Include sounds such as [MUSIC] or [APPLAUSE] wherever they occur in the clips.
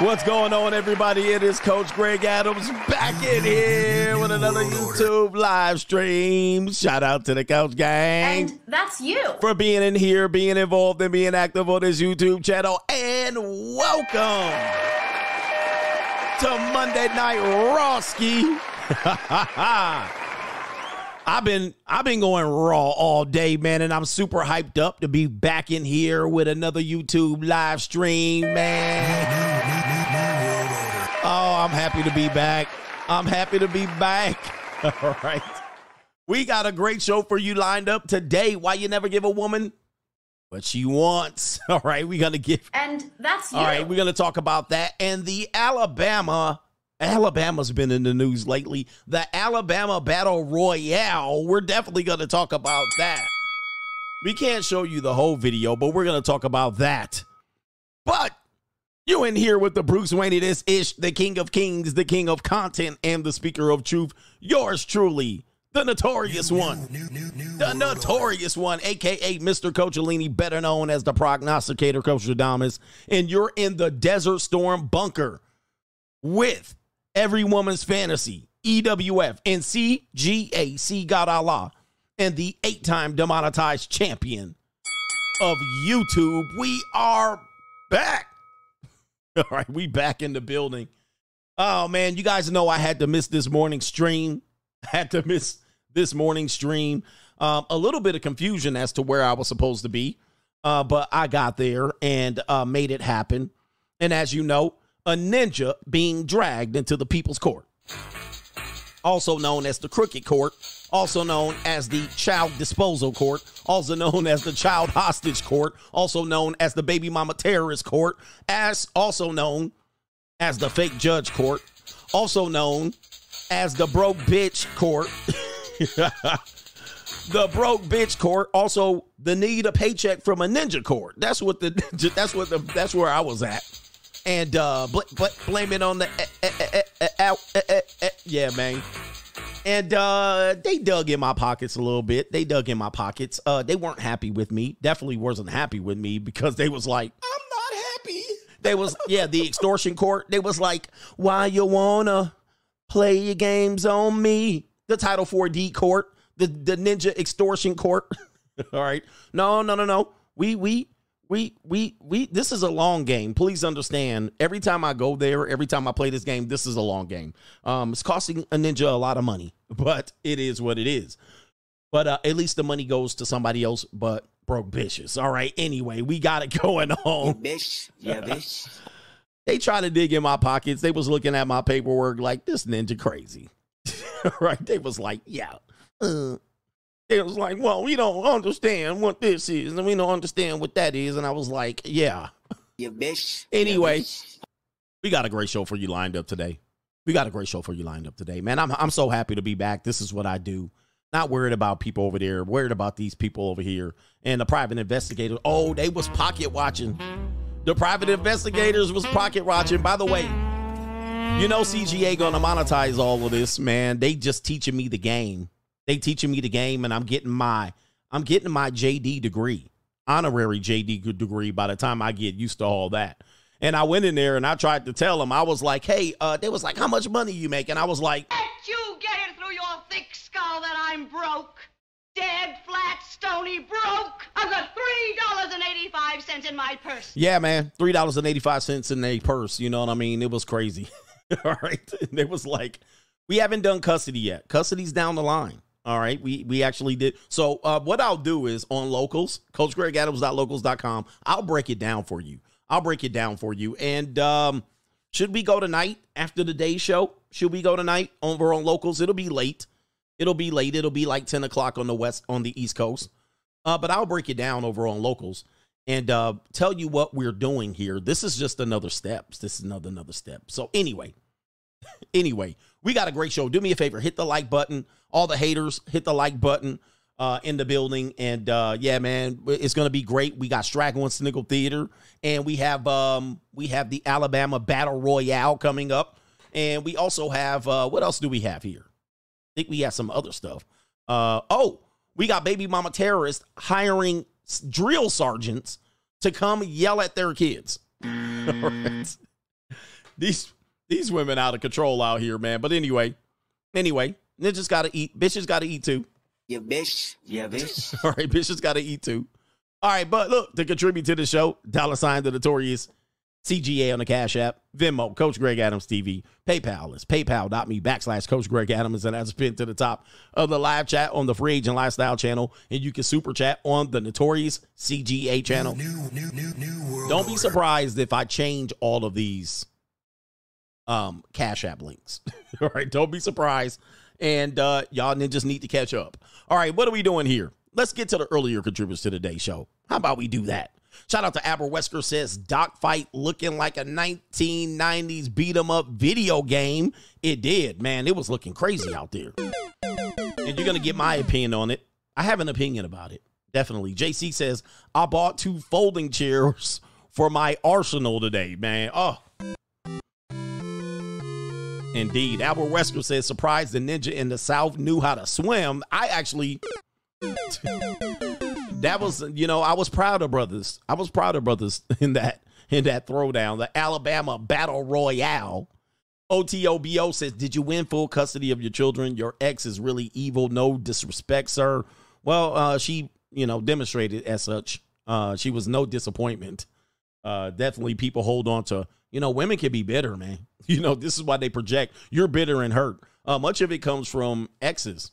What's going on, everybody? It is Coach Greg Adams back in here with another YouTube live stream. Shout out to the Couch Gang. And that's you. For being in here, being involved, and being active on this YouTube channel. And welcome to Monday Night Rawski. [LAUGHS] I've been I've been going raw all day, man, and I'm super hyped up to be back in here with another YouTube live stream, man. I'm happy to be back. I'm happy to be back. [LAUGHS] All right. We got a great show for you lined up today. Why you never give a woman what she wants. [LAUGHS] All right, we're gonna give And that's you. All right, we're gonna talk about that. And the Alabama Alabama's been in the news lately. The Alabama Battle Royale. We're definitely going to talk about that. We can't show you the whole video, but we're going to talk about that. But you in here with the Bruce Wayne this ish, the king of kings, the king of content, and the speaker of truth. Yours truly, the notorious one. the notorious one, aka Mr. Coachellini, better known as the prognosticator, Coach Adamas. And you're in the Desert Storm bunker with Every Woman's Fantasy, EWF, and CGAC God Allah, and the eight time demonetized champion of YouTube. We are back. [LAUGHS] All right, we back in the building. Oh man, you guys know I had to miss this morning stream. [LAUGHS] Had to miss this morning stream. Um, a little bit of confusion as to where I was supposed to be, uh, but I got there and uh, made it happen. And as you know, a ninja being dragged into the people's court, also known as the crooked court, also known as the child disposal court, also known as the child hostage court, also known as the baby mama terrorist court, as also known as the fake judge court, also known as the broke bitch court. [LAUGHS] the broke bitch court, also the need a paycheck from a ninja court. That's what the [LAUGHS] that's what the that's where I was at and uh, bl- bl- blame it on the eh, eh, eh, yeah, man. And uh, they dug in my pockets a little bit. They dug in my pockets. Uh, they weren't happy with me. Definitely wasn't happy with me because they was like, I'm not happy. They was yeah, the extortion court. They was like, why you wanna play your games on me? The Title 4D court, the the Ninja extortion court. [LAUGHS] All right, no, no, no, no. We we we we we this is a long game. Please understand every time i go there every time i play this game this is a long game. Um it's costing a ninja a lot of money [LAUGHS] but it is what it is. But uh, at least the money goes to somebody else but broke bitches. All right anyway we got it [LAUGHS] going on. Bitch. Yeah [LAUGHS] bitch. They try to dig in my pockets. They was looking at my paperwork like this ninja crazy. Right? They was like yeah. Uh, it was like, well, we don't understand what this is, and we don't understand what that is. And I was like, yeah. You bitch. Anyway, Yeah, bitch. we got a great show for you lined up today. We got a great show for you lined up today, man. I'm I'm so happy to be back. This is what I do. Not worried about people over there, worried about these people over here. And the private investigators, oh, they was pocket watching. The private investigators was pocket watching. By the way, you know CGA gonna monetize all of this, man. They just teaching me the game. They teaching me the game, and I'm getting my I'm getting my JD degree, honorary JD degree. By the time I get used to all that, and I went in there and I tried to tell them, I was like, "Hey," uh, they was like, "How much money you make?" And I was like, Let you get it through your thick skull that I'm broke. Dead, flat, stony, broke. I've got $3.85 in my purse. Yeah, man, three dollars and eighty five cents in a purse. You know what I mean? It was crazy. [LAUGHS] All right, [LAUGHS] and it was like we haven't done custody yet. Custody's down the line. All right, we we actually did. So uh, what I'll do is on locals, CoachGregAdams.locals.com. I'll break it down for you. I'll break it down for you. And um, should we go tonight after the day show? Should we go tonight over on locals? It'll be late. It'll be late. It'll be like ten o'clock on the west on the east coast. Uh, but I'll break it down over on locals and uh, tell you what we're doing here. This is just another step. This is another another step. So anyway, anyway, we got a great show. Do me a favor, hit the like button. All the haters, hit the like button uh, in the building. And uh, yeah, man, it's gonna be great. We got Straggle and Sniggle Theater, and we have um, we have the Alabama Battle Royale coming up, and we also have uh, what else do we have here? I think we have some other stuff. Uh, oh, we got baby mama terrorists hiring drill sergeants to come yell at their kids. [LAUGHS] Right. these these women out of control out here, man. But anyway, anyway, ninjas got to eat. Bitches got to eat too. Yeah, bitch. Yeah, bitch. [LAUGHS] All right, bitches got to eat too. All right, but look to contribute to the show, dollar sign the notorious CGA on the Cash App, Venmo, Coach Greg Adams TV, PayPal is paypal.me backslash Coach Greg Adams, and that's pinned to the top of the live chat on the Free Agent Lifestyle channel, and you can super chat on the Notorious CGA channel. New, new, new, new world. Don't be order. surprised if I change all of these um Cash App links. [LAUGHS] all right, don't be surprised. And uh y'all ninjas need to catch up. All right, what are we doing here? Let's get to the earlier contributors to today's show. How about we do that? Shout out to Albert Wesker says Dock fight looking like a 1990s beat 'em up video game. It did, man. It was looking crazy out there. And you're gonna get my opinion on it. I have an opinion about it. Definitely. JC says, I bought two folding chairs [LAUGHS] for my arsenal today, man. Oh. Indeed. Albert Wesker says, surprised the ninja in the South knew how to swim. I actually [LAUGHS] that was you know i was proud of brothers. I was proud of brothers [LAUGHS] in that in that throwdown. The alabama battle royale. Otobo says did you win full custody of your children? Your ex is really evil. No disrespect sir. Well uh she you know demonstrated as such. Uh she was no disappointment. Uh definitely people hold on to you know women can be bitter man [LAUGHS] you know this is why they project you're bitter and hurt uh much of it comes from exes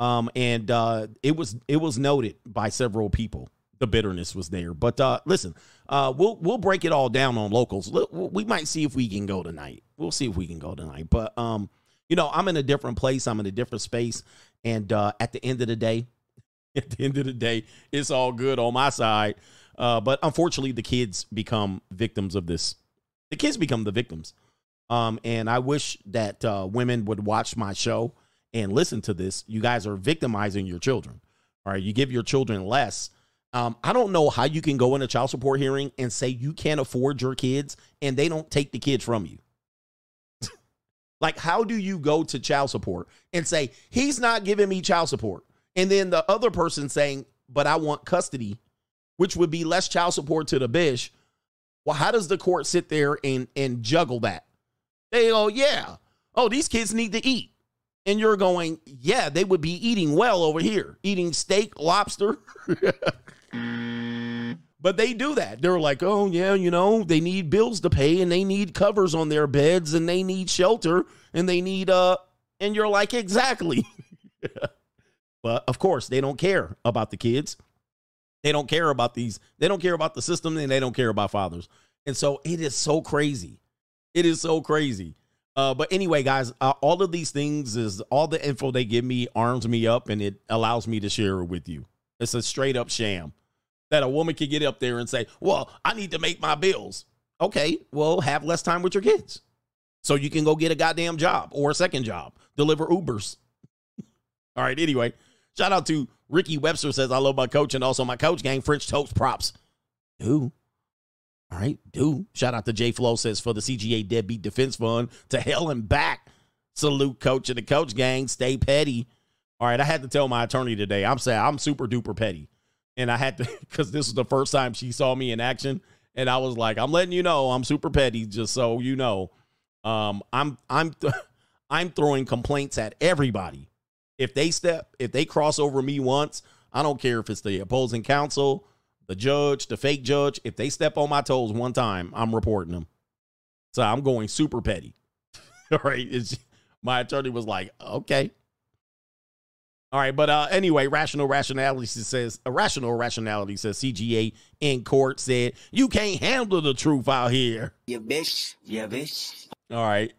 um, and uh, it was it was noted by several people. The bitterness was there, but uh, listen, uh, we'll we'll break it all down on locals. We might see if we can go tonight. We'll see if we can go tonight. But um, you know, I'm in a different place. I'm in a different space, and uh, at the end of the day, [LAUGHS] at the end of the day, it's all good on my side. Uh, but unfortunately, the kids become victims of this. The kids become the victims. Um, and I wish that uh, women would watch my show and listen to this, you guys are victimizing your children. All right, you give your children less. Um, I don't know how you can go in a child support hearing and say you can't afford your kids and they don't take the kids from you. [LAUGHS] like, how do you go to child support and say, he's not giving me child support? And then the other person saying, but I want custody, which would be less child support to the bish. Well, how does the court sit there and, and juggle that? They go, yeah. Oh, these kids need to eat and you're going, yeah, they would be eating well over here, eating steak, lobster. [LAUGHS] but they do that. They're like, oh, yeah, you know, they need bills to pay and they need covers on their beds and they need shelter and they need, uh, and you're like, exactly. [LAUGHS] but of course, they don't care about the kids. They don't care about these, they don't care about the system and they don't care about fathers. And so it is so crazy. It is so crazy. Uh, but anyway, guys, uh, all of these things is all the info they give me arms me up and it allows me to share it with you. It's a straight up sham that a woman can get up there and say, Well, I need to make my bills. Okay, well, have less time with your kids so you can go get a goddamn job or a second job, deliver Ubers. [LAUGHS] all right, anyway, shout out to Ricky Webster says, I love my coach and also my coach gang, French toast props. Who? All right, do shout out to Jay Flow says for the CGA Deadbeat Defense Fund to hell and back. Salute coach and the coach gang. Stay petty. All right, I had to tell my attorney today. I'm saying I'm super duper petty, and I had to [LAUGHS] because this was the first time she saw me in action, and I was like, I'm letting you know I'm super petty, just so you know. Um, I'm I'm [LAUGHS] I'm throwing complaints at everybody. If they step, if they cross over me once, I don't care if it's the opposing counsel the judge, the fake judge, if they step on my toes one time, I'm reporting them. So I'm going super petty. [LAUGHS] All right. It's, my attorney was like, okay. All right. But uh, anyway, rational rationality says, irrational rationality says CGA in court said, you can't handle the truth out here. Yeah, bitch. Yeah, bitch. All right.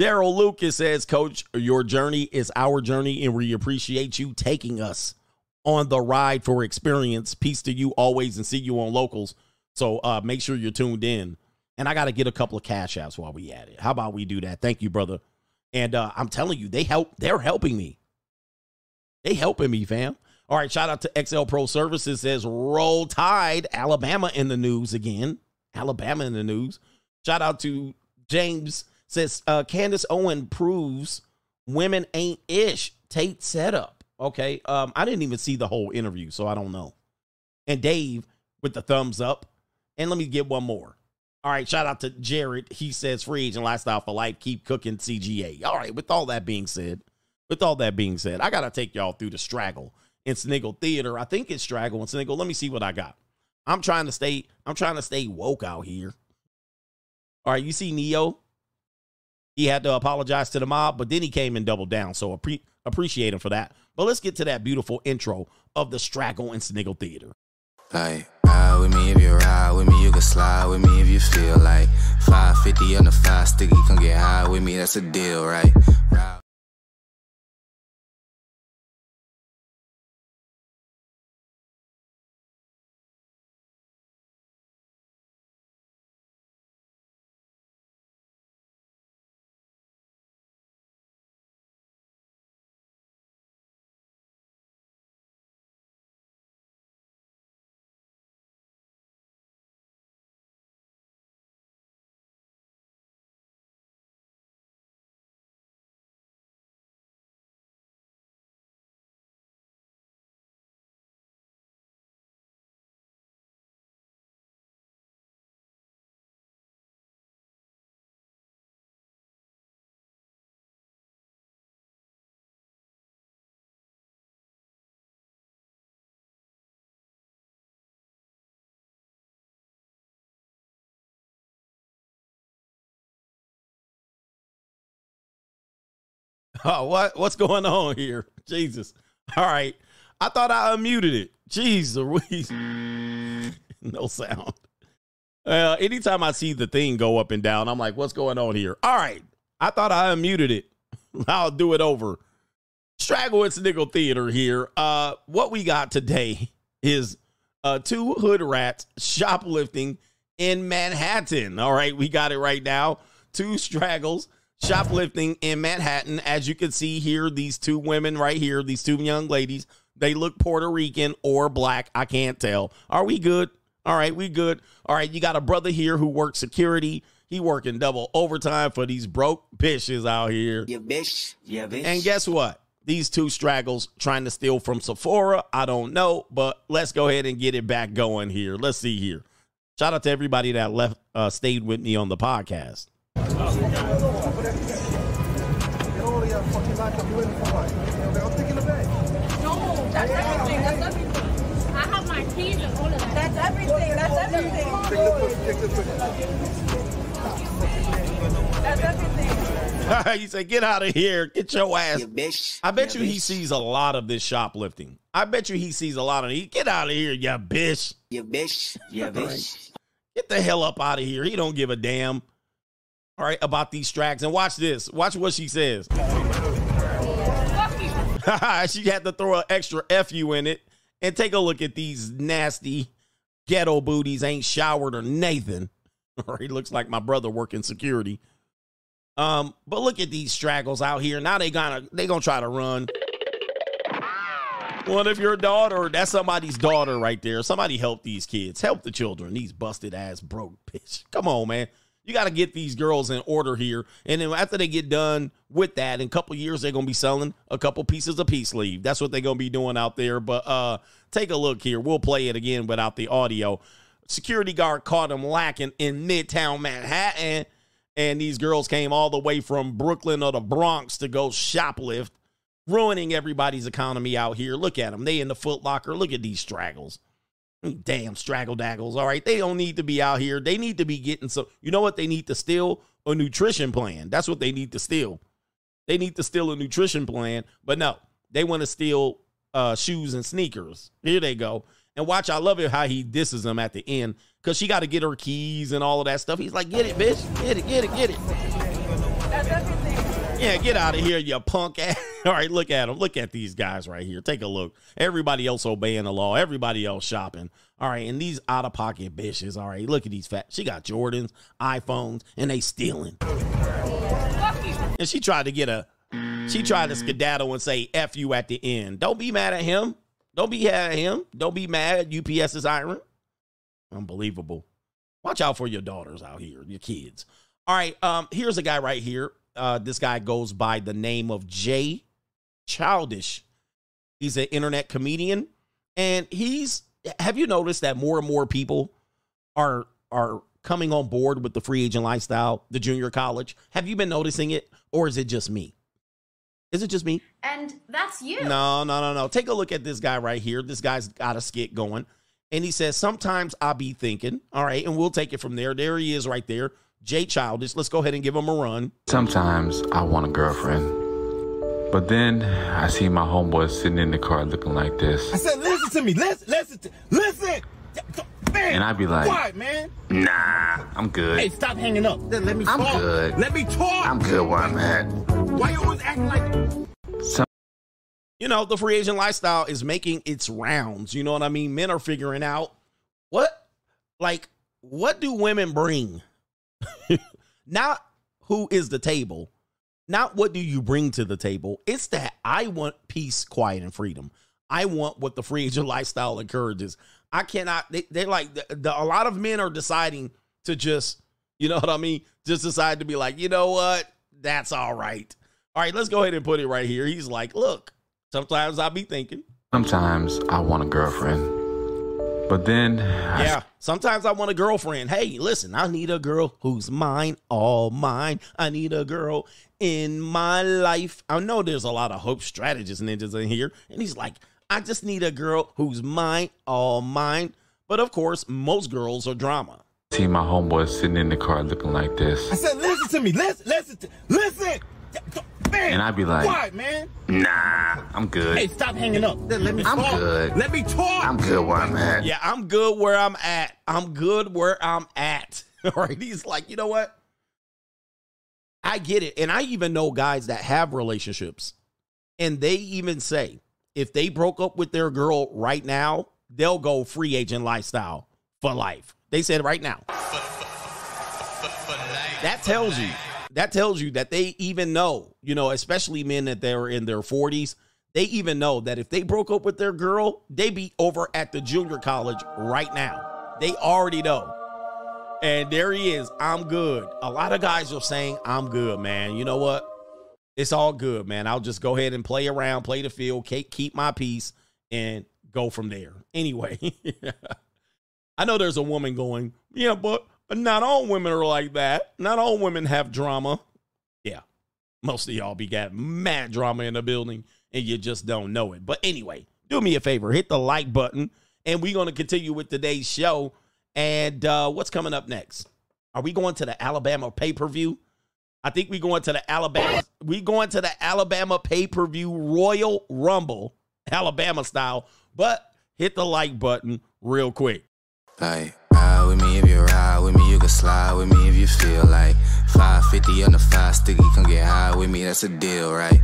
Daryl Lucas says, Coach, your journey is our journey, and we appreciate you taking us on the ride for experience. Peace to you always and see you on locals. So uh, make sure you're tuned in. And I got to get a couple of cash apps while we at it. How about we do that? Thank you, brother. And uh, I'm telling you, they help. They're helping me. They helping me, fam. All right, shout out to XL Pro Services says roll tide, Alabama in the news again. Alabama in the news. Shout out to James says uh, Candace Owen proves women ain't ish. Tate setup. Okay. Um, I didn't even see the whole interview, so I don't know. And Dave with the thumbs up. And let me get one more. All right, shout out to Jared. He says free agent lifestyle for life. Keep cooking CGA. All right, with all that being said, with all that being said, I gotta take y'all through the straggle in Sniggle Theater. I think it's straggle and Sniggle. Let me see what I got. I'm trying to stay, I'm trying to stay woke out here. All right, you see Neo. He had to apologize to the mob, but then he came and doubled down. So appre- appreciate him for that. But let's get to that beautiful intro of the Straggle and Sniggle Theater. Ride with me if you ride with me, you can slide with me if you feel like 550 on the sticky, come get high with me, that's a deal, right? Ride- [LAUGHS] Oh, what what's going on here? Jesus. All right. I thought I unmuted it. Louise. [LAUGHS] no sound. Uh, anytime I see the thing go up and down, I'm like, what's going on here? All right. I thought I unmuted it. [LAUGHS] I'll do it over. Straggle and Sniggle Theater here. Uh, what we got today is uh, two hood rats shoplifting in Manhattan. All right, we got it right now. Two straggles shoplifting in Manhattan. As you can see here, these two women right here, these two young ladies, they look Puerto Rican or black. I can't tell. Are we good? All right, we good. All right, you got a brother here who works security. He working double overtime for these broke bitches out here. Yeah, bitch. Yeah, bitch. And guess what? These two straggles trying to steal from Sephora. I don't know, but let's go ahead and get it back going here. Let's see here. Shout out to everybody that left, uh, stayed with me on the podcast. No, [LAUGHS] That's everything. That's everything. you say, get out of here. Get your ass. Yeah, bitch. I bet Yeah, you he sees a lot of this shoplifting. I bet you he sees a lot of it. Get out of here, you bitch. Yeah, bitch. Yeah, bitch. Get the hell up out of here. He don't give a damn. All right, about these tracks. And watch this. Watch what she says. Fuck [LAUGHS] she had to throw an extra FU in it. And take a look at these nasty ghetto booties. Ain't showered or Nathan. [LAUGHS] Or he looks like my brother working security. Um, but look at these straggles out here. Now they gonna they gonna try to run. What if your daughter? That's somebody's daughter right there. Somebody help these kids. Help the children. These busted ass broke bitch. Come on, man. You got to get these girls in order here. And then after they get done with that, in a couple years, they're gonna be selling a couple pieces of peace leave. That's what they're gonna be doing out there. But uh take a look here. We'll play it again without the audio. Security guard caught him lacking in Midtown Manhattan. And these girls came all the way from Brooklyn or the Bronx to go shoplift ruining everybody's economy out here. Look at them. They in the Foot Locker. Look at these straggles. Damn straggle daggles. All right. They don't need to be out here. They need to be getting some. You know what they need to steal? A nutrition plan. That's what they need to steal. They need to steal a nutrition plan. But no, they want to steal uh, shoes and sneakers. Here they go. And watch, I love it how he disses them at the end because she got to get her keys and all of that stuff. He's like, get it, bitch. Get it, get it, get it. Yeah, get out of here, you punk ass. [LAUGHS] All right, look at them. Look at these guys right here. Take a look. Everybody else obeying the law. Everybody else shopping. All right, and these out of pocket bitches. All right, look at these fat. She got Jordans, iPhones, and they stealing. And she tried to get a. She tried to skedaddle and say "f you" at the end. Don't be mad at him. Don't be mad at him. Don't be mad. UPS is hiring. Unbelievable. Watch out for your daughters out here, your kids. All right. Um. Here's a guy right here. Uh. This guy goes by the name of Jay Childish. He's an internet comedian, and he's. Have you noticed that more and more people are are coming on board with the free agent lifestyle, the junior college? Have you been noticing it, or is it just me? Is it just me? And that's you. No, no, no, no. Take a look at this guy right here. This guy's got a skit going. And he says, Sometimes I be thinking, all right, and we'll take it from there. There he is right there. Jay Childish. Let's go ahead and give him a run. Sometimes I want a girlfriend. But then I see my homeboy sitting in the car looking like this. I said, listen to me. Listen, listen, to, listen. Man, And I'd be like- quiet, man. Nah, I'm good. Hey, stop hanging up. Let let me I'm talk. good. Let me talk. I'm good where I'm at. Why you always acting like? Some You know, the free agent lifestyle is making its rounds. You know what I mean? Men are figuring out what, like, what do women bring? Not who is the table, not what do you bring to the table. It's that I want peace, quiet, and freedom. I want what the free agent lifestyle encourages. I cannot. They, they're like the, the, a lot of men are deciding to just, you know what I mean? Just decide to be like, you know what? That's all right. All right, let's go ahead and put it right here. He's like, look, sometimes I be thinking, sometimes I want a girlfriend. But then yeah, sometimes I want a girlfriend. Hey, listen, I need a girl who's mine, all mine. I need a girl in my life. I know there's a lot of hope strategist ninjas in here, and he's like, I just need a girl who's mine, all mine. But of course, most girls are drama. see my homeboy sitting in the car looking like this. I said, listen to me. Listen, listen, to, listen. Man, And I'd be like- quiet, man. Nah, I'm good. Hey, stop hanging up. Let, let me I'm talk. good. Let me talk. I'm good where I'm at. Yeah, I'm good where I'm at. I'm good where I'm at. [LAUGHS] All right. He's like, you know what? I get it. And I even know guys that have relationships, and they even say if they broke up with their girl right now, they'll go free agent lifestyle for life. They said right now. That tells you. That tells you that they even know, you know, especially men that they're in their 40s, they even know that if they broke up with their girl, they be over at the junior college right now. They already know. And there he is. I'm good. A lot of guys are saying, I'm good, man. You know what? It's all good, man. I'll just go ahead and play around, play the field, keep my peace, and go from there. Anyway, [LAUGHS] I know there's a woman going, yeah, but not all women are like that. Not all women have drama. Yeah, most of y'all be got mad drama in the building, and you just don't know it. But anyway, do me a favor, hit the like button, and we're going to continue with today's show. And uh, what's coming up next? Are we going to the Alabama pay per view? I think we going to the Alabama. We going to the Alabama pay per view Royal Rumble, Alabama style. But hit the like button real quick. Like, ride with me slide with me if you feel like 550 on the five sticky, come get high with me, that's a deal, right?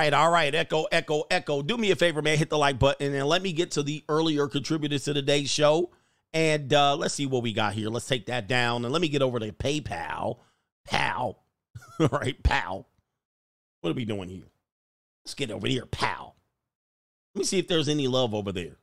Right, all right. Echo, echo, echo. Do me a favor, man. Hit the like button and let me get to the earlier contributors to today's show. And uh, let's see what we got here. Let's take that down and let me get over to PayPal. Pal. [LAUGHS] all right, pal. What are we doing here? Let's get over here, pal. Let me see if there's any love over there.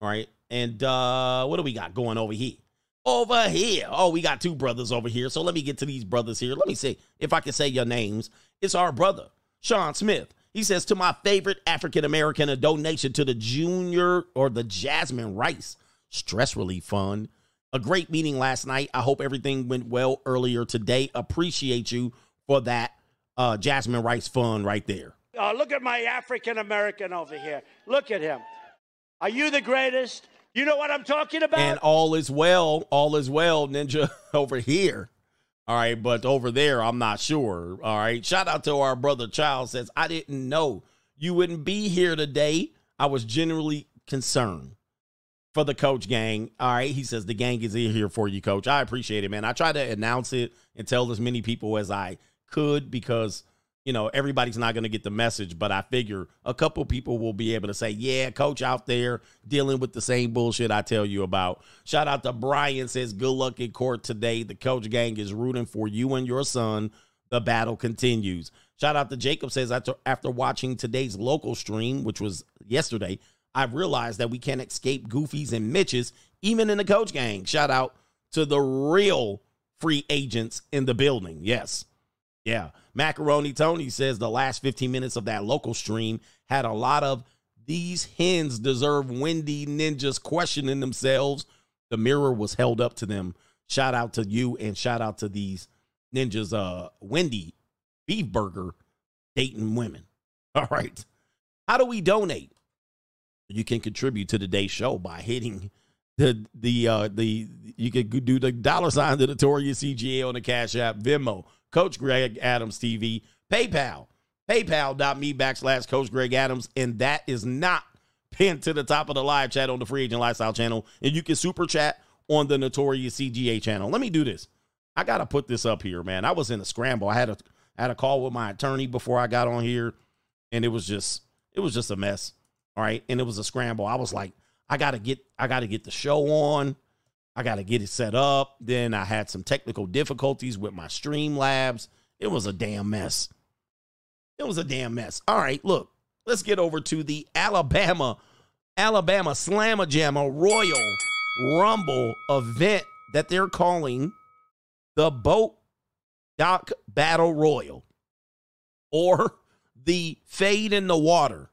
All right. And uh, what do we got going over here? Over here. Oh, we got two brothers over here. So let me get to these brothers here. Let me see if I can say your names. It's our brother, Sean Smith. He says, To my favorite African American, a donation to the Junior or the Jasmine Rice Stress Relief Fund. A great meeting last night. I hope everything went well earlier today. Appreciate you for that uh, Jasmine Rice Fund right there. Uh, look at my African American over here. Look at him. Are you the greatest? You know what I'm talking about? And all is well, all is well, Ninja [LAUGHS] over here. All right, but over there, I'm not sure. All right. Shout out to our brother Child says, I didn't know you wouldn't be here today. I was genuinely concerned for the coach gang. All right. He says the gang is in here for you, coach. I appreciate it, man. I try to announce it and tell as many people as I could because you know, everybody's not going to get the message, but I figure a couple people will be able to say, yeah, coach out there dealing with the same bullshit I tell you about. Shout out to Brian says, good luck in court today. The coach gang is rooting for you and your son. The battle continues. Shout out to Jacob says, after, watching today's local stream, which was yesterday, I've realized that we can't escape Goofies and Mitches, even in the coach gang. Shout out to the real free agents in the building. Yes. Yeah. Macaroni Tony says the last 15 minutes of that local stream had a lot of these hens deserve Wendy ninjas questioning themselves. The mirror was held up to them. Shout out to you and shout out to these ninjas, uh, Wendy beef burger dating women. [LAUGHS] All right. How do we donate? You can contribute to today's show by hitting the the uh the you can do the dollar sign to the Notorious CGA on the Cash App, Venmo, Coach Greg Adams TV, PayPal, PayPal.me backslash Coach Greg Adams, and that is not pinned to the top of the live chat on the Free Agent Lifestyle channel, and you can super chat on the Notorious CGA channel. Let me do this. I gotta put this up here, man. I was in a scramble. I had a I had a call with my attorney before I got on here, and it was just it was just a mess. All right, and it was a scramble. I was like, I gotta get I gotta get the show on. I gotta get it set up. Then I had some technical difficulties with my Streamlabs. It was a damn mess. It was a damn mess. All right, look, let's get over to the Alabama Alabama Slamma Jamma Royal Rumble event that they're calling the Boat Dock Battle Royal or the Fade in the Water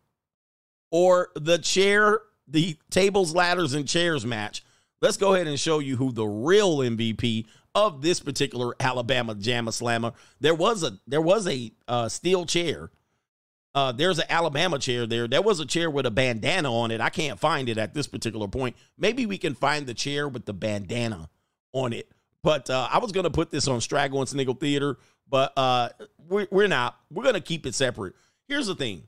or the chair, the tables, ladders, and chairs match. Let's go ahead and show you who the real MVP of this particular Alabama Jamma Slammer. There was a there was a uh, steel chair. Uh, there's an Alabama chair there. There was a chair with a bandana on it. I can't find it at this particular point. Maybe we can find the chair with the bandana on it. But uh, I was to put this on Straggle and Sniggle Theater, but uh, we're, we're not. We're to keep it separate. Here's the thing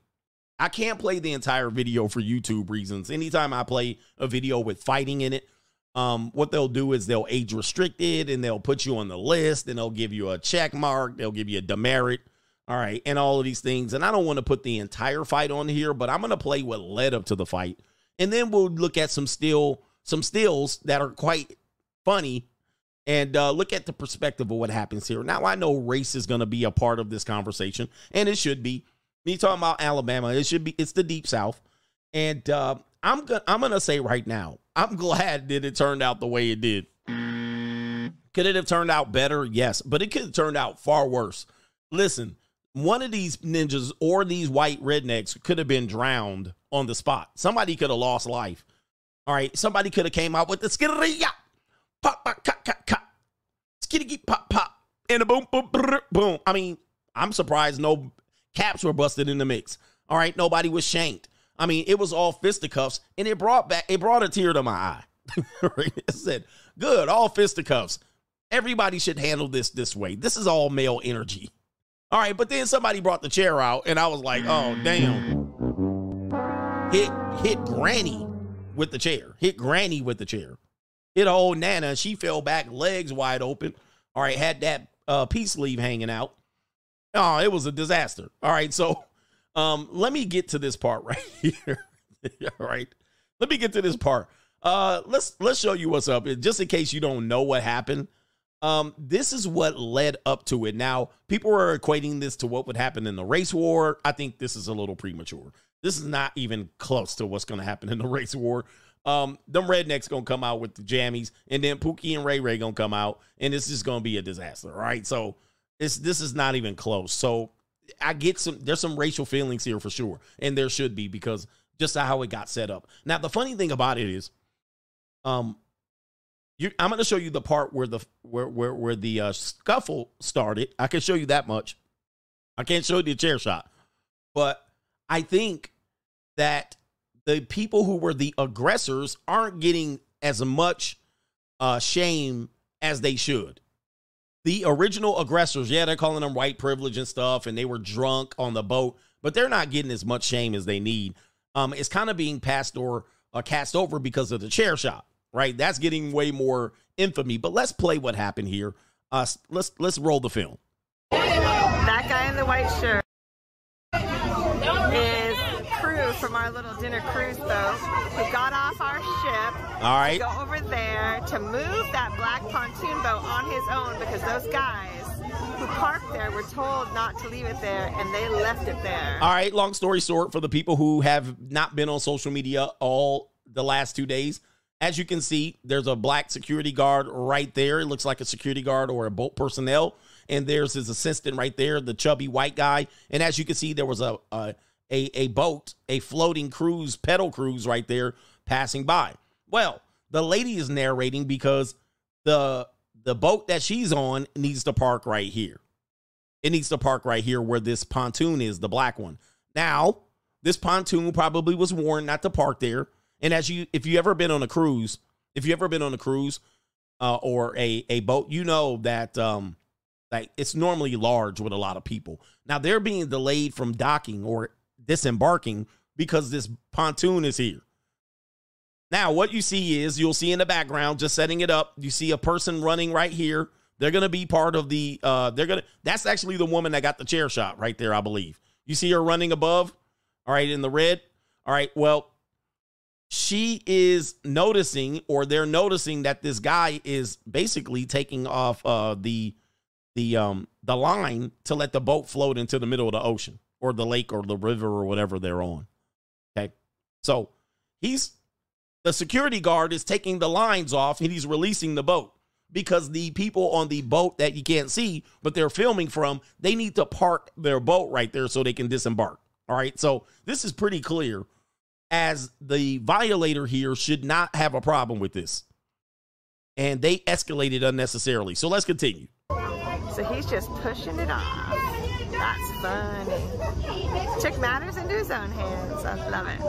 I can't play the entire video for YouTube reasons. Anytime I play a video with fighting in it, um, what they'll do is they'll age restricted and they'll put you on the list and they'll give you a check mark, they'll give you a demerit, all right, and all of these things. And I don't want to put the entire fight on here, but I'm going to play what led up to the fight. And then we'll look at some still some stills that are quite funny and uh, look at the perspective of what happens here. Now, I know race is going to be a part of this conversation, and it should be. Me talking about Alabama, it should be. It's the Deep South, and uh, I'm gonna I'm gonna say right now, I'm glad that it turned out the way it did. Could it have turned out better? Yes, but it could have turned out far worse. Listen, one of these ninjas or these white rednecks could have been drowned on the spot. Somebody could have lost life. All right, somebody could have came out with the skittery pop, pop, cut, cut, cut, skitty, pop, pop, and a boom, boom, boom. I mean, I'm surprised no caps were busted in the mix. All right, nobody was shanked. I mean, it was all fisticuffs, and it brought back, it brought a tear to my eye. [LAUGHS] it said, "Good, all fisticuffs. Everybody should handle this this way. This is all male energy." All right, but then somebody brought the chair out, and I was like, "Oh, damn!" Hit hit Granny with the chair. Hit Granny with the chair hit old Nana. She fell back, legs wide open. All right, had that uh, peace sleeve hanging out. Oh, it was a disaster. All right, so um, let me get to this part [LAUGHS] right here. [LAUGHS] All right, let me get to this part. Uh, let's let's show you what's up, just in case you don't know what happened. Um, this is what led up to it. Now, people are equating this to what would happen in the race war. I think this is a little premature. This is not even close to what's going to happen in the [LAUGHS] race war um, them rednecks gonna come out with the jammies, and then Pookie and Ray Ray gonna come out, and this is gonna be a disaster, right? So this this is not even close. So I get some there's some racial feelings here for sure, and there should be because just how it got set up. Now the funny thing about it is, um, you, I'm gonna show you the part where the where where where the uh, scuffle started. I can show you that much. I can't show you the chair shot, but I think that the people who were the aggressors aren't getting as much uh, shame as they should. The original aggressors, yeah, they're calling them white privilege and stuff, and they were drunk on the boat, but they're not getting as much shame as they need. Um, it's kind of being passed or uh, cast over because of the chair shot, right? That's getting way more infamy. But let's play what happened here. Uh, let's let's roll the film. That guy in the white shirt is crew from our little dinner cruise boat who got off our ship. All right. Go over there to move that black pontoon boat on his own because those guys who who parked there were told not to leave it there, and they left it there. All right, long story short, for the people who have not been on social media all the last two days, as you can see, there's a black security guard right there. It looks like a security guard or a boat personnel. And there's his assistant right there, the chubby white guy. And as you can see, there was a a, a, a boat, a floating cruise, pedal cruise right there passing by. Well, the lady is narrating because the the boat that she's on needs to park right here. It needs to park right here where this pontoon is, the black one. Now, this pontoon probably was warned not to park there. And as you, if you ever been on a cruise, if you ever been on a cruise uh, or a a boat, you know that um, like it's normally large with a lot of people. Now they're being delayed from docking or disembarking because this pontoon is here. Now, what you see is you'll see in the background, just setting it up, you see a person running right here. They're gonna be part of the uh they're gonna that's actually the woman that got the chair shot right there, I believe. You see her running above, all right, in the red. All right, well, she is noticing, or they're noticing that this guy is basically taking off uh the the um the line to let the boat float into the middle of the ocean or the lake or the river or whatever they're on. Okay. So he's the security guard is taking the lines off and he's releasing the boat because the people on the boat that you can't see, but they're filming from, they need to park their boat right there so they can disembark. All right. So this is pretty clear as the violator here should not have a problem with this. And they escalated unnecessarily. So let's continue. So he's just pushing it off. That's funny. Took matters into his own hands. I love it.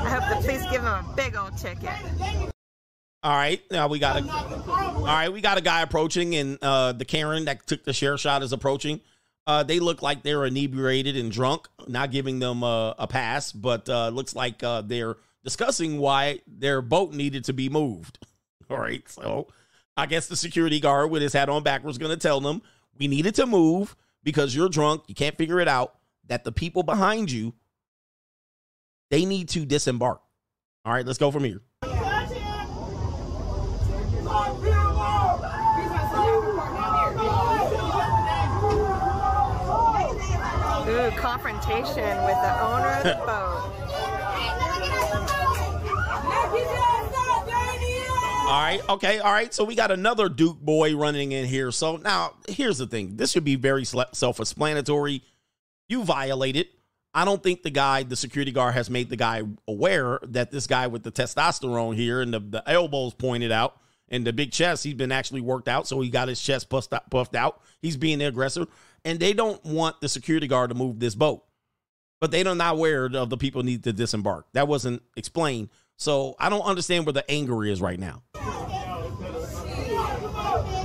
I hope the police give him a big old ticket. All right, now we got a. All right, we got a guy approaching, and uh, the Karen that took the share shot is approaching. Uh, they look like they're inebriated and drunk, not giving them uh, a pass, but uh, looks like uh, they're discussing why their boat needed to be moved. [LAUGHS] All right, so I guess the security guard with his hat on backwards going to tell them we needed to move because you're drunk, you can't figure it out. That the people behind you, they need to disembark. All right, let's go from here. Ooh, confrontation with the owner of the [LAUGHS] boat. All right. Okay. All right. So we got another Duke boy running in here. So now here's the thing. This should be very self explanatory. You violated. I don't think the guy, the security guard, has made the guy aware that this guy with the testosterone here and the, the elbows pointed out and the big chest, he's been actually worked out. So he got his chest puffed out. Puffed out. He's being the aggressor. And they don't want the security guard to move this boat. But they are not aware of the people need to disembark. That wasn't explained. So I don't understand where the anger is right now.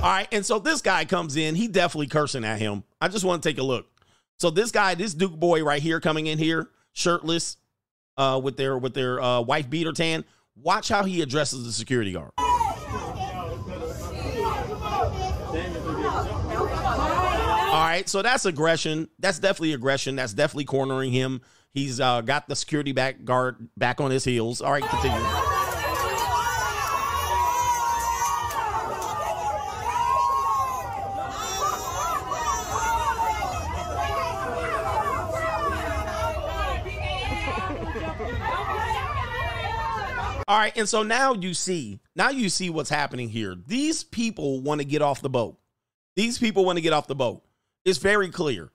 All right, and so this guy comes in. He definitely cursing at him. I just want to take a look. So this guy, this Duke boy right here, coming in here, shirtless, uh, with their with their uh, wife beater tan. Watch how he addresses the security guard. All right, so that's aggression. That's definitely aggression. That's definitely cornering him. He's uh, got the security back guard back on his heels. All right, continue. All right, and so now you see, now you see what's happening here. These people want to get off the boat. These people want to get off the boat. It's very clear.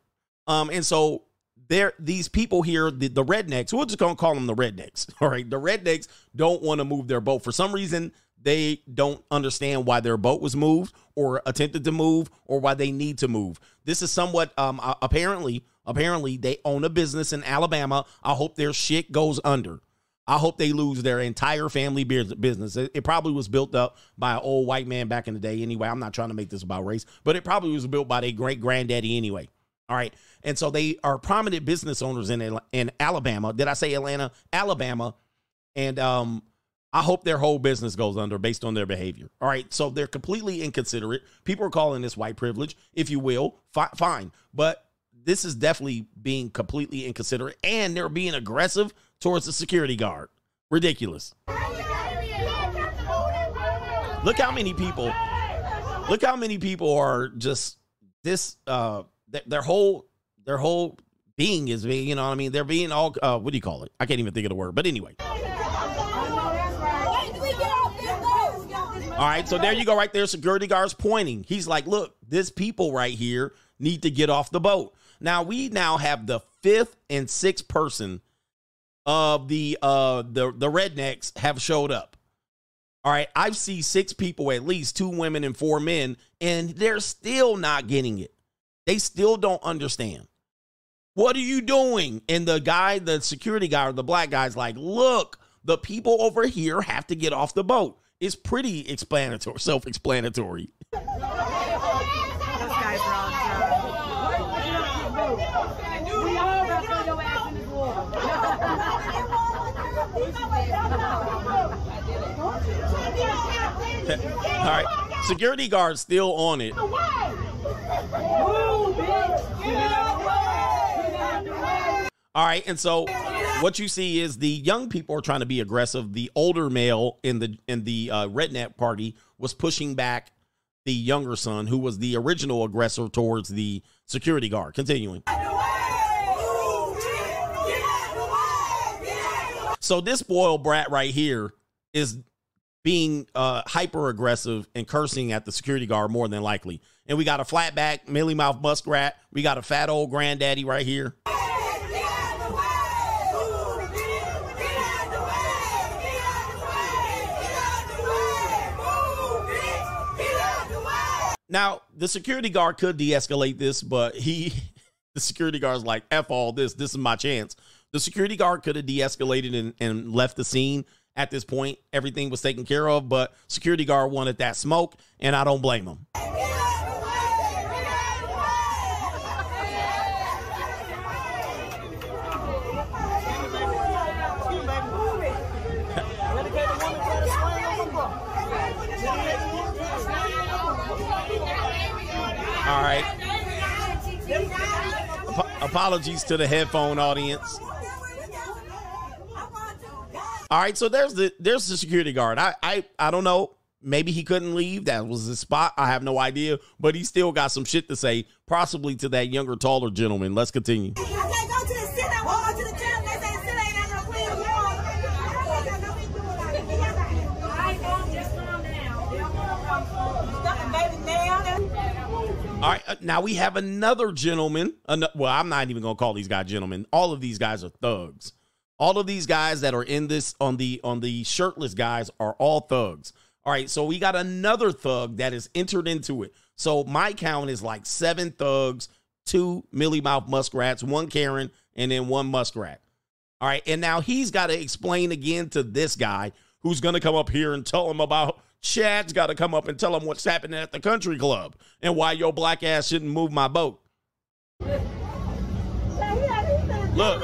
Um, and so there, these people here, the, the rednecks, we're just gonna call them the rednecks. [LAUGHS] All right, the rednecks don't want to move their boat for some reason. They don't understand why their boat was moved or attempted to move or why they need to move. This is somewhat um apparently apparently they own a business in Alabama. I hope their shit goes under. I hope they lose their entire family business. It, probably was built up by an old white man back in the day anyway. I'm not trying to make this about race, but it probably was built by their great granddaddy anyway. All right. And so they are prominent business owners in in Alabama. Did I say Atlanta? Alabama. And um I hope their whole business goes under based on their behavior. All right. So they're completely inconsiderate. People are calling this white privilege, if you will. Fi- fine. But this is definitely being completely inconsiderate and they're being aggressive towards the security guard. Ridiculous. Look how many people. Look how many people are just this. Uh, th- their whole their whole being is being. You know what I mean? They're being all. Uh, what do you call it? I can't even think of the word. But anyway. All right, so there you go, right there. Security guards pointing. He's like, "Look, this people right here need to get off the boat." Now we now have the fifth and sixth person of the uh the the rednecks have showed up. All right, I've seen six people at least, two women and four men, and they're still not getting it. They still don't understand. What are you doing? And the guy, the security guy or the black guy's like, look, the people over here have to get off the boat. It's pretty explanatory, guys are all [LAUGHS] All right, security guards still on it. [LAUGHS] All right, and so what you see is the young people are trying to be aggressive. The older male in the in the uh, redneck party was pushing back the younger son, who was the original aggressor towards the security guard. Continuing. So this spoiled brat right here is being uh, hyper aggressive and cursing at the security guard more than likely. And we got a flatback, mealy mouth muskrat. We got a fat old granddaddy right here. Now, the security guard could de escalate this, but he, [LAUGHS] the security guard's like, F all this. This is my chance. The security guard could have de escalated and, and left the scene at this point. Everything was taken care of, but security guard wanted that smoke, and I don't blame him. Apologies to the headphone audience. All right, so there's the there's the security guard. I I I don't know. Maybe he couldn't leave. That was his spot. I have no idea. But he still got some shit to say, possibly to that younger, taller gentleman. Let's continue. All right, uh, now we have another gentleman. ano- well, I'm not even gonna call these guys gentlemen. All of these guys are thugs. All of these guys that are in this on the on the shirtless guys are all thugs. All right, so we got another thug that is entered into it. So my count is like seven thugs, two Millie Mouth muskrats, one Karen, and then one muskrat. All right, and now he's got to explain again to this guy who's gonna come up here and tell him about Chad's got to come up and tell him what's happening at the country club and why your black ass shouldn't move my boat. Look.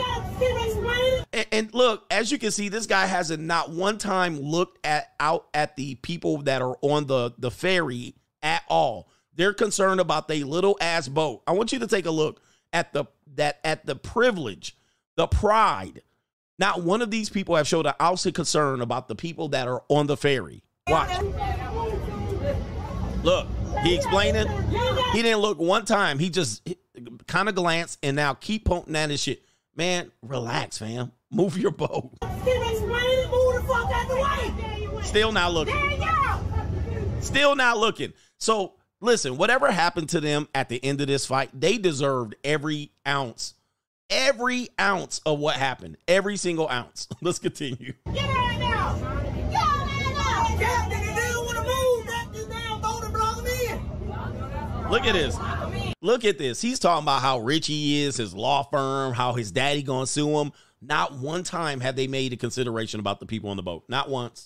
And, and look, as you can see, this guy hasn't not one time looked at out at the people that are on the the ferry at all. They're concerned about their little ass boat. I want you to take a look at the that at the privilege, the pride. Not one of these people have showed an ounce of concern about the people that are on the ferry. Watch. Look, he explaining. He didn't look one time. He just kind of glanced and now keep pointing at his shit. Man, relax, fam. Move your boat. Still not looking. Still not looking. So listen, whatever happened to them at the end of this fight, they deserved every ounce. Every ounce of what happened. Every single ounce. [LAUGHS] Let's continue. Look at this. Look at this. He's talking about how rich he is, his law firm, how his daddy gonna sue him. Not one time have they made a consideration about the people on the boat. Not once.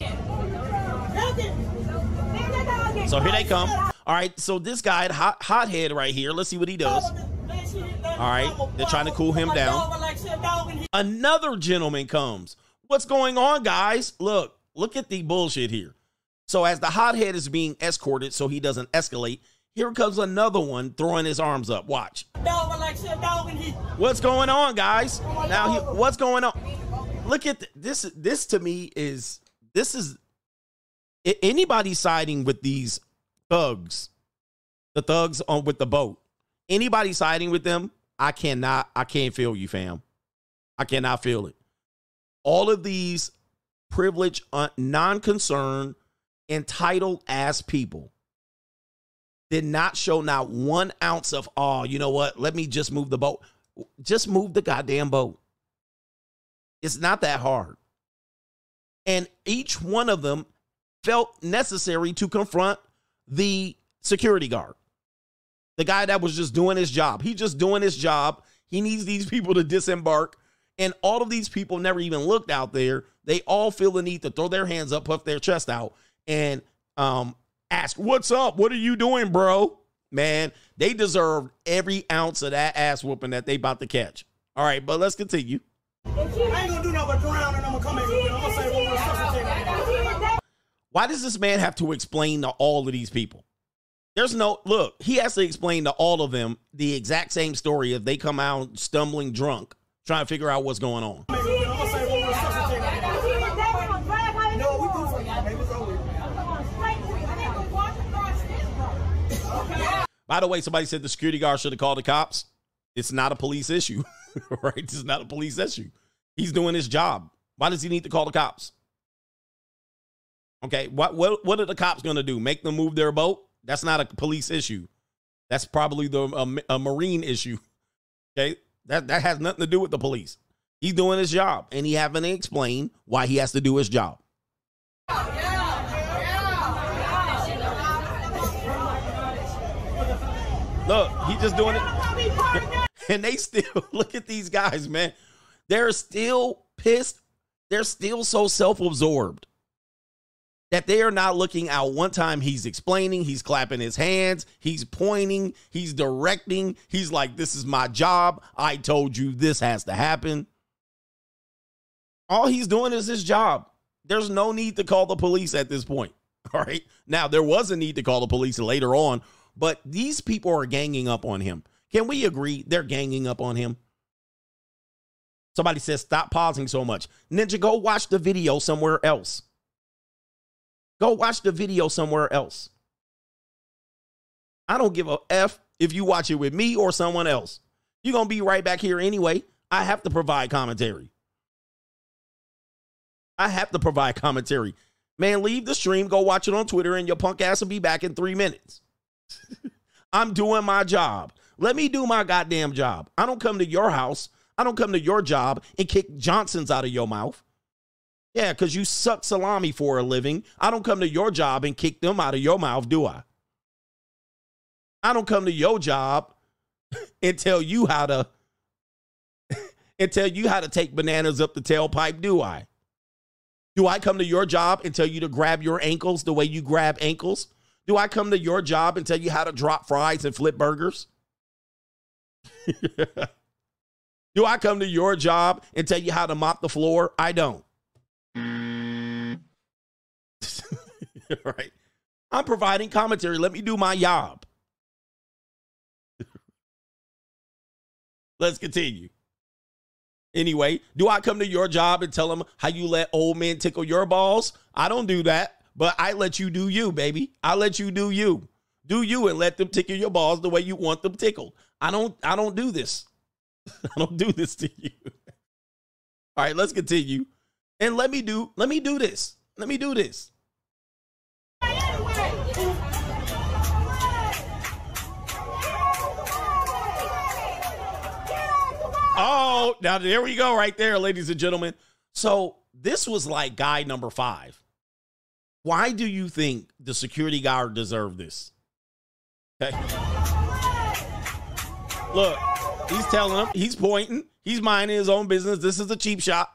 So here they come. All right. So this guy, hot hothead right here. Let's see what he does. All right. They're trying to cool him down. Another gentleman comes. What's going on, guys? Look, look at the bullshit here. So as the hothead is being escorted so he doesn't escalate, here comes another one throwing his arms up. Watch. What's going on, guys? Now, he, what's going on? look at th- this. This to me is this is anybody siding with these thugs, the thugs on with the boat. Anybody siding with them, I cannot. I can't feel you, fam. I cannot feel it. All of these privileged, uh, non-concerned, entitled ass people did not show not one ounce of oh, you know what? Let me just move the boat. Just move the goddamn boat. It's not that hard. And each one of them felt necessary to confront the security guard. The guy that was just doing his job. He just doing his job. He needs these people to disembark. And all of these people never even looked out there. They all feel the need to throw their hands up, puff their chest out, and um, ask, What's up? What are you doing, bro? Man, they deserved every ounce of that ass whooping that they about to catch. All right, but let's continue. I ain't gonna do nothing but drown and I'm gonna come in here and I'm gonna say what resuscitate. Why does this man have to explain to all of these people? There's no look, he has to explain to all of them the exact same story if they come out stumbling drunk, trying to figure out what's going on. I'm gonna say what resuscitate. No, we do for you, baby. It's over. By the way, somebody said the security guard should have called the cops. It's not a police issue, [LAUGHS] right? It's not a police issue. He's doing his job. Why does he need to call the cops? Okay, what what what are the cops going to do? Make them move their boat? That's not a police issue. That's probably the a, a marine issue. [LAUGHS] Okay, that that has nothing to do with the police. He's doing his job, and he having to explain why he has to do his job. Look, he just doing it. [LAUGHS] And they still [LAUGHS] look at these guys, man. They're still pissed. They're still so self-absorbed that they are not looking out. One time he's explaining, he's clapping his hands, he's pointing, he's directing. He's like, This is my job. I told you this has to happen. All he's doing is his job. There's no need to call the police at this point. [LAUGHS] All right. Now, there was a need to call the police later on, but these people are ganging up on him. Can we agree they're ganging up on him? Somebody says, stop pausing so much. Ninja, go watch the video somewhere else. Go watch the video somewhere else. I don't give a F if you watch it with me or someone else. You're going to be right back here anyway. I have to provide commentary. I have to provide commentary. Man, leave the stream, go watch it on Twitter, and your punk ass will be back in three minutes. [LAUGHS] I'm doing my job. Let me do my goddamn job. I don't come to your house. I don't come to your job and kick Johnsons out of your mouth. Yeah, because you suck salami for a living. I don't come to your job and kick them out of your mouth, do I? I don't come to your job [LAUGHS] and tell you how to [LAUGHS] and tell you how to take bananas up the tailpipe, do I? Do I come to your job and tell you to grab your ankles the way you grab ankles? Do I come to your job and tell you how to drop fries and flip burgers? [LAUGHS] Do I come to your job and tell you how to mop the floor? I don't. [LAUGHS] right. I'm providing commentary. Let me do my job. Let's continue. Anyway, do I come to your job and tell them how you let old men tickle your balls? I don't do that, but I let you do you, baby. I let you do you. Do you and let them tickle your balls the way you want them tickled. I don't I don't do this. [LAUGHS] I don't do this to you. [LAUGHS] All right, let's continue. And let me do let me do this. Let me do this. Oh, now there we go, right there, ladies and gentlemen. So this was like guy number five. Why do you think the security guard deserved this? Okay. Look, he's telling him, he's pointing, he's minding his own business. This is a cheap shot.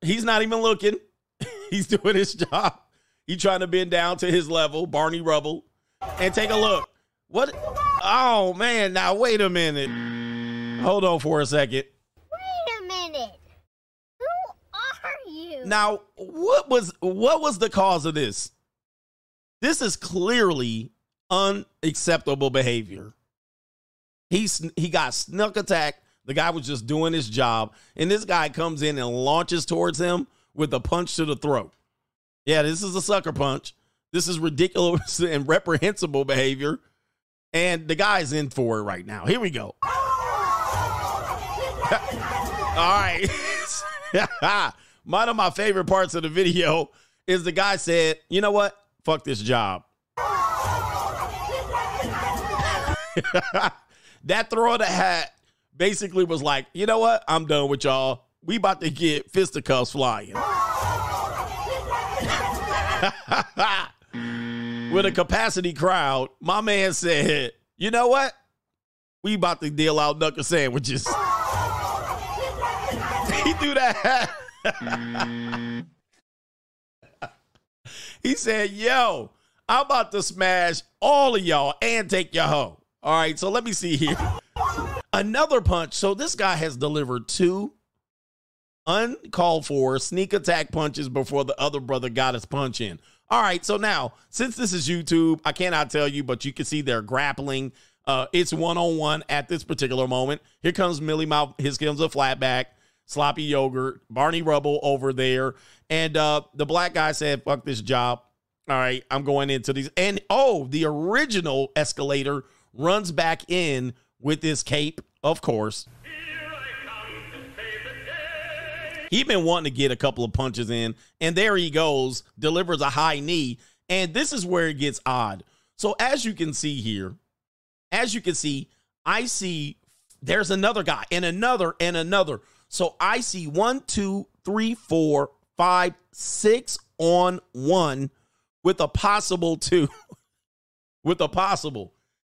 He's not even looking. [LAUGHS] he's doing his job. He's trying to bend down to his level, Barney Rubble, and take a look. What? Oh man! Now wait a minute. Hold on for a second. Wait a minute. Who Now, what was what was the cause of this? This is clearly unacceptable behavior. He's he got snuck attack The guy was just doing his job, and this guy comes in and launches towards him with a punch to the throat. Yeah, this is a sucker punch. This is ridiculous [LAUGHS] and reprehensible behavior. And the guy's in for it right now. Here we go. [LAUGHS] All right. [LAUGHS] One of my favorite parts of the video is the guy said, you know what? Fuck this job. [LAUGHS] that throw of the hat basically was like, you know what? I'm done with y'all. We about to get fisticuffs flying. [LAUGHS] With a capacity crowd, my man said, you know what? We about to deal out knuckle sandwiches. [LAUGHS] he threw that. [LAUGHS] he said, yo, I'm about to smash all of y'all and take your hoe. All right, so let me see here. Another punch. So this guy has delivered two uncalled for sneak attack punches before the other brother got his punch in. All right, so now since this is YouTube, I cannot tell you, but you can see they're grappling. Uh, it's one on one at this particular moment. Here comes Millie Mouth. Here comes a flatback, sloppy yogurt, Barney Rubble over there, and uh, the black guy said, "Fuck this job." All right, I'm going into these. And oh, the original escalator runs back in with his cape, of course. He been wanting to get a couple of punches in, and there he goes, delivers a high knee, and this is where it gets odd. So as you can see here, as you can see, I see there's another guy and another and another. So I see one, two, three, four, five, six on one with a possible two. [LAUGHS] with a possible.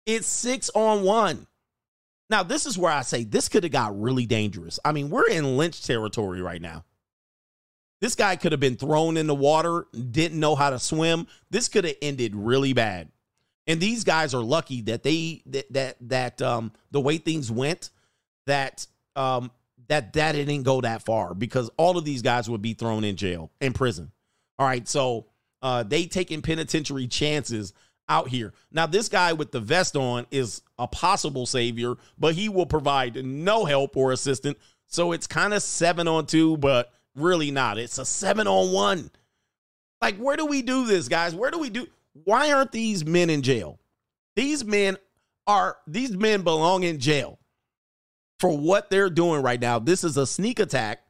It's six on one. Now, this is where I say this could have got really dangerous. I mean, we're in lynch territory right now. This guy could have been thrown in the water, didn't know how to swim. This could have ended really bad. And these guys are lucky that they that that, that um the way things went that um that that didn't go that far because all of these guys would be thrown in jail in prison. All right, so uh they taking penitentiary chances out here. Now, this guy with the vest on is a possible savior, but he will provide no help or assistance. So it's kind of seven on two, but really not. It's a seven on one. Like, where do we do this, guys? Where do we do? Why aren't these men in jail? These men are, these men belong in jail for what they're doing right now. This is a sneak attack.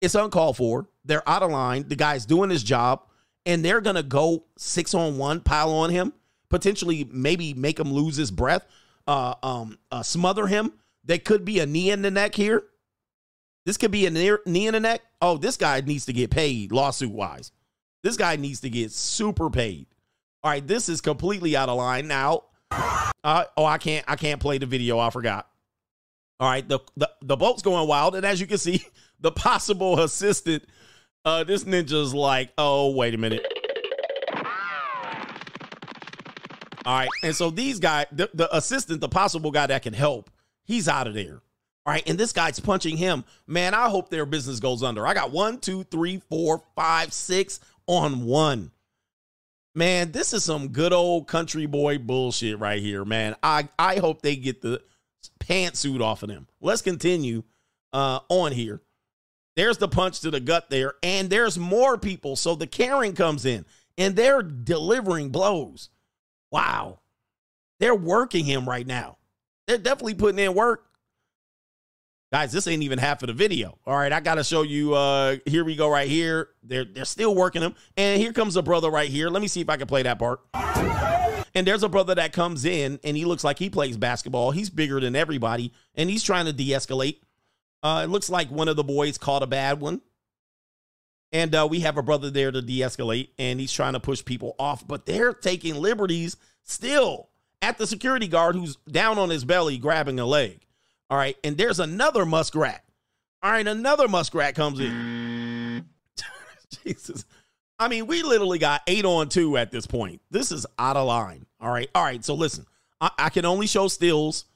It's uncalled for. They're out of line. The guy's doing his job, and they're to go six on one, pile on him potentially maybe make him lose his breath, uh, um, uh, smother him. There could be a knee in the neck here. This could be a knee in the neck. Oh, this guy needs to get paid lawsuit wise. This guy needs to get super paid. All right, this is completely out of line now. Uh, oh, I can't I can't play the video. I forgot. All right, the, the the boat's going wild, and as you can see, [LAUGHS] the possible assistant, uh, this ninja's like, oh, wait a minute. All right. And so these guys, the, the assistant, the possible guy that can help, he's out of there. All right. And this guy's punching him. Man, I hope their business goes under. I got one, two, three, four, five, six on one. Man, this is some good old country boy bullshit right here, man. I, I hope they get the pantsuit off of them. Let's continue uh, on here. There's the punch to the gut there, and there's more people. So the Karen comes in and they're delivering blows. Wow. They're working him right now. They're definitely putting in work. Guys, this ain't even half of the video. All right, I got to show you. Uh, here we go, right here. They're they're still working him, and here comes a brother right here. Let me see if I can play that part. And there's a brother that comes in, and he looks like he plays basketball. He's bigger than everybody, and he's trying to de-escalate. Uh, it looks like one of the boys caught a bad one, and uh, we have a brother there to de escalate, and he's trying to push people off, but they're taking liberties still at the security guard who's down on his belly grabbing a leg. All right. And there's another muskrat. All right. Another muskrat comes in. [LAUGHS] Jesus. I mean, we literally got eight on two at this point. This is out of line. All right. All right. So listen, I, I can only show stills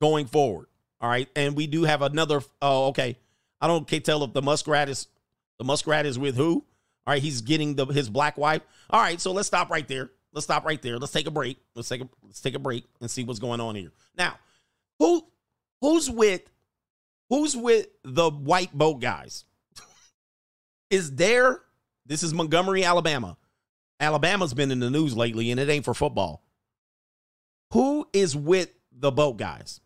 going forward. All right. And we do have another. Oh, okay. I don't can tell if the muskrat is the muskrat is with who? All right, he's getting the his black wife. All right, so let's stop right there. Let's stop right there. Let's take a break. Let's take a let's take a break and see what's going on here. Now, who who's with Who's with the white boat guys? [LAUGHS] is there? This is Montgomery, Alabama. Alabama's been in the news lately, and it ain't for football. Who is with the boat guys?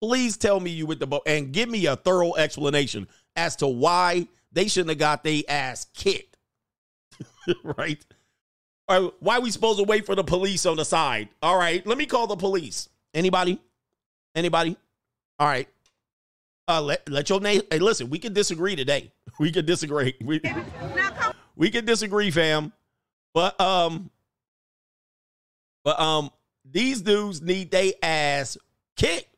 Please tell me you with the boat and give me a thorough explanation as to why they shouldn't have got their ass kicked. [LAUGHS] right? Or why we supposed to wait for the police on the side? All right, let me call the police. Anybody? Anybody? All right. Uh, let, let your name. Hey, listen, we can disagree today. [LAUGHS] We can disagree. [LAUGHS] We, we can disagree, fam. But um, but um, these dudes need they ass kicked,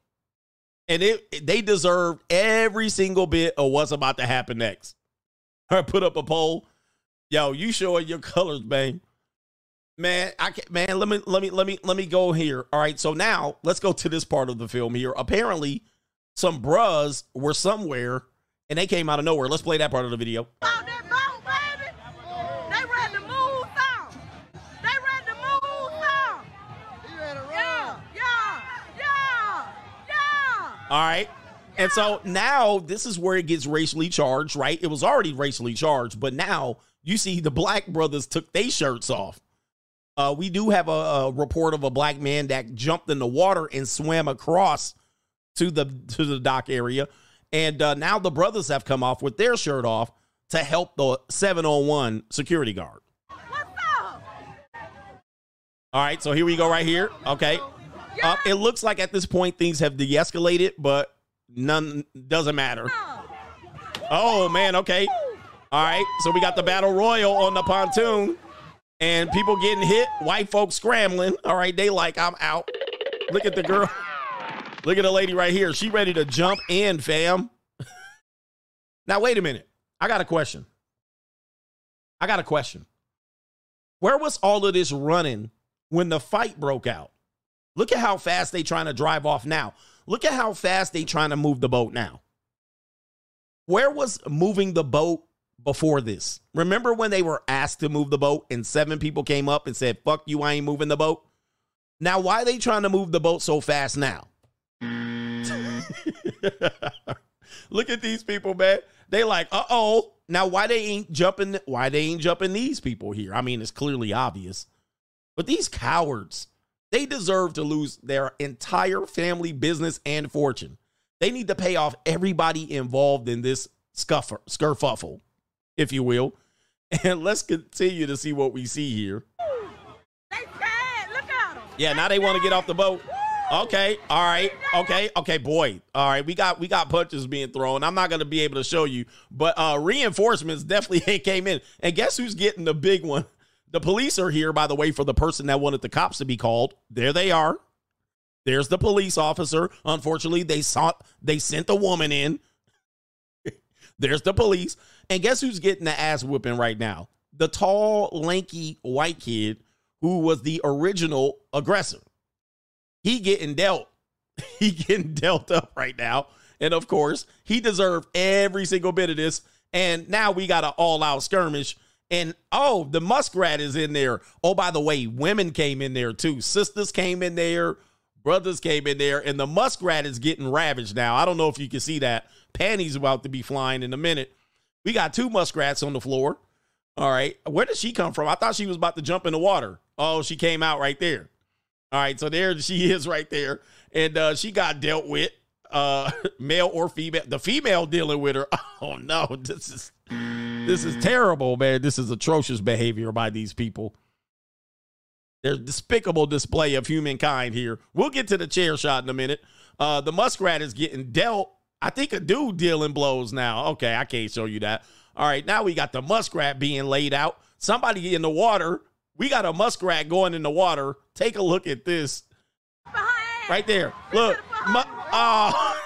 and it they deserve every single bit of what's about to happen next. I put up a poll. Yo, you showing your [LAUGHS] colors, man. Man, I can't, man, let me let me let me let me go here. All right, so now let's go to this part of the film here. Apparently, some bras were somewhere and they came out of nowhere. Let's play that part of the video. All right. And so now this is where it gets racially charged, right? It was already racially charged, but now you see the black brothers took their shirts off. Uh, we do have a, a report of a black man that jumped in the water and swam across to the to the dock area, and uh, now the brothers have come off with their shirt off to help the seven on one security guard. All right, so here we go right here. Okay, uh, it looks like at this point things have de-escalated, but none doesn't matter. Oh man, okay. All right, so we got the battle royal on the pontoon, and people getting hit, white folks scrambling. All right, they like I'm out. Look at the girl. Look at the lady right here. She ready to jump in, fam. now wait a minute. I got a question. I got a question. Where was all of this running when the fight broke out? Look at how fast they trying to drive off now. Look at how fast they trying to move the boat now. Where was moving the boat before this? Remember when they were asked to move the boat and seven people came up and said, "Fuck you, I ain't moving the boat." Now, why they trying to move the boat so fast now? [LAUGHS] Look at these people, man. They like, uh oh. Now, why they ain't jumping? Why they ain't jumping these people here? I mean, it's clearly obvious. But these cowards, they deserve to lose their entire family business and fortune. They need to pay off everybody involved in this scuffer, skerfuffle, if you will. [LAUGHS] And let's continue to see what we see here. They scared. Look at them. Yeah, now they want to get off the boat. Okay, all right, okay, okay, boy. All right, we got we got punches being thrown. I'm not gonna be able to show you, but uh reinforcements definitely [LAUGHS] came in. And guess who's getting the big one? The police are here, by the way, for the person that wanted the cops to be called. There they are. There's the police officer. Unfortunately, they saw they sent the woman in. [LAUGHS] There's the police. And guess who's getting the ass whipping right now? The tall, lanky white kid who was the original aggressor. He getting dealt. [LAUGHS] He getting dealt up right now. And of course, he deserved every single bit of this. And now we got an all-out skirmish. And oh, the muskrat is in there. Oh, by the way, women came in there too. Sisters came in there. Brothers came in there. And the muskrat is getting ravaged now. I don't know if you can see that. Panties about to be flying in a minute. We got two muskrats on the floor. All right. Where did she come from? I thought she was about to jump in the water. Oh, she came out right there. All right. So there she is right there. And uh, she got dealt with, uh, [LAUGHS] male or female. The female dealing with her. [LAUGHS] Oh, no. This is. This is terrible, man. This is atrocious behavior by these people. There's despicable display of humankind here. We'll get to the chair shot in a minute. Uh, the muskrat is getting dealt. I think a dude dealing blows now. Okay, I can't show you that. All right, now we got the muskrat being laid out. Somebody in the water. We got a muskrat going in the water. Take a look at this. Right there. Look. Mu- oh.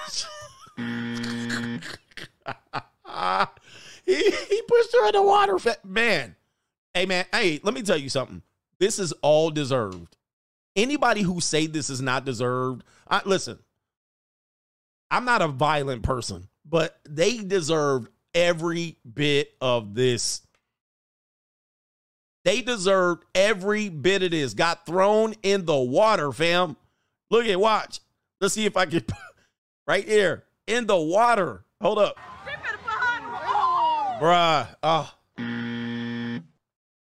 [LAUGHS] he, he pushed her in the water. Man. Hey, man. Hey, let me tell you something. This is all deserved. Anybody who say this is not deserved, I, listen, I'm not a violent person, but they deserve every bit of this. They deserved every bit of this. Got thrown in the water, fam. Look at watch. Let's see if I can [LAUGHS] right here. in the water. Hold up. Bruh. Oh.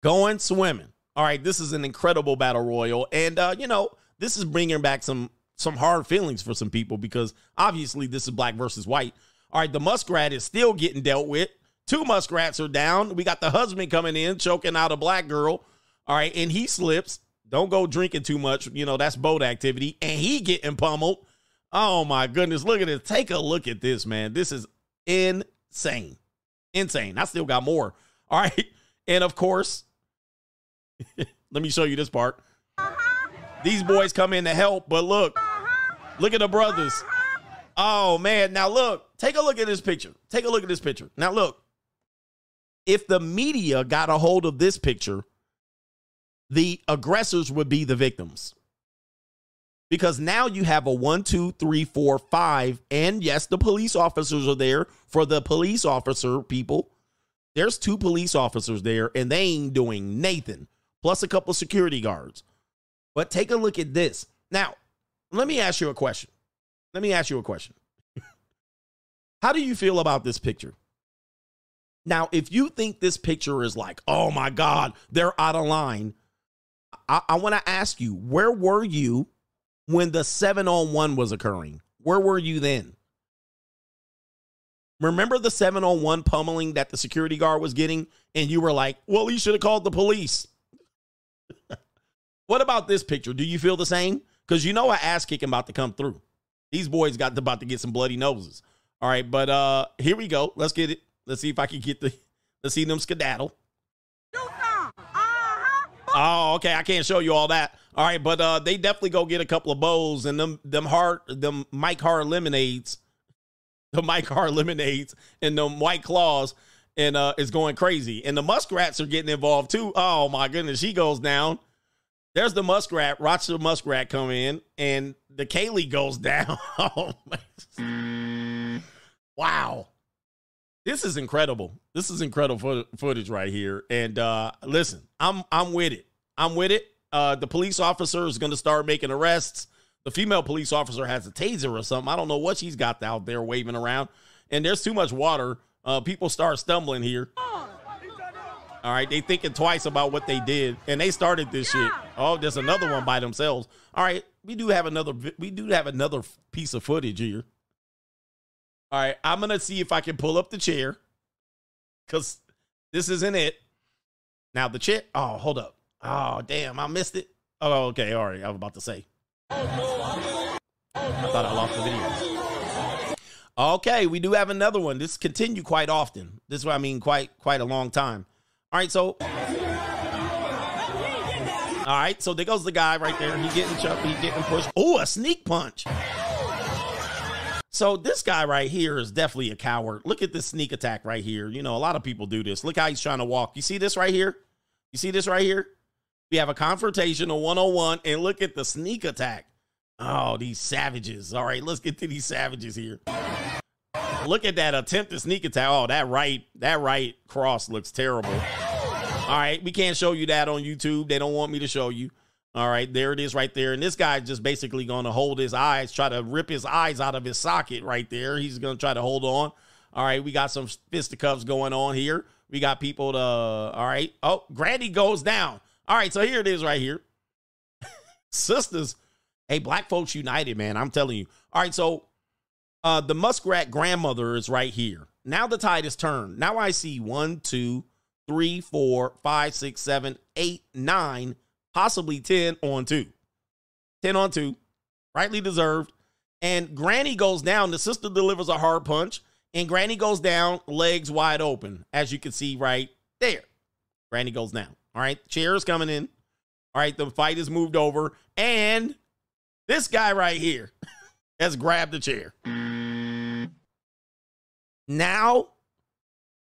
Going swimming. All right, this is an incredible battle royal. And uh, you know, this is bringing back some some hard feelings for some people because obviously this is black versus white. All right, the muskrat is still getting dealt with. Two muskrats are down. We got the husband coming in, choking out a black girl. All right, and he slips. Don't go drinking too much. You know, that's boat activity. And he getting pummeled. Oh my goodness. Look at this. Take a look at this, man. This is insane. Insane. I still got more. All right. [LAUGHS] And of course, [LAUGHS] let me show you this part. These boys come in to help, but look, look at the brothers. Oh man. Now look, take a look at this picture. Take a look at this picture. Now look, if the media got a hold of this picture, the aggressors would be the victims. Because now you have a one, two, three, four, five, and yes, the police officers are there for the police officer people. There's two police officers there, and they ain't doing Nathan, plus a couple security guards. But take a look at this. Now, let me ask you a question. Let me ask you a question. [LAUGHS] How do you feel about this picture? Now, if you think this picture is like, oh my God, they're out of line, I, I want to ask you, where were you when the seven on one was occurring? Where were you then? Remember the seven on one pummeling that the security guard was getting? And you were like, well, he should have called the police. [LAUGHS] what about this picture? Do you feel the same? Because you know a ass kicking about to come through. These boys got about to get some bloody noses. All right, but uh here we go. Let's get it. Let's see if I can get the let's see them skedaddle. Oh, okay. I can't show you all that. All right, but uh they definitely go get a couple of bowls and them them hard them Mike Hard lemonades, the Mike Hard lemonades and them white claws, and uh is going crazy. And the muskrats are getting involved too. Oh my goodness, she goes down. There's the muskrat. Watch the muskrat come in, and the Kaylee goes [LAUGHS] down. oh my. Wow. This is incredible. This is incredible footage right here. And uh listen, I'm I'm with it. I'm with it. Uh the police officer is going to start making arrests. The female police officer has a taser or something. I don't know what she's got out there waving around. And there's too much water. Uh people start stumbling here. All right, they thinking twice about what they did, and they started this shit. Oh, there's another one by themselves. All right, we do have another. We do have another piece of footage here. All right, I'm gonna see if I can pull up the chair, cause this isn't it. Now the chair. Oh, hold up. Oh, damn, I missed it. Oh, okay. All right, I was about to say. I thought I lost the video. Okay, we do have another one. This continue quite often. This is what I mean, quite quite a long time. All right, so all right, so there goes the guy right there. He getting chucked, he getting pushed. Oh, a sneak punch. So this guy right here is definitely a coward. Look at this sneak attack right here. You know, a lot of people do this. Look how he's trying to walk. You see this right here? You see this right here? We have a confrontation, a one-on-one, and look at the sneak attack. Oh, these savages. All right, let's get to these savages here. Look at that attempted sneak attack. Oh, that right, that right cross looks terrible. All right, we can't show you that on YouTube. They don't want me to show you. All right, there it is right there. And this guy's just basically going to hold his eyes, try to rip his eyes out of his socket right there. He's going to try to hold on. All right, we got some fisticuffs going on here. We got people to, all right. Oh, Granny goes down. All right, so here it is right here. [LAUGHS] Sisters, hey, Black Folks United, man. I'm telling you. All right, so uh, the muskrat grandmother is right here. Now the tide is turned. Now I see one, two, three, four, five, six, seven, eight, nine, possibly 10 on two. 10 on two, rightly deserved. And Granny goes down. The sister delivers a hard punch, and Granny goes down, legs wide open, as you can see right there. Granny goes down. All right, chair is coming in. All right, the fight is moved over, and this guy right here [LAUGHS] has grabbed the chair. Now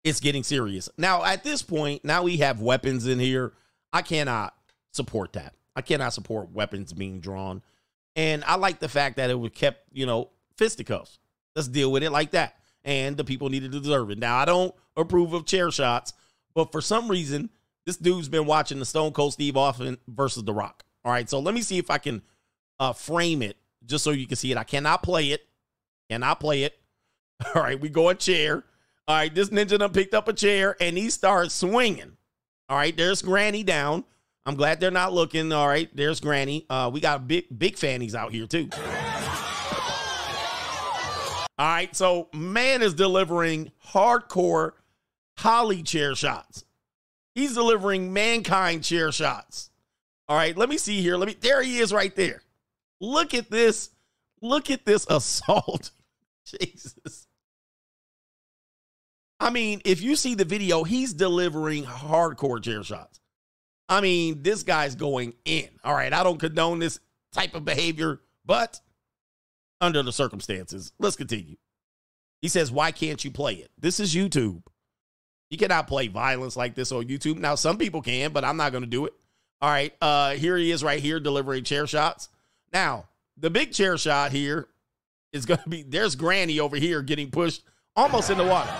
it's getting serious. Now, at this point, now we have weapons in here. I cannot support that. I cannot support weapons being drawn. And I like the fact that it was kept, you know, fisticuffs. Let's deal with it like that. And the people needed to deserve it. Now, I don't approve of chair shots, but for some reason, this dude's been watching the Stone Cold Steve Austin versus The Rock. All right, so let me see if I can uh, frame it just so you can see it. I cannot play it. Cannot play it. [LAUGHS] All right, we go a chair. All right, this ninja done picked up a chair and he starts swinging. All right, there's Granny down. I'm glad they're not looking. All right, there's Granny. Uh, we got big big fannies out here too. All right, so man is delivering hardcore Holly chair shots. He's delivering mankind chair shots. All right, let me see here. Let me. There he is, right there. Look at this. Look at this [LAUGHS] assault. Jesus. I mean, if you see the video, he's delivering hardcore chair shots. I mean, this guy's going in. All right, I don't condone this type of behavior, but under the circumstances, let's continue. He says, Why can't you play it? This is YouTube. You cannot play violence like this on YouTube. Now, some people can, but I'm not going to do it. All right, uh, here he is right here delivering chair shots. Now, the big chair shot here is going to be there's Granny over here getting pushed almost in the water.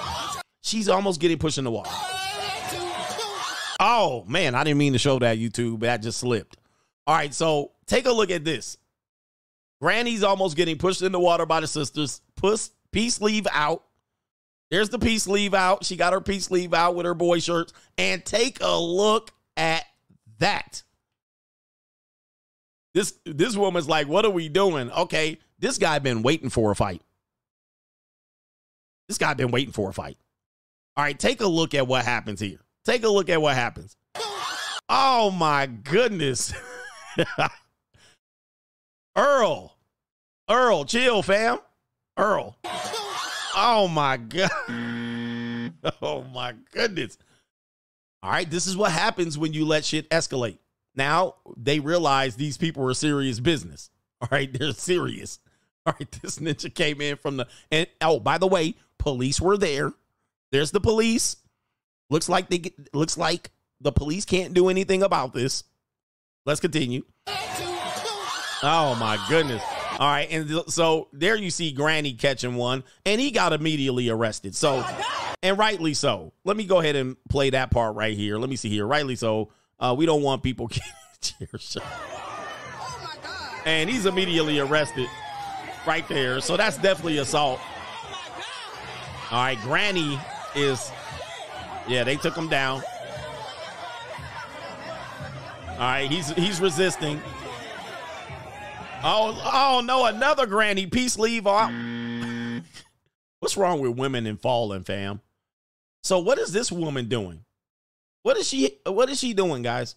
She's almost getting pushed in the water. Oh, man, I didn't mean to show that YouTube. That just slipped. All right, so take a look at this. Granny's almost getting pushed in the water by the sisters. Puss, peace leave out. There's the peace leave out. She got her peace leave out with her boy shirts. And take a look at that. This this woman's like, what are we doing? Okay, this guy been waiting for a fight. This guy been waiting for a fight. All right, take a look at what happens here. Take a look at what happens. Oh my goodness. [LAUGHS] Earl. Earl, chill, fam. Earl. Oh my god. [LAUGHS] Oh my goodness. All right, this is what happens when you let shit escalate. Now they realize these people are serious business. All right, they're serious. All right, [LAUGHS] this ninja came in from the and oh, by the way, police were there. There's the police. Looks like they get, looks like the police can't do anything about this. Let's continue. Oh my goodness. All right, and so there you see Granny catching one, and he got immediately arrested. So, and rightly so. Let me go ahead and play that part right here. Let me see here. Rightly so. Uh, we don't want people [LAUGHS] getting shot. And he's immediately arrested right there. So that's definitely assault. All right, Granny is, yeah, they took him down. All right, he's he's resisting. Oh, oh no, another granny peace leave off. [LAUGHS] What's wrong with women in falling, fam? So what is this woman doing? What is she what is she doing, guys?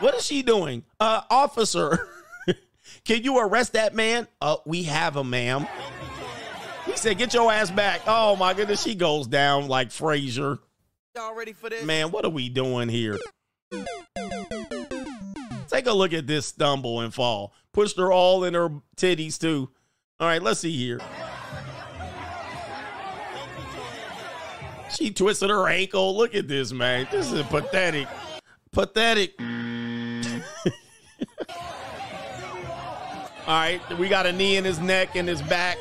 What is she doing? Uh officer, [LAUGHS] can you arrest that man? Uh we have him, ma'am. He said, get your ass back. Oh my goodness, she goes down like Frazier. Y'all ready for this? Man, what are we doing here? Take a look at this stumble and fall. Pushed her all in her titties, too. All right, let's see here. She twisted her ankle. Look at this, man. This is pathetic. Pathetic. [LAUGHS] all right, we got a knee in his neck and his back.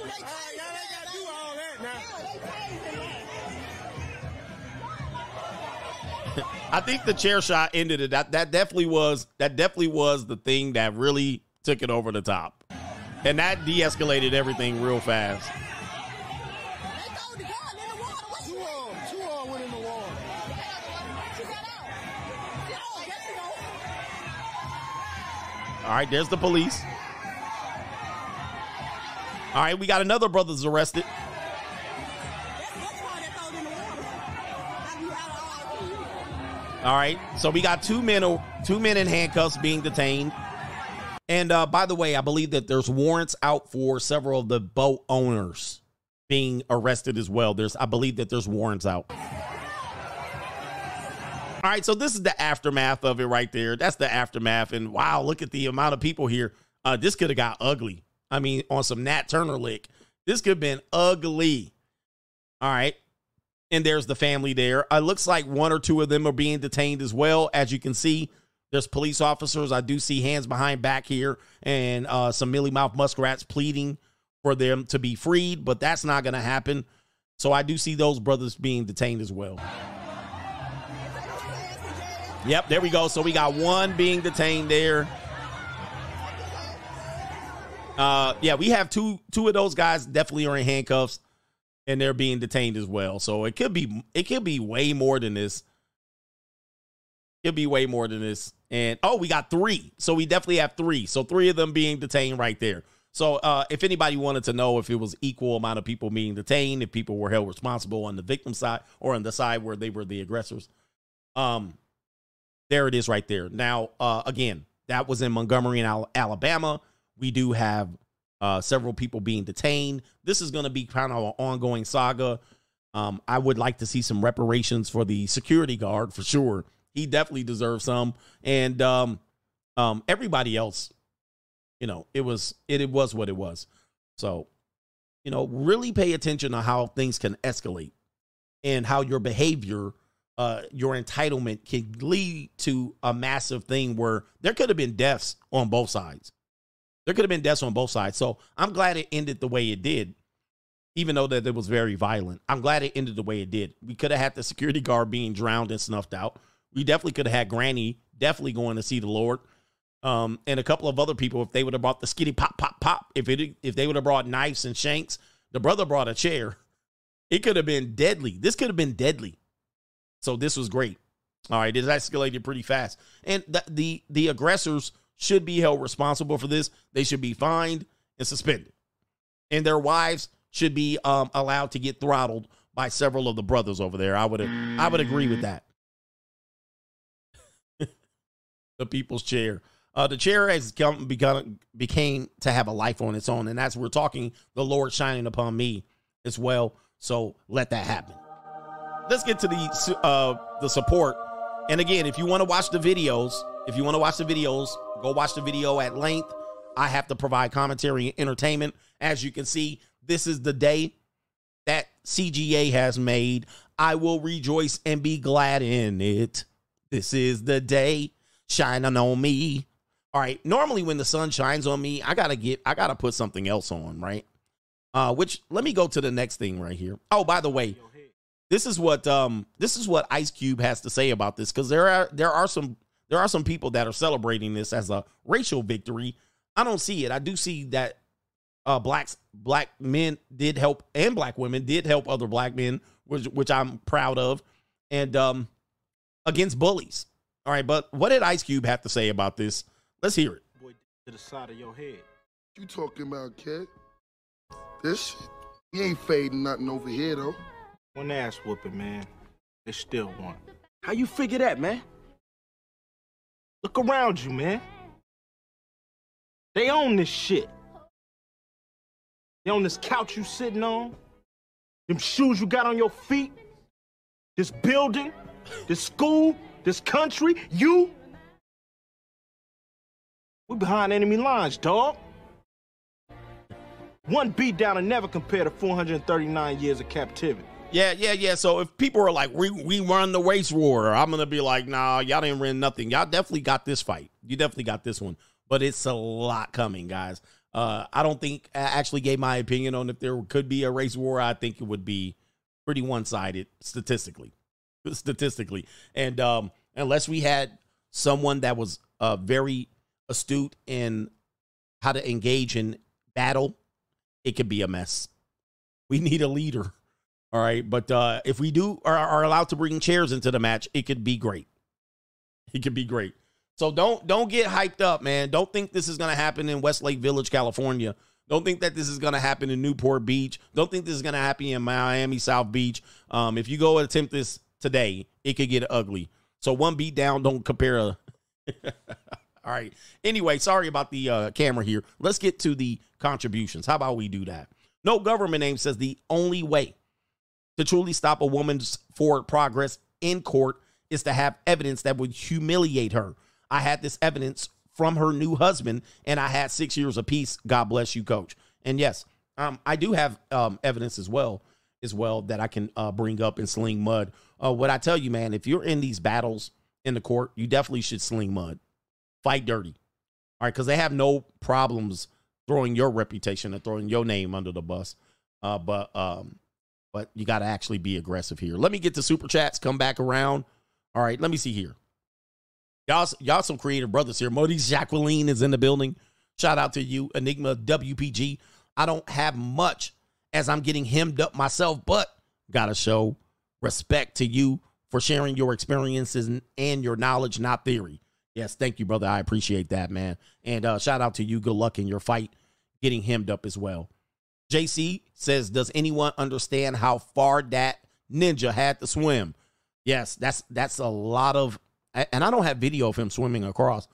I think the chair shot ended it. That that definitely was that definitely was the thing that really took it over the top. And that de-escalated everything real fast. All right, there's the police. All right, we got another brother's arrested. All right, so we got two men, two men in handcuffs being detained. And uh, by the way, I believe that there's warrants out for several of the boat owners being arrested as well. There's, I believe that there's warrants out. All right, so this is the aftermath of it right there. That's the aftermath. And wow, look at the amount of people here. Uh, this could have got ugly. I mean, on some Nat Turner lick, this could have been ugly. All right. And there's the family there. It looks like one or two of them are being detained as well. As you can see, there's police officers. I do see hands behind back here and uh, some mealy mouth muskrats pleading for them to be freed, but that's not going to happen. So I do see those brothers being detained as well. Yep, there we go. So we got one being detained there. Uh, yeah, we have two two of those guys definitely are in handcuffs, and they're being detained as well. So it could be it could be way more than this. It could be way more than this. And oh, we got three. So we definitely have three. So three of them being detained right there. So uh, if anybody wanted to know if it was equal amount of people being detained, if people were held responsible on the victim side or on the side where they were the aggressors, um, there it is right there. Now, uh, again, that was in Montgomery Alabama. We do have uh, several people being detained. This is going to be kind of an ongoing saga. Um, I would like to see some reparations for the security guard for sure. He definitely deserves some, and um, um, everybody else. You know, it was it, it was what it was. So, you know, really pay attention to how things can escalate and how your behavior uh, your entitlement can lead to a massive thing where there could have been deaths on both sides. There could have been deaths on both sides. So I'm glad it ended the way it did, even though that it was very violent. I'm glad it ended the way it did. We could have had the security guard being drowned and snuffed out. We definitely could have had Granny definitely going to see the Lord. Um, and a couple of other people, if they would have brought the skitty pop, pop, pop, if it if they would have brought knives and shanks, the brother brought a chair. [LAUGHS] It could have been deadly. This could have been deadly. So this was great. All right, it escalated pretty fast, and the, the the aggressors should be held responsible for this. They should be fined and suspended, and their wives should be um, allowed to get throttled by several of the brothers over there. I would I would agree with that. [LAUGHS] the people's chair. Uh, the chair has come begun became to have a life on its own, and as we're talking, the Lord shining upon me as well. So let that happen let's get to the uh the support. And again, if you want to watch the videos, if you want to watch the videos, go watch the video at length. I have to provide commentary and entertainment. As you can see, this is the day that CGA has made. I will rejoice and be glad in it. This is the day shining on me. All right. Normally, when the sun shines on me, I gotta get, I gotta put something else on, right? Uh, which let me go to the next thing right here. Oh, by the way, this is what um this is what Ice Cube has to say about this because there are there are some there are some people that are celebrating this as a racial victory. I don't see it. I do see that uh blacks black men did help and black women did help other black men, which which I'm proud of, and um against bullies. All right, but what did Ice Cube have to say about this? Let's hear it. Boy, to the side of your head. You talking about, kid? This shit? He ain't fading nothing over here though. One ass whooping, man. They still want. How you figure that, man? Look around you, man. They own this shit. They own this couch you sitting on, them shoes you got on your feet, this building, this school, this country, you. We behind enemy lines, dog. One beat down and never compare to 439 years of captivity. Yeah, yeah, yeah. So if people are like, we we run the race war, I'm gonna be like, nah, y'all didn't run nothing. Y'all definitely got this fight. You definitely got this one. But it's a lot coming, guys. Uh, I don't think I actually gave my opinion on if there could be a race war. I think it would be pretty one sided statistically, [LAUGHS] statistically, and um, unless we had someone that was uh, very astute in how to engage in battle, it could be a mess. We need a leader. All right. But uh, if we do are, are allowed to bring chairs into the match, it could be great. It could be great. So don't don't get hyped up, man. Don't think this is gonna happen in Westlake Village, California. Don't think that this is gonna happen in Newport Beach. Don't think this is gonna happen in Miami South Beach. Um, if you go attempt this today, it could get ugly. So one beat down, don't compare a [LAUGHS] All right. Anyway, sorry about the uh, camera here. Let's get to the contributions. How about we do that? No government name says the only way to truly stop a woman's forward progress in court is to have evidence that would humiliate her. I had this evidence from her new husband, and I had six years of peace. God bless you, coach. And yes, um, I do have um, evidence as well, as well that I can uh, bring up and sling mud. Uh, what I tell you, man, if you're in these battles in the court, you definitely should sling mud, fight dirty. All right, because they have no problems throwing your reputation and throwing your name under the bus. Uh, but um, but you got to actually be aggressive here. Let me get the super chats, come back around. All right, let me see here. Y'all, y'all some creative brothers here. Maurice Jacqueline is in the building. Shout out to you, Enigma WPG. I don't have much as I'm getting hemmed up myself, but gotta show respect to you for sharing your experiences and your knowledge, not theory. Yes, thank you, brother. I appreciate that, man. And uh, shout out to you. Good luck in your fight getting hemmed up as well. JC says, Does anyone understand how far that ninja had to swim? Yes, that's that's a lot of and I don't have video of him swimming across,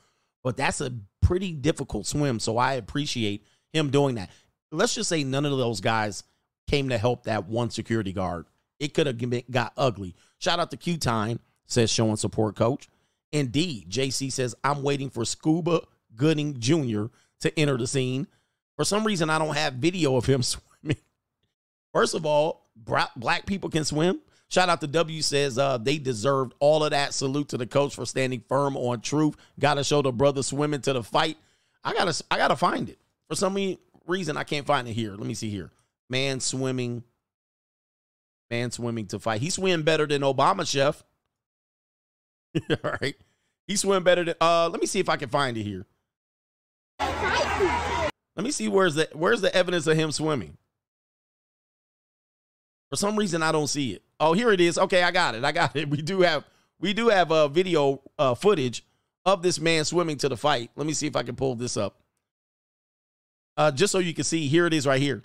but that's a pretty difficult swim. So I appreciate him doing that. Let's just say none of those guys came to help that one security guard. It could have got ugly. Shout out to Q Time, says showing support coach. Indeed, JC says, I'm waiting for Scuba Gooding Jr. to enter the scene. For some reason, I don't have video of him [LAUGHS] swimming. First of all, black people can swim. Shout out to W says uh, they deserved all of that. Salute to the coach for standing firm on truth. Got to show the brother swimming to the fight. I gotta I gotta find it. For some reason, I can't find it here. Let me see here. Man swimming. Man swimming to fight. He swim better than Obama, chef. [LAUGHS] all right. He swim better than uh let me see if I can find it here. Let me see where's the where's the evidence of him swimming. For some reason I don't see it. Oh, here it is. Okay, I got it. I got it. [LAUGHS] We do have we do have a uh, video uh, footage of this man swimming to the fight. Let me see if I can pull this up. Uh, just so you can see, here it is right here.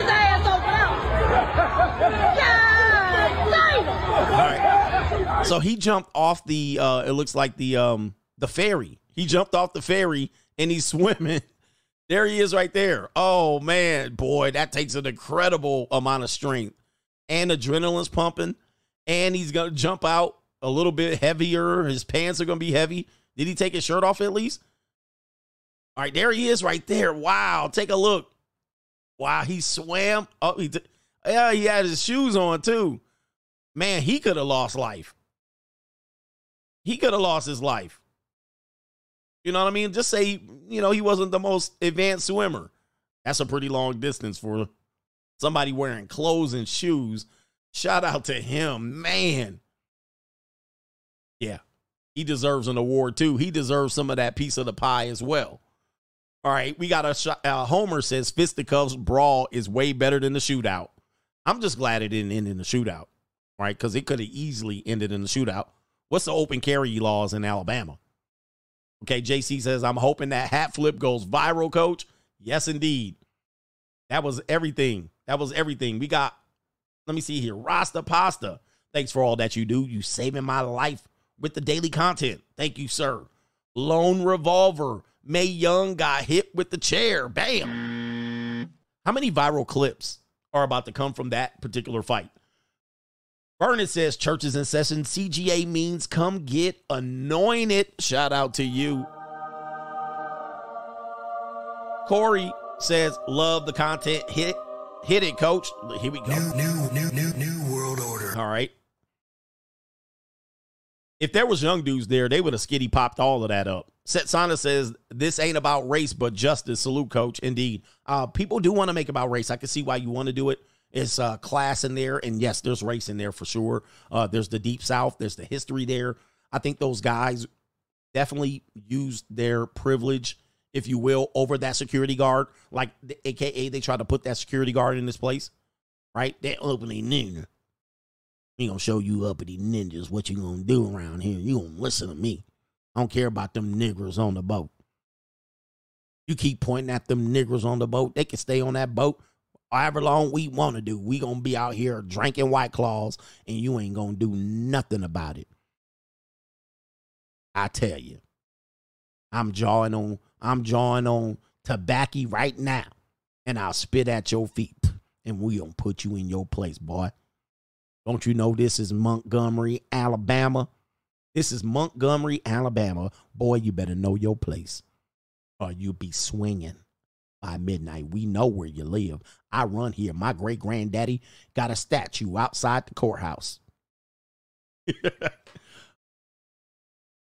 Right. So he jumped off the uh it looks like the um the ferry. He jumped off the ferry and he's [LAUGHS] swimming. There he is right there. Oh man, boy, that takes an incredible amount of strength and adrenaline's pumping and he's to jump out a little bit heavier. His pants are to be heavy. Did he take his shirt off at least? All right, there he is right there. Wow, take a look. Wow, he swam. Oh, he did. yeah, he had his shoes on too. Man, he could have lost life. He could have lost his life. You know what I mean? Just say, you know, he wasn't the most advanced swimmer. That's a pretty long distance for somebody wearing clothes and shoes Shout out to him, man. Yeah, he deserves an award too. He deserves some of that piece of the pie as well. All right, we got a shot. Uh, Homer says fisticuffs brawl is way better than the shootout. I'm just glad it didn't end in the shootout, right? Because it could have easily ended in the shootout. What's the open carry laws in Alabama? Okay, JC says, I'm hoping that hat flip goes viral, coach. Yes, indeed. That was everything. That was everything. We got let me see here. Rasta Pasta. Thanks for all that you do. You saving my life with the daily content. Thank you, sir. Lone Revolver. May Young got hit with the chair. Bam. How many viral clips are about to come from that particular fight? Bernard says churches in session. CGA means come get anointed. Shout out to you. Corey says love the content. Hit Hit it, coach. Here we go. New, new, new, new, new world order. All right. If there was young dudes there, they would have skitty popped all of that up. Setsana says this ain't about race, but justice. Salute, coach. Indeed, uh, people do want to make about race. I can see why you want to do it. It's uh, class in there, and yes, there's race in there for sure. Uh, there's the deep south. There's the history there. I think those guys definitely used their privilege if you will, over that security guard. Like, the, AKA, they tried to put that security guard in this place, right? That openly ninja. We gonna show you uppity ninjas what you gonna do around here. You gonna listen to me. I don't care about them niggers on the boat. You keep pointing at them niggers on the boat, they can stay on that boat however long we want to do. We gonna be out here drinking white claws, and you ain't gonna do nothing about it. I tell you, I'm jawing on I'm drawing on tobacco right now, and I'll spit at your feet, and we gonna put you in your place, boy. Don't you know this is Montgomery, Alabama? This is Montgomery, Alabama. Boy, you better know your place, or you'll be swinging by midnight. We know where you live. I run here. My great granddaddy got a statue outside the courthouse. [LAUGHS]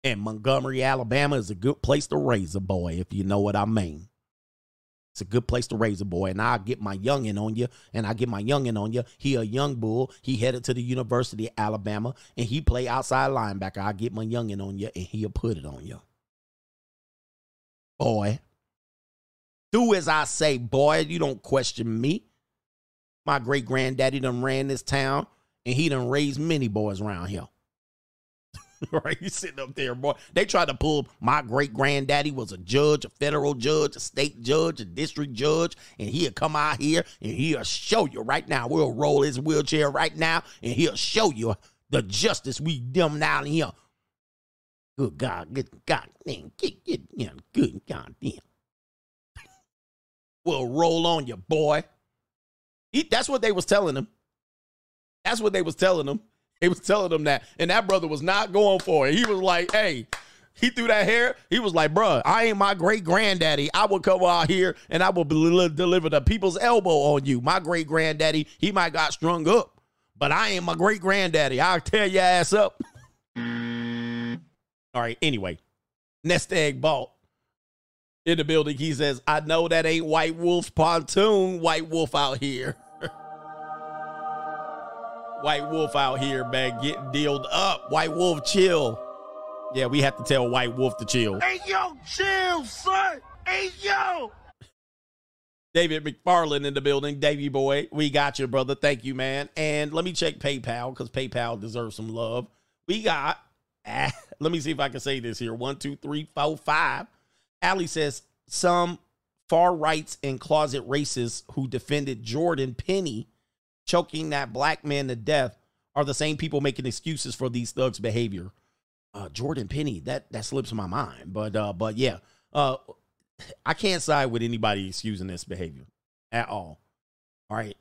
And Montgomery, Alabama is a good place to raise a boy, if you know what I mean. It's a good place to raise a boy. And I get my youngin' on you, and I get my youngin' on you. He a young bull. He headed to the University of Alabama, and he play outside linebacker. I get my youngin' on you, and he'll put it on you. Boy. Do as I say, boy. You don't question me. My great granddaddy done ran this town, and he done raised many boys around here. [LAUGHS] right? He's sitting up there, boy. They tried to pull my great granddaddy was a judge, a federal judge, a state judge, a district judge, and he'll come out here and he'll show you right now. We'll roll his wheelchair right now, and he'll show you the justice we done down here. Good God, good God, man, get, get, you good God damn. We'll roll on you, boy. He, that's what they was telling him. That's what they was telling him. He was telling him that, and that brother was not going for it. He was like, "Hey." He threw that hair. He was like, bruh, I ain't my great granddaddy. I will come out here and I will deliver the people's elbow on you. My great granddaddy, he might got strung up, but I ain't my great granddaddy. I'll tear your ass up. [LAUGHS] All right, anyway, Nest Egg Balt in the building. He says, I know that ain't White Wolf pontoon, White Wolf out here. [LAUGHS] White Wolf out here, man, getting dealed up. White Wolf, chill. Yeah, we have to tell White Wolf to chill. Hey, yo, chill, son. Hey, yo. David McFarland in the building. Davy boy, we got you, brother. Thank you, man. And let me check PayPal because PayPal deserves some love. We got, ah, [LAUGHS] let me see if I can say this here. One, two, three, four, five. Allie says some far rights and closet racists who defended Jordan Penny choking that black man to death are the same people making excuses for these thugs' behavior. Uh, Jordan Penny, that that slips my mind, but uh, but yeah, uh, I can't side with anybody excusing this behavior at all. All right,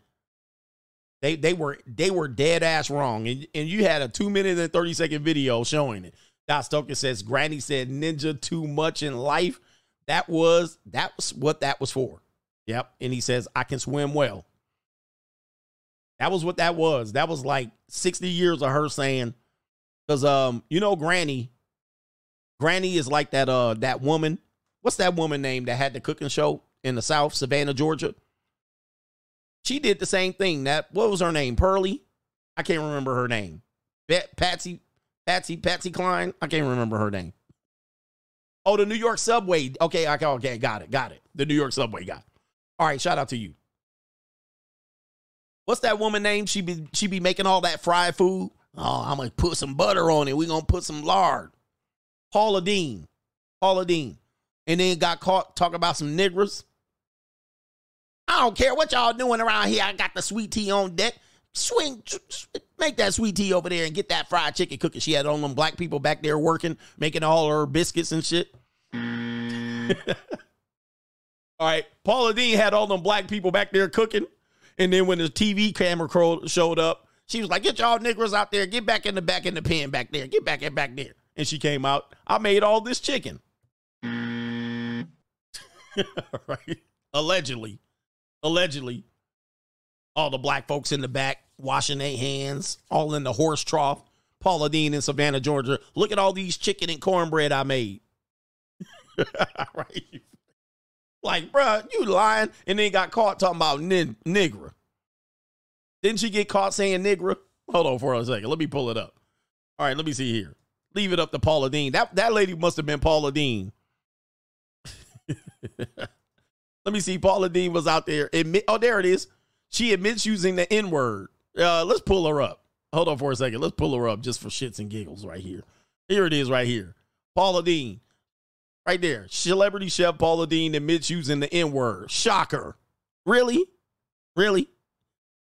they they were they were dead ass wrong, and and you had a two minute and thirty second video showing it. Doc Stoker says Granny said ninja too much in life. That was that was what that was for. Yep, and he says I can swim well. That was what that was. That was like 60 years of her saying, because um, you know, Granny, Granny is like that uh that woman. What's that woman name that had the cooking show in the South, Savannah, Georgia? She did the same thing. That what was her name? Pearlie? I can't remember her name. Bet Patsy, Patsy, Patsy Cline. I can't remember her name. Oh, the New York subway. Okay, okay, okay, got it, got it. The New York subway guy. All right, shout out to you. What's that woman name? She be she be making all that fried food. Oh, I'm gonna put some butter on it. we gonna put some lard. Paula Deen. Paula Deen. And then got caught talking about some niggers. I don't care what y'all doing around here. I got the sweet tea on deck. Swing, make that sweet tea over there and get that fried chicken cooking. She had all them black people back there working, making all her biscuits and shit. [LAUGHS] all right, Paula Deen had all them black people back there cooking. And then when the TV camera showed up, she was like, "Get y'all niggers out there! Get back in the back in the pen back there! Get back in back there!" And she came out. I made all this chicken. [LAUGHS] right? Allegedly, allegedly, all the black folks in the back washing their hands, all in the horse trough. Paula Deen in Savannah, Georgia. Look at all these chicken and cornbread I made. [LAUGHS] right? Like, bruh, you lying. And then got caught talking about nigger. Didn't she get caught saying nigger? Hold on for a second. Let me pull it up. All right, let me see here. Leave it up to Paula Deen. That, that lady must have been Paula Deen. [LAUGHS] let me see. Paula Deen was out there. Admit, oh, there it is. She admits using the N word. Uh, let's pull her up. Hold on for a second. Let's pull her up just for shits and giggles right here. Here it is right here. Paula Deen. Right there. Celebrity chef Paula Deen admits using the N word. Shocker. Really? Really?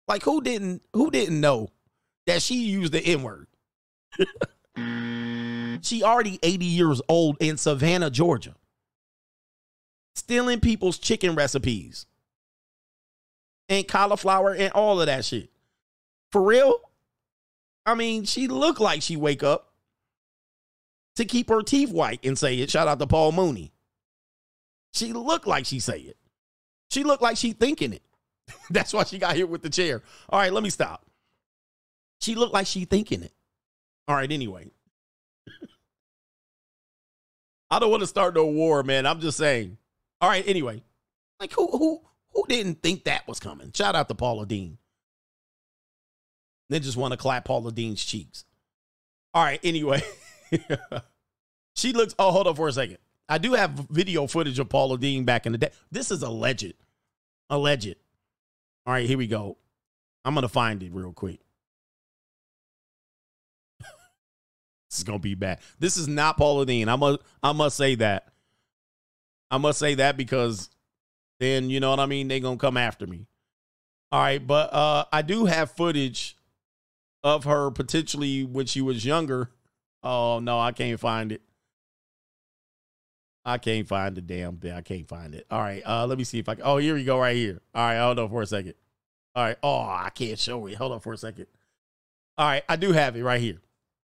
Like who didn't who didn't know that she used the N word? [LAUGHS] she already 80 years old in Savannah, Georgia. Stealing people's chicken recipes. And cauliflower and all of that shit. For real? I mean, she looked like she wake up to keep her teeth white and say it. Shout out to Paul Mooney. She looked like she say it. She looked like she thinking it. [LAUGHS] That's why she got here with the chair. All right, let me stop. She looked like she thinking it. All right, anyway. [LAUGHS] I don't want to start no war, man. I'm just saying. All right, anyway. Like who who who didn't think that was coming? Shout out to Paula Deen. Then just want to clap Paula Deen's cheeks. All right, anyway. [LAUGHS] she looks. Oh, hold on for a second. I do have video footage of Paula Deen back in the day. This is alleged. Alleged. All right, here we go. I'm gonna find it real quick. [LAUGHS] this is gonna be bad. This is not Paula Deen. I must I must say that. I must say that because then you know what I mean. They gonna come after me. All right, but uh, I do have footage of her potentially when she was younger. Oh no, I can't find it. I can't find the damn thing. I can't find it. All right, uh, let me see if I can. Oh, here we go, right here. All right, hold on for a second. All right. Oh, I can't show it. Hold on for a second. All right, I do have it right here.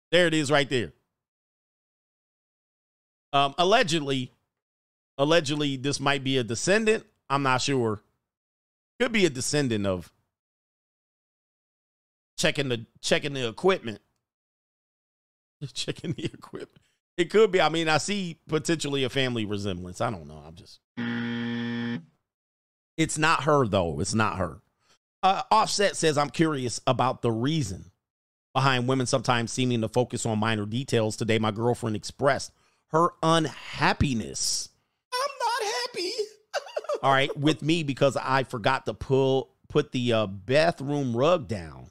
There it is, right there. Um, allegedly, allegedly, this might be a descendant. I'm not sure. Could be a descendant of checking the checking the equipment. [LAUGHS] checking the equipment. It could be. I mean, I see potentially a family resemblance. I don't know. I'm just. It's not her though. It's not her. Uh, Offset says, "I'm curious about the reason behind women sometimes seeming to focus on minor details. Today, my girlfriend expressed her unhappiness. I'm not happy. [LAUGHS] All right, with me because I forgot to pull put the uh, bathroom rug down."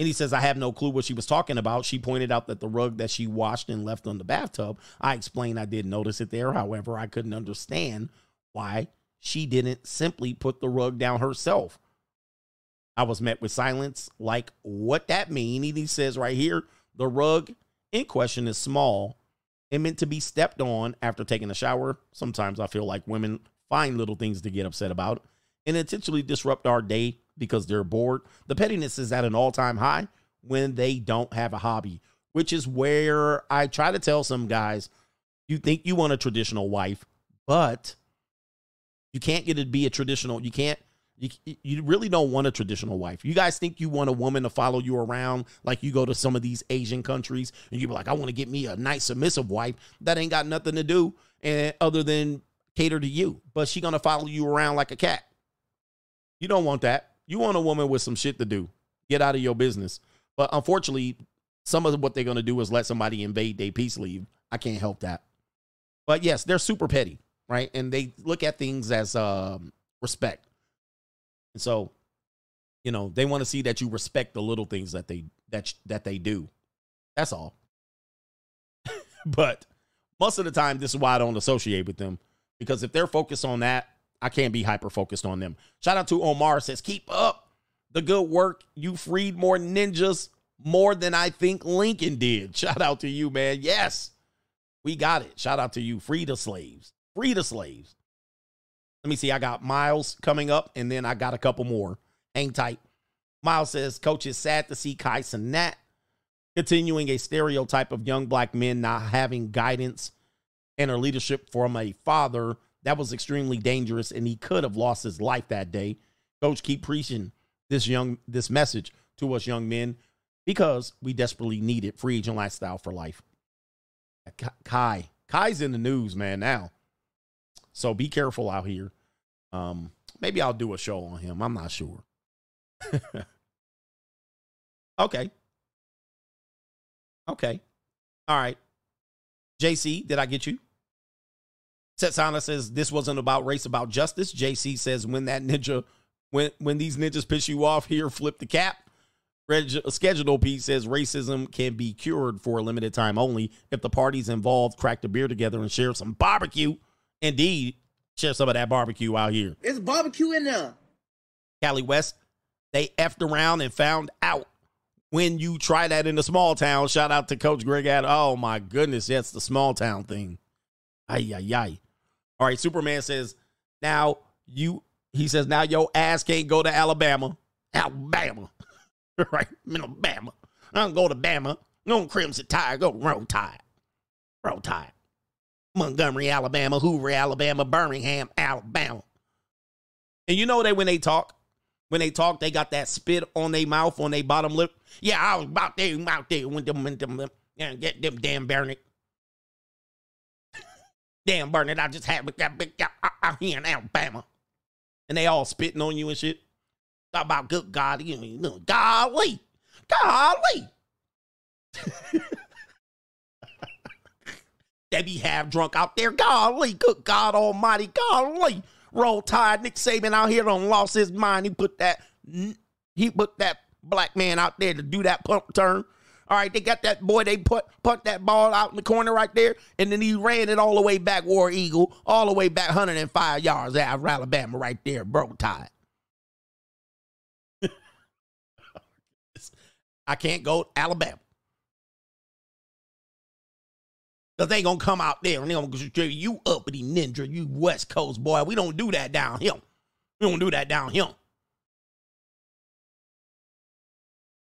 And he says, I have no clue what she was talking about. She pointed out that the rug that she washed and left on the bathtub. I explained I didn't notice it there. However, I couldn't understand why she didn't simply put the rug down herself. I was met with silence, like what that mean? And he says right here, the rug in question is small and meant to be stepped on after taking a shower. Sometimes I feel like women find little things to get upset about and intentionally disrupt our day because they're bored. The pettiness is at an all time high when they don't have a hobby, which is where I try to tell some guys you think you want a traditional wife, but you can't get it to be a traditional, you can't. You, you really don't want a traditional wife. You guys think you want a woman to follow you around like you go to some of these Asian countries and you be like, I want to get me a nice submissive wife that ain't got nothing to do and other than cater to you, but she gonna follow you around like a cat. You don't want that. You want a woman with some shit to do. Get out of your business. But unfortunately, some of what they're going to do is let somebody invade their peace leave. I can't help that. But yes, they're super petty, right? And they look at things as um, respect. And so, you know, they want to see that you respect the little things that they that that they do. That's all. [LAUGHS] but most of the time, this is why I don't associate with them because if they're focused on that, I can't be hyper focused on them. Shout out to Omar says, keep up the good work. You freed more ninjas more than I think Lincoln did. [LAUGHS] Shout out to you, man. Yes, we got it. Shout out to you. Free the slaves. Free the slaves. Let me see. I got Miles coming up, and then I got a couple more. Hang tight. Miles says, Coach, is sad to see Kai Cenat continuing a stereotype of young black men not having guidance and or leadership from a father that was extremely dangerous, and he could have lost his life that day. Coach, keep preaching this young this message to us young men because we desperately need it. Free agent lifestyle for life. Kai, Kai's in the news, man. Now, so be careful out here. Um, maybe I'll do a show on him. I'm not sure. [LAUGHS] okay. Okay. All right. JC, did I get you? Setsana says this wasn't about race, about justice. JC says when that ninja, when when these ninjas piss you off here, flip the cap. Reg, schedule Pete says racism can be cured for a limited time only if the parties involved crack a beer together and share some barbecue. Indeed, share some of that barbecue out here. It's barbecue in there. Cali West, they effed around and found out when you try that in the small town. Shout out to Coach Greg Ad. Oh my goodness, that's the small town thing. Ay, ay, ay. All right, Superman says, now you, he says, now your ass can't go to Alabama. Alabama. [LAUGHS] right? Alabama. I don't go to Bama. Go Crimson Tide. Go Roll Tide. Roll Tide. Montgomery, Alabama. Hoover, Alabama. Birmingham, Alabama. And you know that when they talk, when they talk, they got that spit on their mouth, on their bottom lip. Yeah, I was about there, out there with them, with them, yeah, get them damn Bernie. Damn, Bernard, I just had with that big guy out here in Alabama. And they all spitting on you and shit. Talk about good God, you know, golly, golly. [LAUGHS] They be half drunk out there. Golly, good God Almighty, golly. Roll Tide. Nick Saban out here done lost his mind. He put that he put that black man out there to do that pump turn. All right, they got that boy. They put put that ball out in the corner right there, and then he ran it all the way back, War Eagle, all the way back 105 yards out of Alabama, right there, bro. Tide. [LAUGHS] I can't go Alabama. Cause they gonna come out there and they gonna say, you uppity ninja, you West Coast boy. We don't do that down here. We don't do that down here.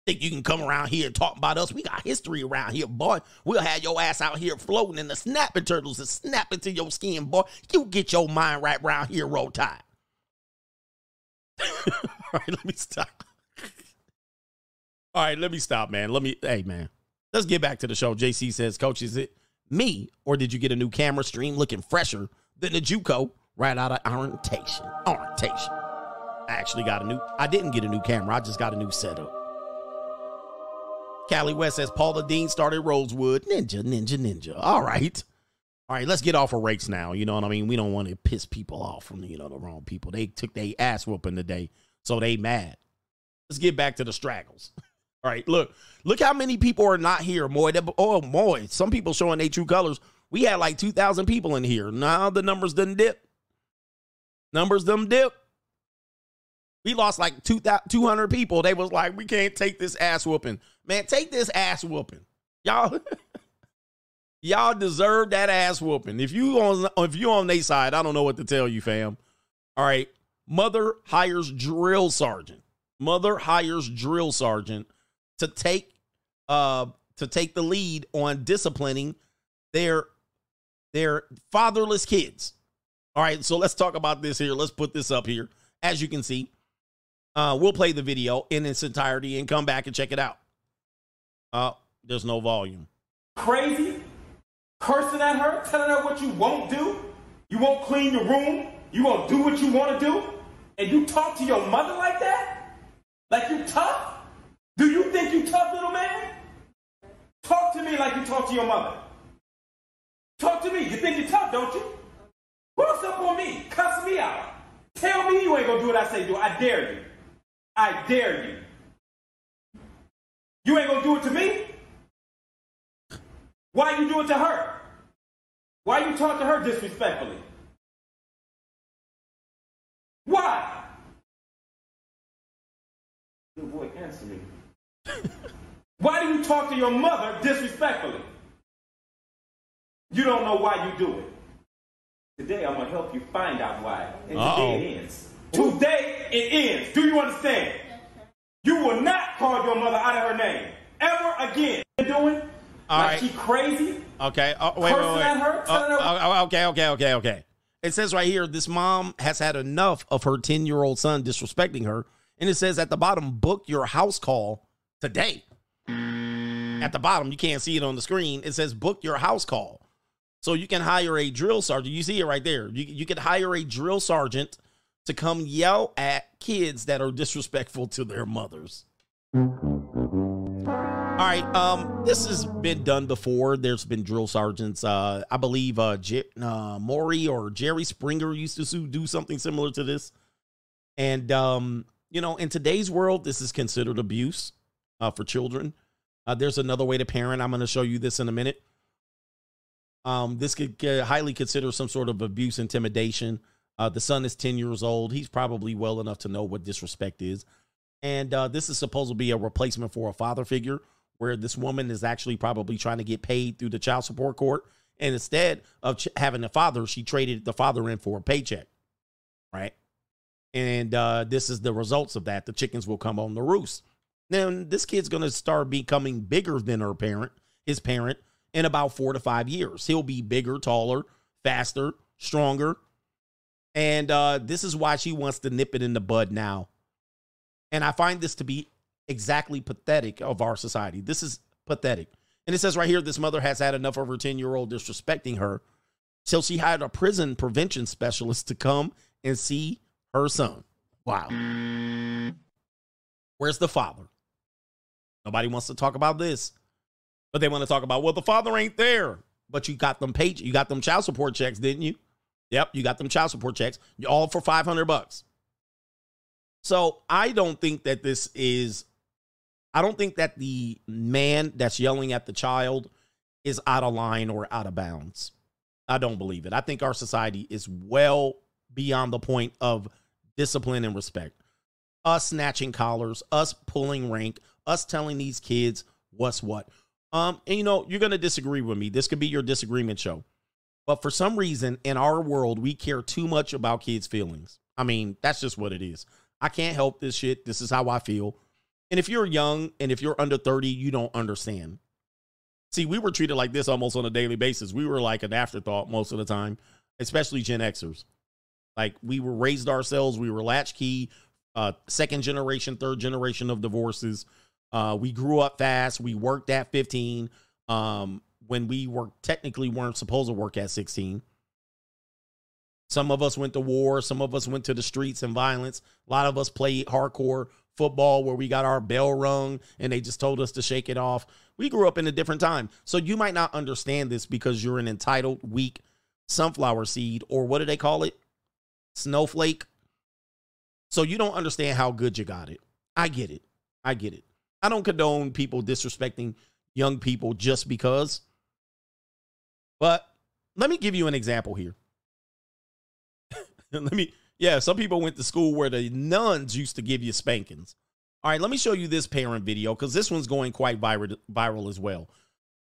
Think you can come around here and talk about us? We got history around here, boy. We'll have your ass out here floating in the snapping turtles and snap into your skin, boy. You get your mind right around here, roll tide. [LAUGHS] All right, let me stop. All right, let me stop, man. Let me, hey, man. Let's get back to the show. JC says, Coach, is it me or did you get a new camera stream looking fresher than the Juco right out of orientation? Orientation. I actually got a new, I didn't get a new camera. I just got a new setup. Callie West says Paula Deen started Rosewood. Ninja, ninja, ninja. All right. All right, let's get off of race now. You know what I mean? We don't want to piss people off from you know the wrong people. They took their ass whooping today, so they mad. Let's get back to the straggles. [LAUGHS] All right, look, look how many people are not here. Moy, oh boy, some people showing their true colors. We had like two thousand people in here. Now the numbers didn't dip. Numbers them dip. We lost like 200 people. They was like, we can't take this ass whooping. Man, take this ass whooping. Y'all, [LAUGHS] y'all deserve that ass whooping. If you on if you on their side, I don't know what to tell you, fam. All right. Mother hires drill sergeant. Mother hires drill sergeant to take uh to take the lead on disciplining their their fatherless kids. All right, so let's talk about this here. Let's put this up here. As you can see, uh, we'll play the video in its entirety and come back and check it out. Uh, there's no volume. Crazy? Cursing at her, telling her what you won't do? You won't clean your room? You won't do what you want to do? And you talk to your mother like that? Like you tough? Do you think you tough, little man? Talk to me like you talk to your mother. Talk to me. You think you're tough, don't you? What's up on me? Cuss me out. Tell me you ain't gonna do what I say do. I dare you. I dare you. You ain't gonna do it to me? Why you do it to her? Why you talk to her disrespectfully? Why? Good boy, answer me. [LAUGHS] why do you talk to your mother disrespectfully? You don't know why you do it. Today I'm gonna help you find out why. And Uh-oh. today it ends. Today it ends. Do you understand? You will not call your mother out of her name ever again. Doing All like right. she crazy. Okay. Oh, wait, wait, wait. at her, uh, telling her- Oh, oh, okay, okay, okay, okay. It says right here, this mom has had enough of her 10 year old son disrespecting her. And it says at the bottom, book your house call today. At the bottom, you can't see it on the screen. It says book your house call. So you can hire a drill sergeant. You see it right there. You, you can hire a drill sergeant to come yell at kids that are disrespectful to their mothers. All right, um, this has been done before. There's been drill sergeants. Uh, I believe uh, J- uh, Maury or Jerry Springer used to do something similar to this. And um, you know, in today's world, this is considered abuse uh, for children. Uh, there's another way to parent. I'm going to show you this in a minute. Um, this could highly consider some sort of abuse, intimidation. Uh, the son is 10 years old. He's probably well enough to know what disrespect is. And uh, this is supposed to be a replacement for a father figure where this woman is actually probably trying to get paid through the child support court. And instead of ch- having a father, she traded the father in for a paycheck. Right. And uh, this is the results of that. The chickens will come on the roost. Now, this kid's going to start becoming bigger than her parent, his parent, in about four to five years. He'll be bigger, taller, faster, stronger. And uh, this is why she wants to nip it in the bud now. And I find this to be exactly pathetic of our society. This is pathetic. And it says right here this mother has had enough of her 10 year old disrespecting her. So she hired a prison prevention specialist to come and see her son. Wow. Where's the father? Nobody wants to talk about this. But they want to talk about, well, the father ain't there. but you got them paid. You got them child support checks, didn't you? Yep, you got them child support checks, all for five hundred bucks. So I don't think that this is. I don't think that the man that's yelling at the child is out of line or out of bounds. I don't believe it. I think our society is well beyond the point of discipline and respect. Us snatching collars, us pulling rank, us telling these kids what's what. Um, and you know, you're gonna disagree with me. This could be your disagreement show. But for some reason in our world, we care too much about kids' feelings. I mean, that's just what it is. I can't help this shit. This is how I feel. And if you're young and if you're under 30, you don't understand. See, we were treated like this almost on a daily basis. We were like an afterthought most of the time, especially Gen Xers. Like we were raised ourselves, we were latchkey, uh, second generation, third generation of divorces. Uh, we grew up fast. We worked at 15 um, when we were technically weren't supposed to work at 16. Some of us went to war. Some of us went to the streets and violence. A lot of us played hardcore football where we got our bell rung and they just told us to shake it off. We grew up in a different time. So you might not understand this because you're an entitled, weak sunflower seed, or what do they call it? Snowflake. So you don't understand how good you got it. I get it. I get it. I don't condone people disrespecting young people just because. But let me give you an example here. [LAUGHS] let me, yeah, some people went to school where the nuns used to give you spankings. All right, let me show you this parent video because this one's going quite viral, viral as well.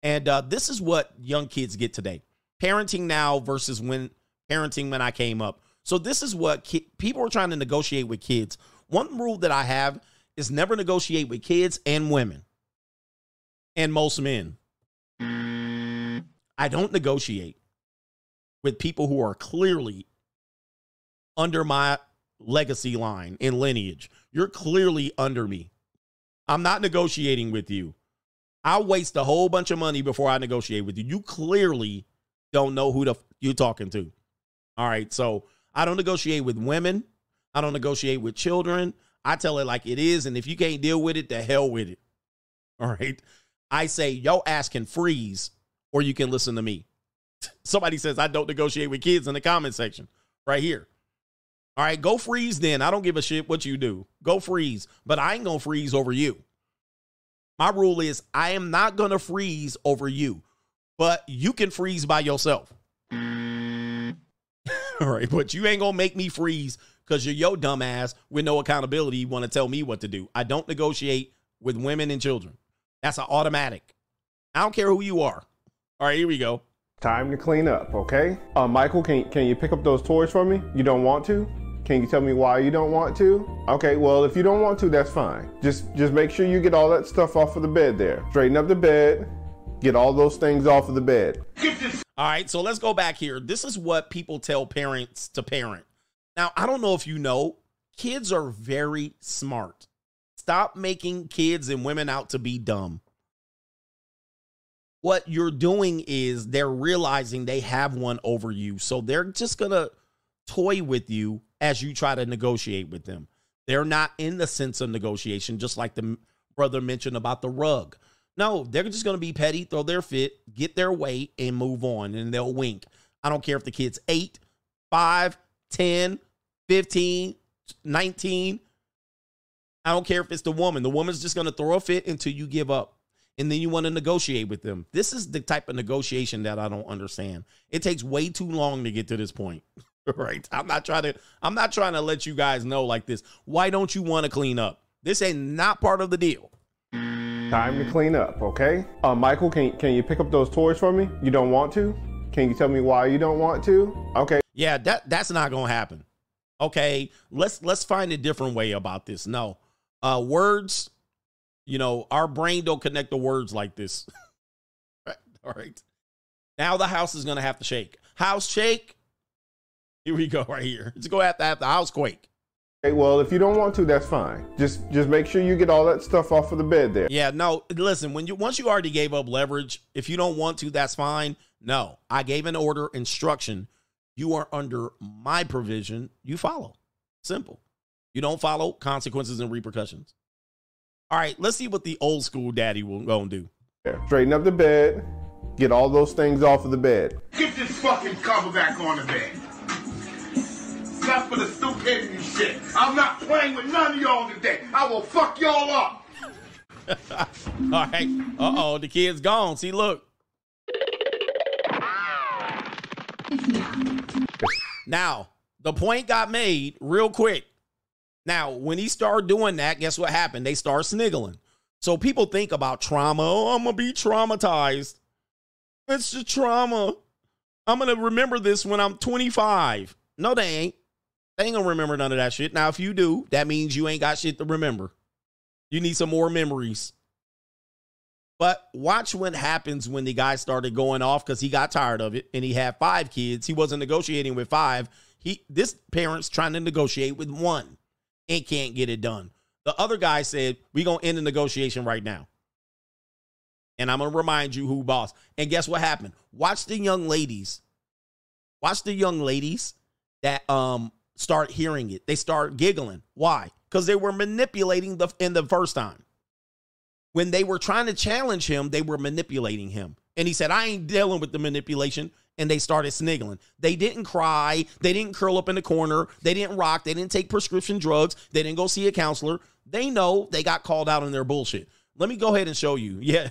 And uh, this is what young kids get today parenting now versus when parenting when I came up. So, this is what ki- people are trying to negotiate with kids. One rule that I have is never negotiate with kids and women and most men. I don't negotiate with people who are clearly under my legacy line and lineage. You're clearly under me. I'm not negotiating with you. I'll waste a whole bunch of money before I negotiate with you. You clearly don't know who the f- you're talking to. All right, so I don't negotiate with women. I don't negotiate with children. I tell it like it is, and if you can't deal with it, the hell with it. All right. I say yo ass can freeze, or you can listen to me. [LAUGHS] Somebody says I don't negotiate with kids in the comment section right here. All right, go freeze then. I don't give a shit what you do. Go freeze, but I ain't gonna freeze over you. My rule is I am not gonna freeze over you, but you can freeze by yourself. [LAUGHS] All right, but you ain't gonna make me freeze because you're your dumb ass with no accountability. You want to tell me what to do. I don't negotiate with women and children. That's an automatic. I don't care who you are. All right, here we go. Time to clean up, okay? Uh, Michael, can, can you pick up those toys for me? You don't want to? Can you tell me why you don't want to? Okay, well, if you don't want to, that's fine. Just just make sure you get all that stuff off of the bed there. Straighten up the bed, get all those things off of the bed. All right, so let's go back here. This is what people tell parents to parent. Now, I don't know if you know, kids are very smart. Stop making kids and women out to be dumb. What you're doing is they're realizing they have one over you. So they're just going to toy with you as you try to negotiate with them. They're not in the sense of negotiation, just like the brother mentioned about the rug. No, they're just going to be petty, throw their fit, get their way, and move on, and they'll wink. I don't care if the kid's 8, 5, 10, 15, 19. I don't care if it's the woman. The woman's just going to throw a fit until you give up. And then you want to negotiate with them. This is the type of negotiation that I don't understand. It takes way too long to get to this point. [LAUGHS] right? I'm not trying to I'm not trying to let you guys know like this. Why don't you want to clean up? This ain't not part of the deal. Time to clean up, okay? Uh, Michael, can, can you pick up those toys for me? You don't want to? Can you tell me why you don't want to? Okay. Yeah, that that's not gonna happen. Okay, let's let's find a different way about this. No, uh, words. You know, our brain don't connect the words like this. [LAUGHS] right, all right. Now the house is gonna have to shake. House shake. Here we go, right here. It's gonna have to have the house quake. Okay, well, if you don't want to, that's fine. Just just make sure you get all that stuff off of the bed there. Yeah, no, listen, when you once you already gave up leverage, if you don't want to, that's fine. No, I gave an order instruction. You are under my provision. You follow. Simple. You don't follow consequences and repercussions. All right, let's see what the old school daddy will go and do. Straighten up the bed, Get all those things off of the bed. Get this fucking cover back on the bed. Enough for the stupidity shit. I'm not playing with none of y'all today. I will fuck y'all up. [LAUGHS] All right. Uh oh, the kid's gone. See, look. Now, the point got made real quick. Now, when he started doing that, guess what happened? They start sniggling. So people think about trauma. Oh, I'm to be traumatized. It's the trauma. I'm to remember this when I'm 25. No, they ain't. They ain't to remember none of that shit. Now, if you do, that means you ain't got shit to remember. You need some more memories. But watch what happens when the guy started going off because he got tired of it and he had five kids. He wasn't negotiating with five. He this parent's trying to negotiate with one and can't get it done. The other guy said, we gonna end the negotiation right now. And I'm gonna remind you who boss. And guess what happened? Watch the young ladies. Watch the young ladies that um start hearing it. They start giggling. Why? Because they were manipulating the in the first time. When they were trying to challenge him, they were manipulating him. And he said, I ain't dealing with the manipulation. And they started sniggling. They didn't cry. They didn't curl up in the corner. They didn't rock. They didn't take prescription drugs. They didn't go see a counselor. They know they got called out on their bullshit. Let me go ahead and show you. [LAUGHS] Yeah.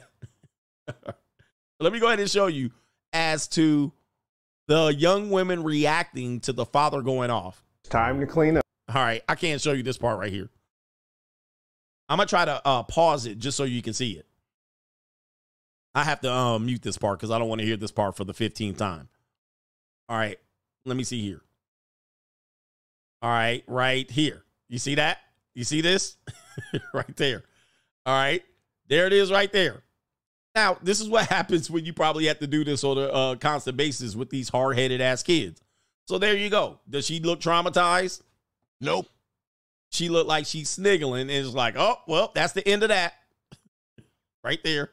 Let me go ahead and show you as to the young women reacting to the father going off. It's time to clean up. All right. I can't show you this part right here. I'm gonna try to uh, pause it just so you can see it. I have to um, mute this part because I don't want to hear this part for the 15th time. All right, let me see here. All right, right here. You see that? You see this? [LAUGHS] right there. All right, there it is right there. Now, this is what [LAUGHS] happens when you probably have to do this on a uh, constant basis with these hard headed ass kids. So there you go. Does she look traumatized? Nope she looked like she's sniggling and it's like, oh, well, that's the end of that. [LAUGHS] right there.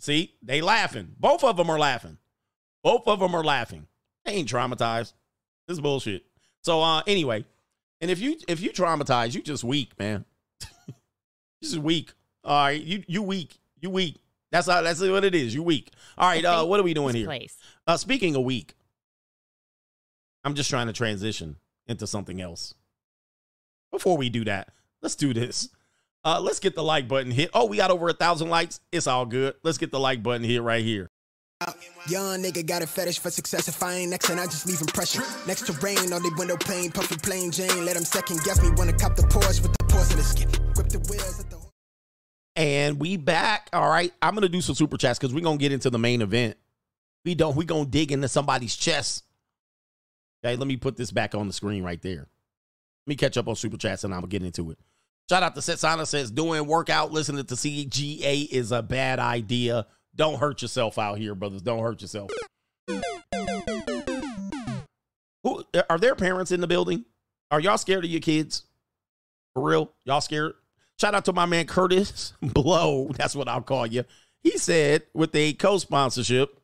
See, they laughing. Both of them are laughing. Both of them are laughing. They ain't traumatized. This is bullshit. So uh anyway, and if you if you traumatize, you just weak, man. [LAUGHS] this is weak. All right, you you weak. You weak. That's how that's what it is. You weak. All right, uh what are we doing here? Place. Uh speaking of weak, I'm just trying to transition into something else. Before we do that, let's do this. Uh, let's get the like button hit. Oh, we got over a thousand likes. It's all good. Let's get the like button hit right here. Young nigga got a fetish for success. If I ain't next, and I just leave impression. Next to rain on the window pane, puffy plain Jane. Let him second guess me. Wanna cop the Porsche with the Porsche in the skin. Grip the wheels at the. And we back. All right. I'm gonna do some super chats because we're gonna get into the main event. We don't. We gonna dig into somebody's chest. Okay. Let me put this back on the screen right there. Let me catch up on super chats and I'm gonna get into it. Shout out to Setsana says doing workout, listening to CGA is a bad idea. Don't hurt yourself out here, brothers. Don't hurt yourself. Who are there parents in the building? Are y'all scared of your kids? For real? Y'all scared? Shout out to my man Curtis [LAUGHS] Blow. That's what I'll call you. He said with a co-sponsorship.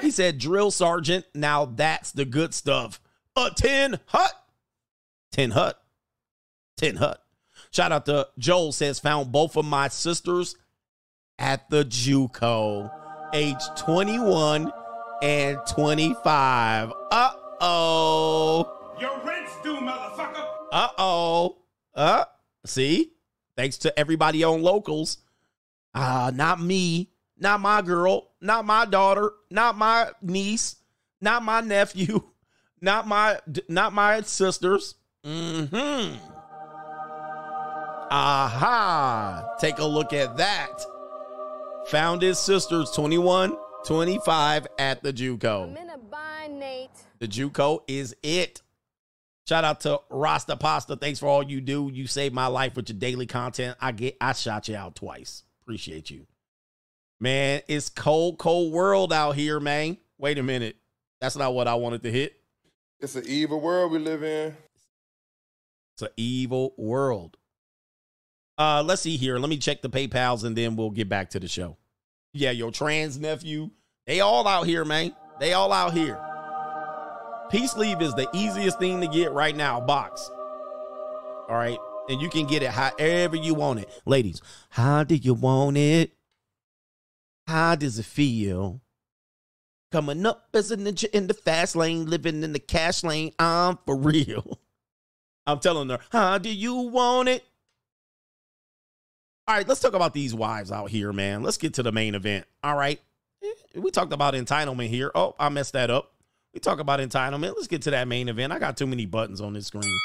He said drill sergeant. Now that's the good stuff. A tin hut. Tin hut. Tin hut. Shout out to Joel says found both of my sisters at the JUCO, age 21 and 25. Uh oh. Your rent's due, motherfucker. Uh oh. Uh, see? Thanks to everybody on locals. Ah, uh, not me, not my girl, not my daughter, not my niece, not my nephew, [LAUGHS] not my not my sisters. Mm-hmm. Aha. Take a look at that. Found his sisters 21, 25 at the JUCO. The JUCO is it. Shout out to Rasta Pasta. Thanks for all you do. You saved my life with your daily content. I get I shot you out twice. Appreciate you. Man, it's cold, cold world out here, man. Wait a minute. That's not what I wanted to hit. It's an evil world we live in. It's an evil world. Uh, let's see here. Let me check the PayPal's and then we'll get back to the show. Yeah, your trans nephew. They all out here, man. They all out here. Peace leave is the easiest thing to get right now. Box. All right. And you can get it however you want it. Ladies, how do you want it? How does it feel? Coming up as a ninja in the fast lane, living in the cash lane. I'm for real. [LAUGHS] I'm telling her, how do you want it? All right, let's talk about these wives out here, man. Let's get to the main event. All right. We talked about entitlement here. Oh, I messed that up. We talk about entitlement. Let's get to that main event. I got too many buttons on this screen.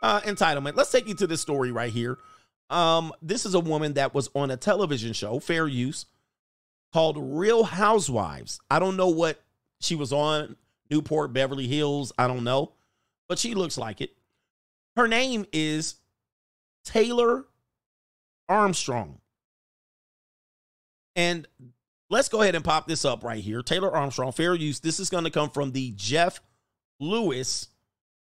Uh, entitlement. Let's take you to this story right here. Um, this is a woman that was on a television show, fair use, called Real Housewives. I don't know what she was on, Newport, Beverly Hills. I don't know, but she looks like it. Her name is Taylor Armstrong. And let's go ahead and pop this up right here. Taylor Armstrong, fair use. This is going to come from the Jeff Lewis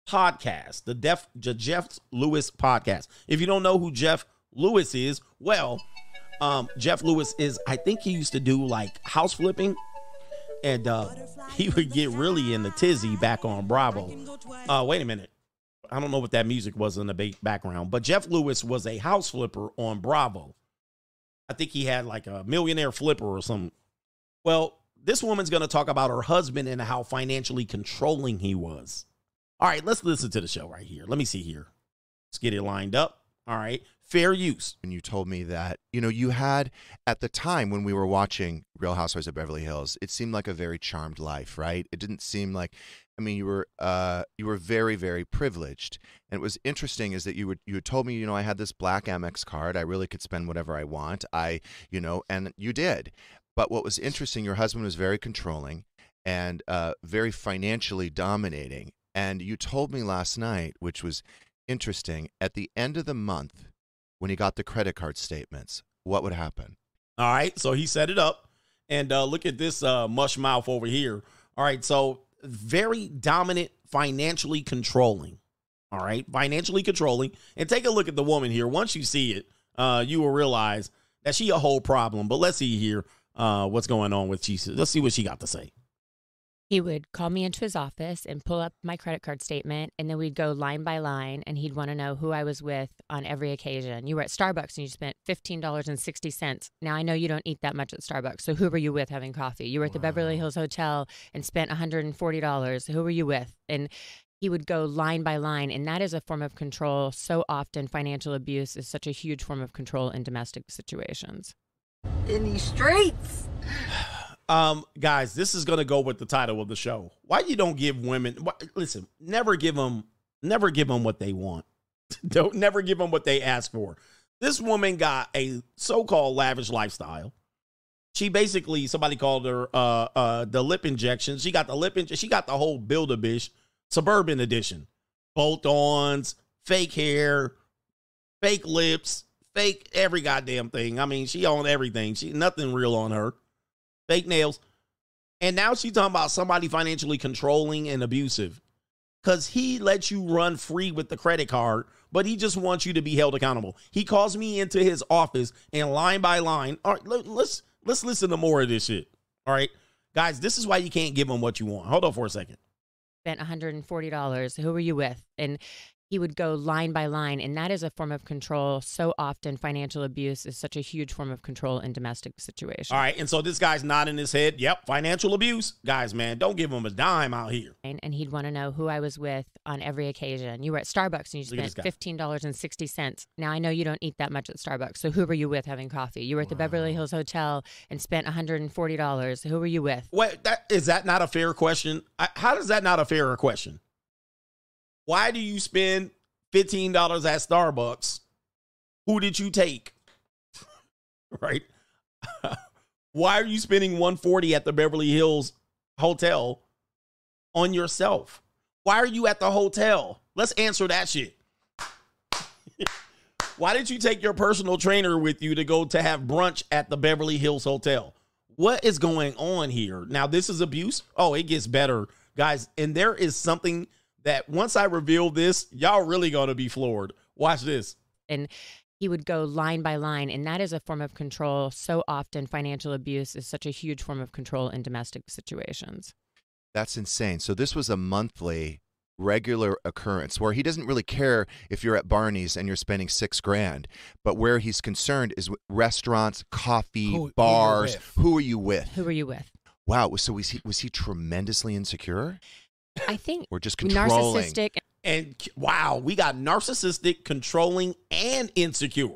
podcast, the, Def, Jeff Lewis podcast. If you don't know who Jeff Lewis is, well, um, Jeff Lewis is, I think he used to do like house flipping. And uh, he would get really in the tizzy back on Bravo. Uh, wait a minute. I don't know what that music was in the background, but Jeff Lewis was a house flipper on Bravo. I think he had like a millionaire flipper or something. Well, this woman's going to talk about her husband and how financially controlling he was. All right, let's listen to the show right here. Let me see here. Let's get it lined up. All right. Fair use. And you told me that, you know, you had at the time when we were watching Real Housewives of Beverly Hills, it seemed like a very charmed life, right? It didn't seem like I mean, you were uh, you were very very privileged, and it was interesting is that you would you had told me you know I had this black Amex card, I really could spend whatever I want, I you know, and you did. But what was interesting, your husband was very controlling and uh, very financially dominating, and you told me last night, which was interesting, at the end of the month when he got the credit card statements, what would happen? All right, so he set it up, and uh, look at this uh, mush mouth over here. All right, so very dominant, financially controlling. All right, financially controlling. And take a look at the woman here. Once you see it, uh, you will realize that she a whole problem. But let's see here uh, what's going on with Jesus. Let's see what she got to say. He would call me into his office and pull up my credit card statement, and then we'd go line by line, and he'd want to know who I was with on every occasion. You were at Starbucks and you spent fifteen dollars and sixty cents. Now I know you don't eat that much at Starbucks, so who were you with having coffee? You were at the Beverly Hills Hotel and spent one hundred and forty dollars. Who were you with? And he would go line by line, and that is a form of control. So often, financial abuse is such a huge form of control in domestic situations. In these streets. Um, guys, this is gonna go with the title of the show. Why you don't give women? Listen, never give them, never give them what they want. [LAUGHS] don't never give them what they ask for. This woman got a so-called lavish lifestyle. She basically somebody called her uh uh the lip injection. She got the lip injection. She got the whole build a bish suburban edition, bolt-ons, fake hair, fake lips, fake every goddamn thing. I mean, she owned everything. She nothing real on her fake nails. And now she's talking about somebody financially controlling and abusive because he lets you run free with the credit card, but he just wants you to be held accountable. He calls me into his office and line by line. All right, let's let's listen to more of this shit. All right, guys, this is why you can't give them what you want. Hold on for a second. Spent $140. Who were you with? And he would go line by line and that is a form of control so often financial abuse is such a huge form of control in domestic situations. all right and so this guy's nodding his head yep financial abuse? Guys man don't give him a dime out here. And, and he'd want to know who i was with on every occasion. You were at starbucks and you spent $15.60 now i know you don't eat that much at starbucks so who were you with having coffee? You were at the wow. beverly hills hotel and spent $140 who were you with? Wait that is that not a fair question? I, how does that not a fair question why do you spend $15 at Starbucks? Who did you take? [LAUGHS] right? [LAUGHS] Why are you spending 140 at the Beverly Hills hotel on yourself? Why are you at the hotel? Let's answer that shit. [LAUGHS] Why did you take your personal trainer with you to go to have brunch at the Beverly Hills Hotel? What is going on here? Now, this is abuse. Oh, it gets better, guys. And there is something that once I reveal this, y'all really gonna be floored. Watch this. And he would go line by line, and that is a form of control. So often, financial abuse is such a huge form of control in domestic situations. That's insane. So this was a monthly regular occurrence where he doesn't really care if you're at Barney's and you're spending six grand, but where he's concerned is with restaurants, coffee, Who- who you bars. Who are you with? Who are you with? Wow. So was he was he tremendously insecure? I think we're just controlling? narcissistic. And wow, we got narcissistic, controlling, and insecure.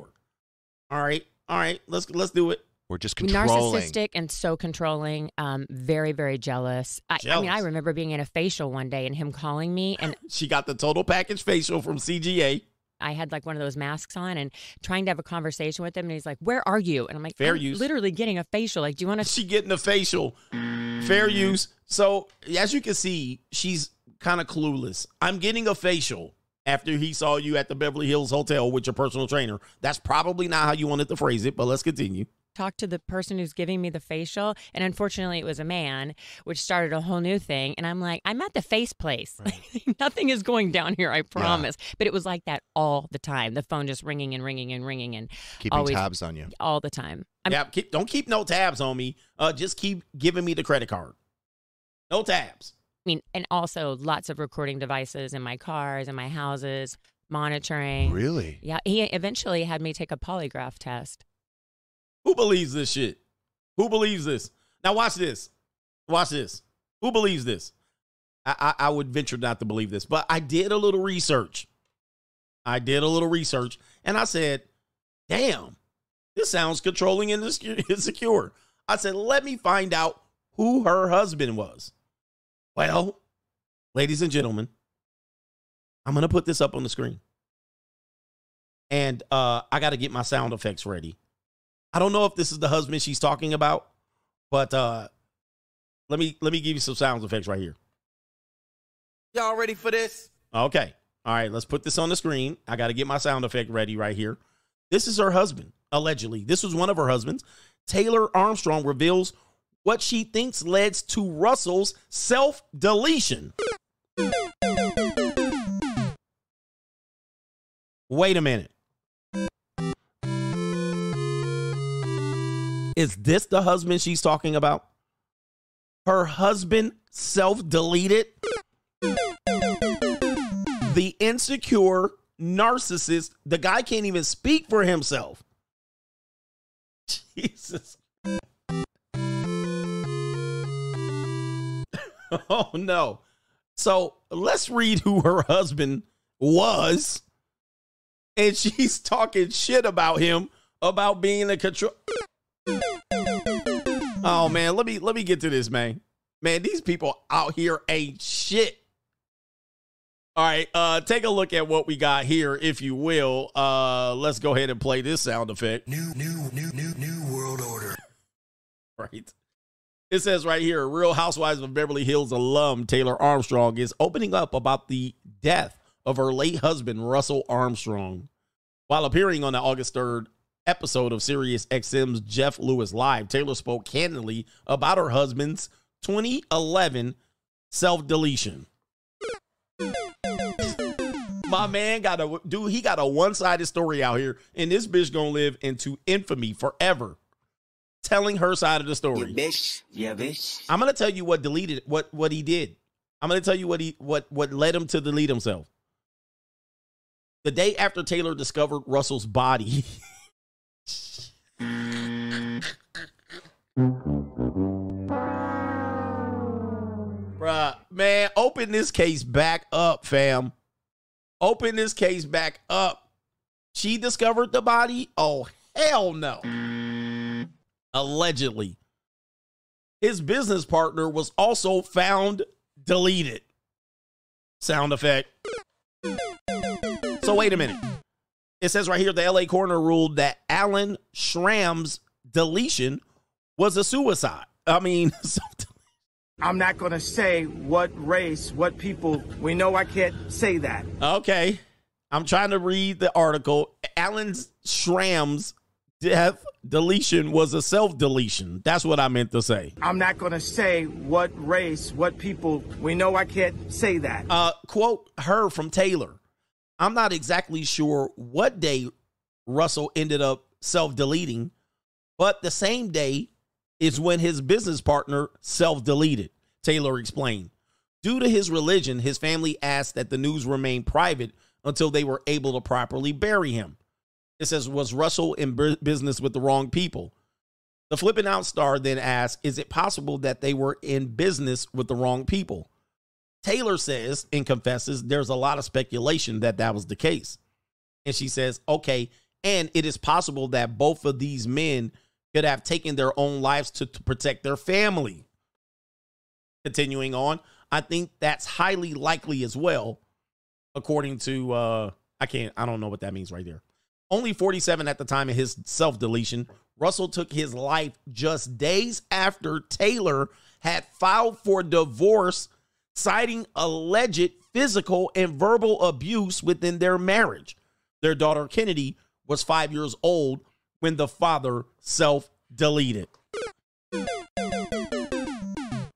All right, all right, let's let's do it. We're just controlling. narcissistic and so controlling um very very jealous. I, I mean i remember being in a facial one day and him calling me and [LAUGHS] She got the total package facial from CGA. i had like one of those masks on and trying to have a conversation with him and he's like where are you and i'm like Fair "I'm use. literally getting a facial like do you want to She getting a facial. Fair mm-hmm. use. So as you can see, she's kind of clueless. I'm getting a facial after he saw you at the Beverly Hills Hotel with your personal trainer. That's probably not how you wanted to phrase it, but let's continue. Talk to the person who's giving me the facial and unfortunately it was a man which started a whole new thing and i'm like i'm at the face place [LAUGHS] nothing is going down here i promise but it was like that all the time the phone just ringing and ringing and ringing and Keeping always, tabs on you. all the time yeah, keep, don't keep no tabs on me. Uh, just keep giving me the credit card. No tabs. I mean, and also lots of recording devices in my cars, in my houses, monitoring. Really? Yeah. He eventually had me take a polygraph test. Who believes this shit? Who believes this? Now watch this. Watch this. Who believes this? I, I, I would venture not to believe this, but I did a little research. I did a little research, and I said, "Damn, this sounds controlling and insecure- [LAUGHS] insecure." I said, "Let me find out who her husband was." Well, ladies and gentlemen, I'm gonna put this up on the screen, and uh, I got to get my sound effects ready. I don't know if this is the husband she's talking about, but uh let me let me give you some sound effects right here. Y'all ready for this? Okay. All right, let's put this on the screen. I got to get my sound effect ready right here. This is her husband, allegedly. This was one of her husbands. Taylor Armstrong reveals what she thinks led to Russell's self deletion. Wait a minute. Is this the husband she's talking about? Her husband self deleted? The insecure narcissist, the guy can't even speak for himself. Jesus. [LAUGHS] oh no. So let's read who her husband was. And she's talking shit about him about being a control. Oh man, let me let me get to this, man. Man, these people out here ain't shit. All right, uh take a look at what we got here, if you will. Uh let's go ahead and play this sound effect. New, new, new, new, new world order. [LAUGHS] Right. It says right here, Real Housewives of Beverly Hills alum Taylor Armstrong is opening up about the death of her late husband, Russell Armstrong. While appearing on the August 3rd episode of Sirius XM's Jeff Lewis Live, Taylor spoke candidly about her husband's 2011 self deletion. My man got a dude, he got a one sided story out here, and this bitch gonna live into infamy forever. Telling her side of the story. bitch. Yeah, bitch. I'm gonna tell you what deleted what what he did. I'm gonna tell you what he what what led him to delete himself. The day after Taylor discovered Russell's body. [LAUGHS] Bruh, man, open this case back up, fam. Open this case back up. She discovered the body? Oh, hell no. Allegedly. His business partner was also found deleted. Sound effect. So, wait a minute. It says right here the LA coroner ruled that Alan Schramm's deletion was a suicide. I mean, [LAUGHS] I'm not going to say what race, what people. We know I can't say that. Okay. I'm trying to read the article. Alan Schramm's death deletion was a self deletion. That's what I meant to say. I'm not going to say what race, what people. We know I can't say that. Uh, quote her from Taylor. I'm not exactly sure what day Russell ended up self deleting, but the same day is when his business partner self deleted, Taylor explained. Due to his religion, his family asked that the news remain private until they were able to properly bury him. It says, Was Russell in business with the wrong people? The flipping out star then asked, Is it possible that they were in business with the wrong people? Taylor says and confesses there's a lot of speculation that that was the case. And she says, Okay, and it is possible that both of these men could have taken their own lives to, to protect their family. Continuing on, I think that's highly likely as well, according to uh I can't I don't know what that means right there. Only 47 at the time of his self-deletion, Russell took his life just days after Taylor had filed for divorce, citing alleged physical and verbal abuse within their marriage. Their daughter Kennedy was five years old when the father self deleted.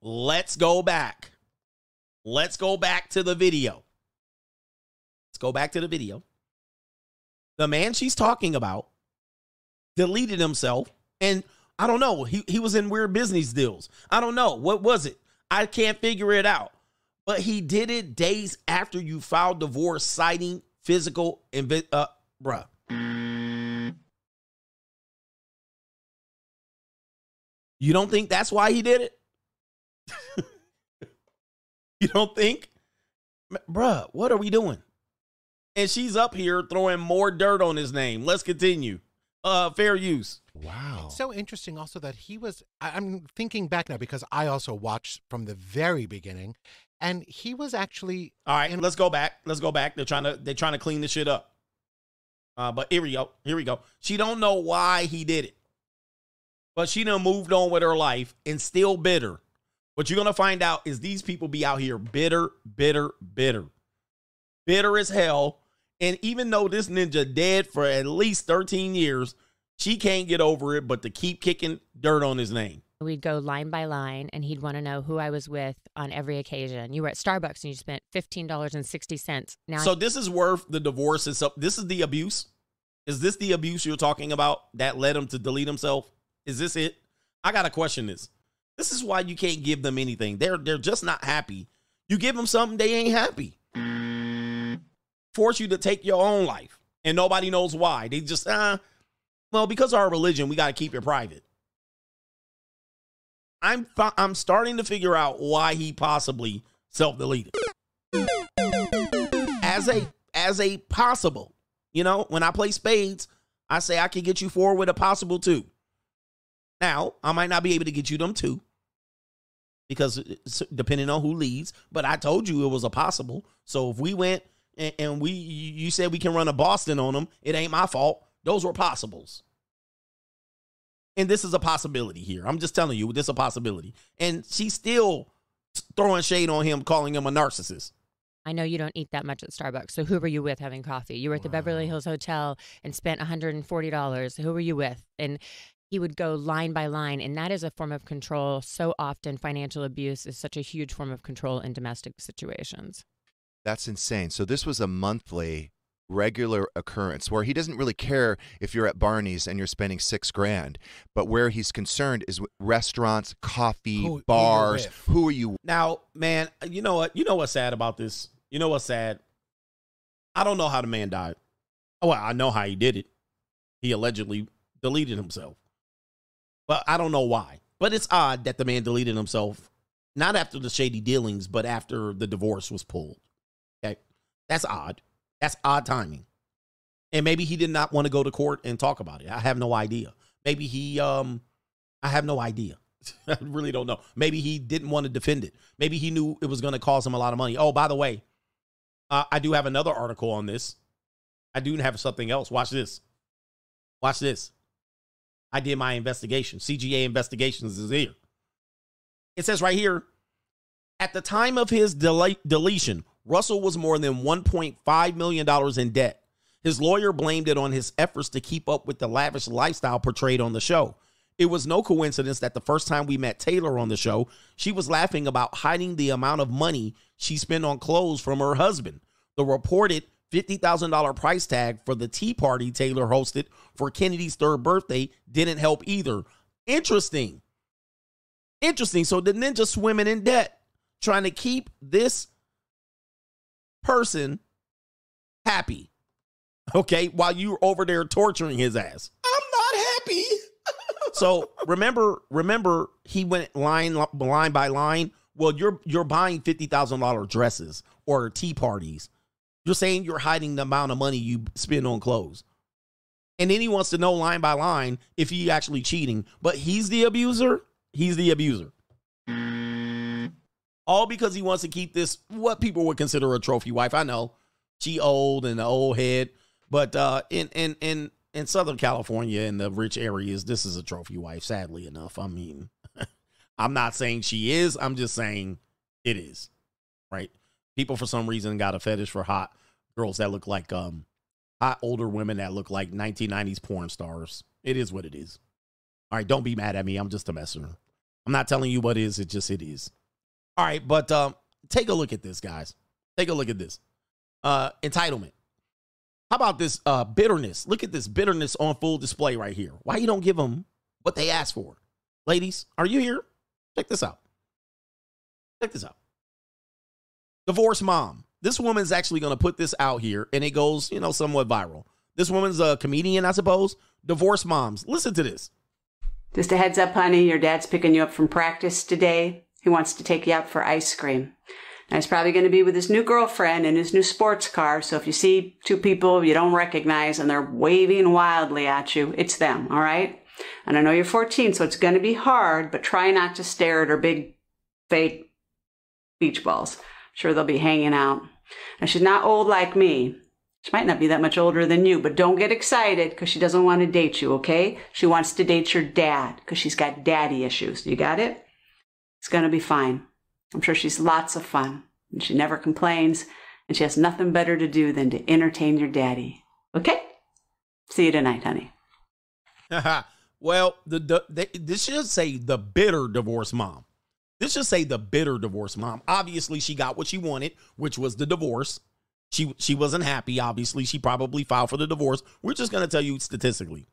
Let's go back. Let's go back to the video. Let's go back to the video. The man she's talking about deleted himself, and I don't know. He, he was in weird business deals. I don't know. What was it? I can't figure it out. But he did it days after you filed divorce, citing physical invi- uh bruh. You don't think that's why he did it? [LAUGHS] you don't think? M- Bruh, what are we doing? And she's up here throwing more dirt on his name. Let's continue. Uh fair use. Wow. It's so interesting also that he was I- I'm thinking back now because I also watched from the very beginning and he was actually All right, let's go back. Let's go back. They're trying to they're trying to clean this shit up. Uh, but here we go. Here we go. She don't know why he did it, but she done moved on with her life and still bitter. What you're gonna find out is these people be out here bitter, bitter, bitter, bitter as hell. And even though this ninja dead for at least 13 years, she can't get over it, but to keep kicking dirt on his name. We'd go line by line, and he'd want to know who I was with on every occasion. You were at Starbucks and you spent fifteen dollars and sixty cents. Now, So this is worth the divorce itself. This is the abuse. Is this the abuse you're talking about that led him to delete himself? Is this it? I gotta question this. This is why you can't give them anything. They're they're just not happy. You give them something, they ain't happy. Force you to take your own life, and nobody knows why. They just ah, well, because of our religion, we gotta keep it private. I'm I'm starting to figure out why he possibly self deleted as a as a possible. You know, when I play spades, I say I can get you four with a possible two. Now, I might not be able to get you them two because uh, depending on who leads, but I told you it was a possible. So if we went and, and we you said we can run a Boston on them, it ain't my fault. Those were possibles. And this is a possibility here. I'm just telling you, this is a possibility. And she's still throwing shade on him, calling him a narcissist. I know you don't eat that much at Starbucks. So who were you with having coffee? You were at the Beverly Hills Hotel and spent $140. Who were you with? And he would go line by line, and that is a form of control. So often, financial abuse is such a huge form of control in domestic situations. That's insane. So this was a monthly regular occurrence where he doesn't really care if you're at Barney's and you're spending six grand, but where he's concerned is restaurants, coffee, Who- who bars. with. Who are you? Now, man, you know what? You know what's sad about this? You know what's sad? I don't know how the man died. Oh, well, I know how he did it. He allegedly deleted himself. But I don't know why. But it's odd that the man deleted himself not after the shady dealings, but after the divorce was pulled. Okay. That's odd. That's odd timing. And maybe he did not want to go to court and talk about it. I have no idea. Maybe he um I have no idea. [LAUGHS] I really don't know. Maybe he didn't want to defend it. Maybe he knew it was going to cost him a lot of money. Oh, by the way, uh, I do have another article on this. I do have something else. Watch this. Watch this. I did my investigation. CGA Investigations is here. It says right here at the time of his dele- deletion, Russell was more than $1.5 million in debt. His lawyer blamed it on his efforts to keep up with the lavish lifestyle portrayed on the show. It was no coincidence that the first time we met Taylor on the show, she was laughing about hiding the amount of money she spent on clothes from her husband. The reported $50,000 price tag for the tea party Taylor hosted for Kennedy's third birthday didn't help either. Interesting. Interesting. So the ninja swimming in debt, trying to keep this person happy. Okay, while you're over there torturing his ass. I'm not happy. [LAUGHS] So remember, remember, he went line line by line. Well, you're you're buying fifty thousand dollar dresses or tea parties. You're saying you're hiding the amount of money you spend on clothes, and then he wants to know line by line if he actually cheating. But he's the abuser. He's the abuser. All because he wants to keep this what people would consider a trophy wife. I know she old and the old head, but uh, in in in in Southern California in the rich areas, this is a trophy wife. Sadly enough, I mean, [LAUGHS] I'm not saying she is. I'm just saying it is. Right? People for some reason got a fetish for hot girls that look like um hot older women that look like 1990s porn stars. It is what it is. All right, don't be mad at me. I'm just a messenger. I'm not telling you what is. It just it is. All right, but um, take a look at this, guys. Take a look at this. Uh, entitlement. How about this uh bitterness? Look at this bitterness on full display right here. Why you don't give them what they asked for? Ladies, are you here? Check this out. Check this out. Divorce mom. This woman's actually going to put this out here and it goes, you know, somewhat viral. This woman's a comedian, I suppose. Divorce moms. Listen to this. Just a heads up, honey, your dad's picking you up from practice today. He wants to take you out for ice cream. Now, he's probably going to be with his new girlfriend in his new sports car, so if you see two people you don't recognize and they're waving wildly at you, it's them, all right? And I know you're 14, so it's going to be hard, but try not to stare at her big, fake beach balls. Sure, they'll be hanging out. Now, she's not old like me. She might not be that much older than you, but don't get excited because she doesn't want to date you, okay? She wants to date your dad because she's got daddy issues. You got it? It's going to be fine. I'm sure she's lots of fun and she never complains and she has nothing better to do than to entertain your daddy. Okay? See you tonight, honey. [LAUGHS] well, the, the this should say the bitter divorce mom. This should say the bitter divorce mom. Obviously, she got what she wanted, which was the divorce. She she wasn't happy. Obviously, she probably filed for the divorce. We're just gonna tell you statistically.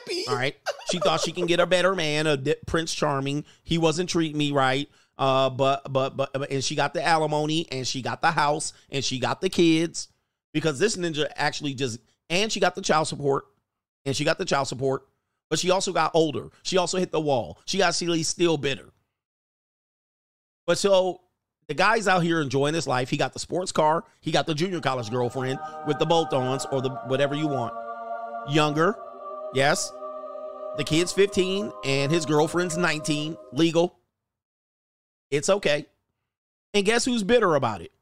Happy. All right. She thought she can get a better man, a Prince Charming. He wasn't treating me right. Uh, but but but and she got the alimony and she got the house and she got the kids because this ninja actually just and she got the child support and she got the child support, but she also got older. She also hit the wall. She got Celie still bitter. But so the guy's out here enjoying his life. He got the sports car. He got the junior college girlfriend with the bolt-ons or the whatever you want. Younger, yes. The kid's 15 and his girlfriend's 19. Legal. It's okay. And guess who's bitter about it?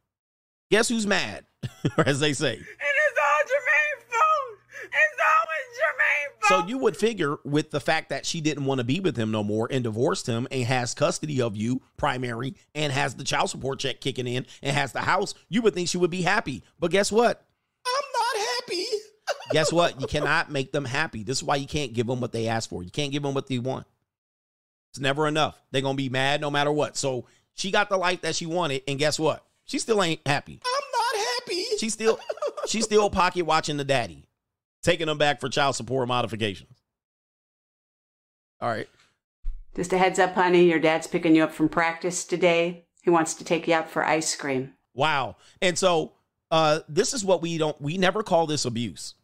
Guess who's mad? [LAUGHS] As they say. It's all Jermaine fault. It's always Jermaine fault. So you would figure with the fact that she didn't want to be with him no more and divorced him and has custody of you, primary, and has the child support check kicking in and has the house, you would think she would be happy. But guess what? I'm not happy. Guess what? You cannot make them happy. This is why you can't give them what they ask for. You can't give them what they want. It's never enough. They're going to be mad no matter what. So she got the life that she wanted. And guess what? She still ain't happy. I'm not happy. She's still she's still pocket watching the daddy, taking them back for child support modifications. All right. Just a heads up, honey, your dad's picking you up from practice today. He wants to take you out for ice cream. Wow. And so uh this is what we don't we never call this abuse.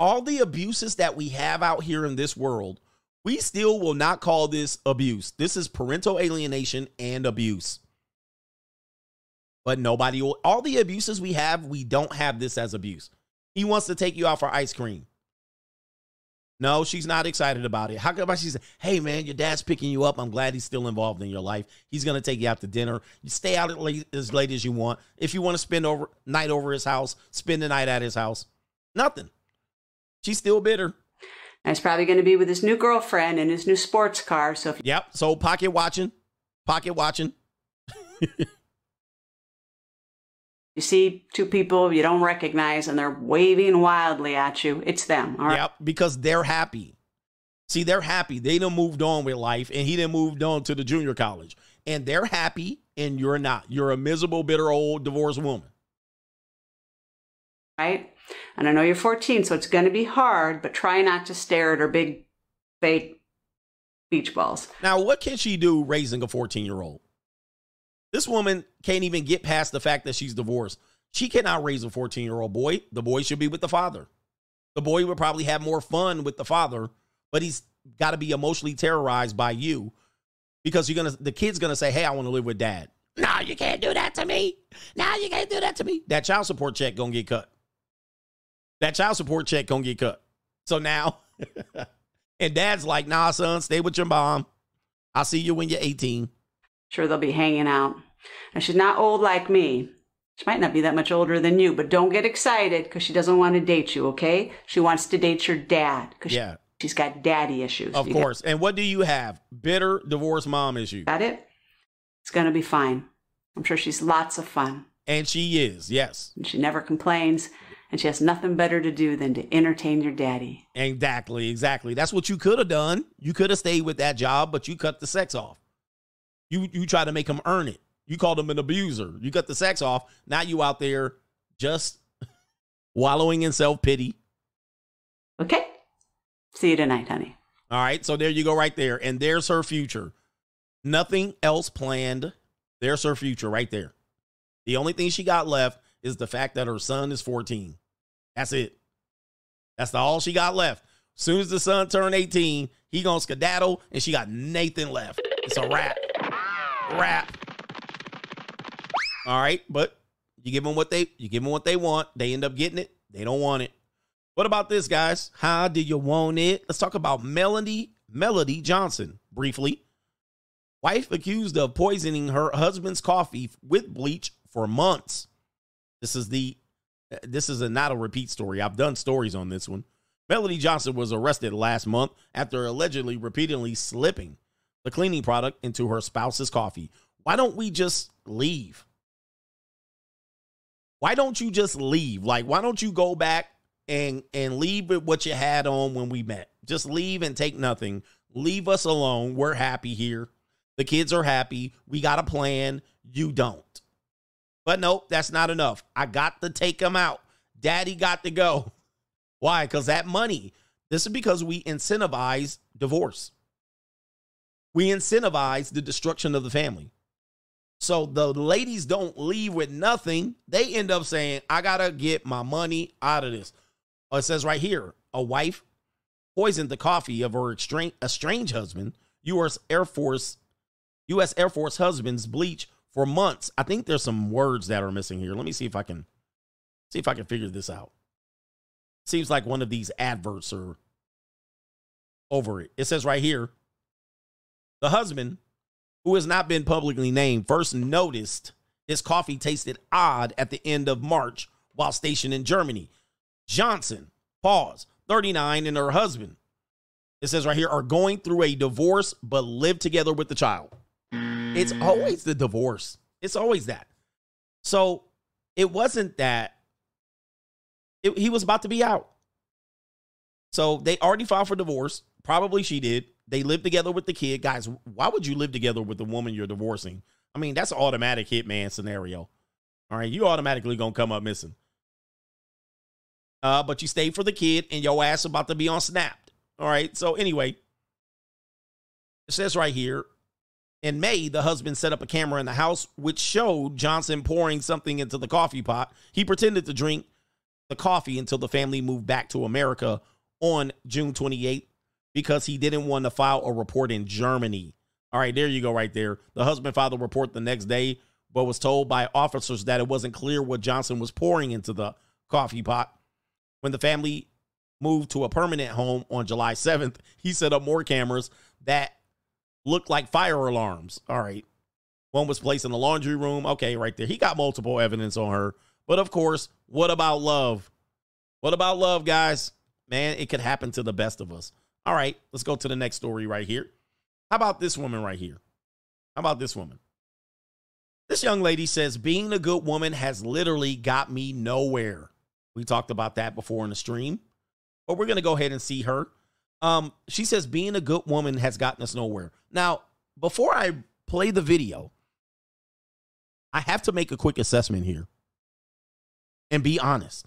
All the abuses that we have out here in this world, we still will not call this abuse. This is parental alienation and abuse. But nobody will all the abuses we have, we don't have this as abuse. He wants to take you out for ice cream. No, she's not excited about it. How come she's hey man, your dad's picking you up. I'm glad he's still involved in your life. He's gonna take you out to dinner. You stay out late, as late as you want. If you want to spend over night over his house, spend the night at his house. Nothing. She's still bitter. And he's probably going to be with his new girlfriend and his new sports car. So if Yep. So pocket watching, pocket watching. [LAUGHS] you see two people you don't recognize and they're waving wildly at you, it's them. All right. Yep, because they're happy. See, they're happy. They done moved on with life, and he done moved on to the junior college. And they're happy, and you're not. You're a miserable, bitter old divorced woman. Right? And I know you're 14, so it's going to be hard, but try not to stare at her big, fake beach balls. Now, what can she do raising a 14 year old? This woman can't even get past the fact that she's divorced. She cannot raise a 14 year old boy. The boy should be with the father. The boy would probably have more fun with the father, but he's got to be emotionally terrorized by you because you're gonna the kid's gonna say, Hey, I want to live with dad. No, you can't do that to me. No, you can't do that to me. That child support check gonna get cut. That child support check gonna get cut. So now, [LAUGHS] and dad's like, nah, son, stay with your mom. I'll see you when you're 18. Sure, they'll be hanging out. Now, she's not old like me. She might not be that much older than you, but don't get excited because she doesn't want to date you, okay? She wants to date your dad because Yeah. she, has got daddy issues. Of You got- course. And what do you have? Bitter divorced mom issue. Got it? It's going to be fine. I'm sure she's lots of fun. And she is, yes. And she never complains, and she has nothing better to do than to entertain your daddy. Exactly, exactly. That's what you could have done. You could have stayed with that job, but you cut the sex off. You you try to make him earn it. You called him an abuser. You cut the sex off. Now you out there just [LAUGHS] wallowing in self pity. Okay? See you tonight, honey. All right, so there you go, right there, and there's her future. Nothing else planned. There's her future right there. The only thing she got left is the fact that her son is 14. That's it. That's all she got left. Soon as the son turned 18, he gonna skedaddle, and she got Nathan left. It's a wrap. Wrap. All right, but you give them what they you give them what they want. They end up getting it. They don't want it. What about this, guys? How do you want it? Let's talk about Melody Melody Johnson briefly. Wife accused of poisoning her husband's coffee with bleach for months. This is the this is a not a repeat story. I've done stories on this one. Melody Johnson was arrested last month after allegedly repeatedly slipping the cleaning product into her spouse's coffee. Why don't we just leave? Why don't you just leave? Like, why don't you go back and and leave with what you had on when we met? Just leave and take nothing. Leave us alone. We're happy here. The kids are happy. We got a plan. You don't. But nope, that's not enough. I got to take him out. Daddy got to go. [LAUGHS] Why? Because that money. This is because we incentivize divorce. We incentivize the destruction of the family. So the ladies don't leave with nothing. They end up saying, I got to get my money out of this. Oh, it says right here a wife poisoned the coffee of her estranged husband, U.S. Air Force, U.S. Air Force husband's bleach for months. I think there's some words that are missing here. Let me see if I can see if I can figure this out. Seems like one of these adverts are over it. It says right here the husband, who has not been publicly named, first noticed his coffee tasted odd at the end of March while stationed in Germany. Johnson, pause, 39, and her husband, it says right here, are going through a divorce but live together with the child. It's always the divorce. It's always that. So it wasn't that it, he was about to be out. So they already filed for divorce. Probably she did. They lived together with the kid. Guys, why would you live together with the woman you're divorcing? I mean, that's an automatic hitman scenario. All right, you automatically gonna come up missing. Uh, but you stayed for the kid, and your ass about to be on Snapped. All right. So anyway, it says right here, in May, the husband set up a camera in the house which showed Johnson pouring something into the coffee pot. He pretended to drink the coffee until the family moved back to America on June 28th because he didn't want to file a report in Germany. All right, there you go, right there. The husband filed a report the next day, but was told by officers that it wasn't clear what Johnson was pouring into the coffee pot. When the family moved to a permanent home on July 7th, he set up more cameras that looked like fire alarms. All right. One was placed in the laundry room. Okay, right there. He got multiple evidence on her. But of course, what about love? What about love, guys? Man, it could happen to the best of us. All right, let's go to the next story right here. How about this woman right here? How about this woman? This young lady says, being a good woman has literally got me nowhere. We talked about that before in the stream, but we're going to go ahead and see her. Um, she says, being a good woman has gotten us nowhere. Now, before I play the video, I have to make a quick assessment here and be honest.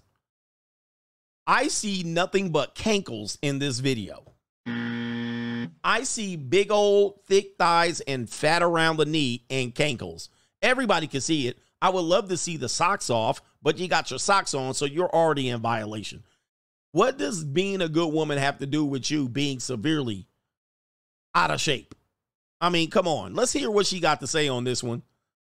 I see nothing but cankles in this video. I see big old thick thighs and fat around the knee and cankles. Everybody can see it. I would love to see the socks off, but you got your socks on, so you're already in violation. What does being a good woman have to do with you being severely out of shape? I mean, come on. Let's hear what she got to say on this one.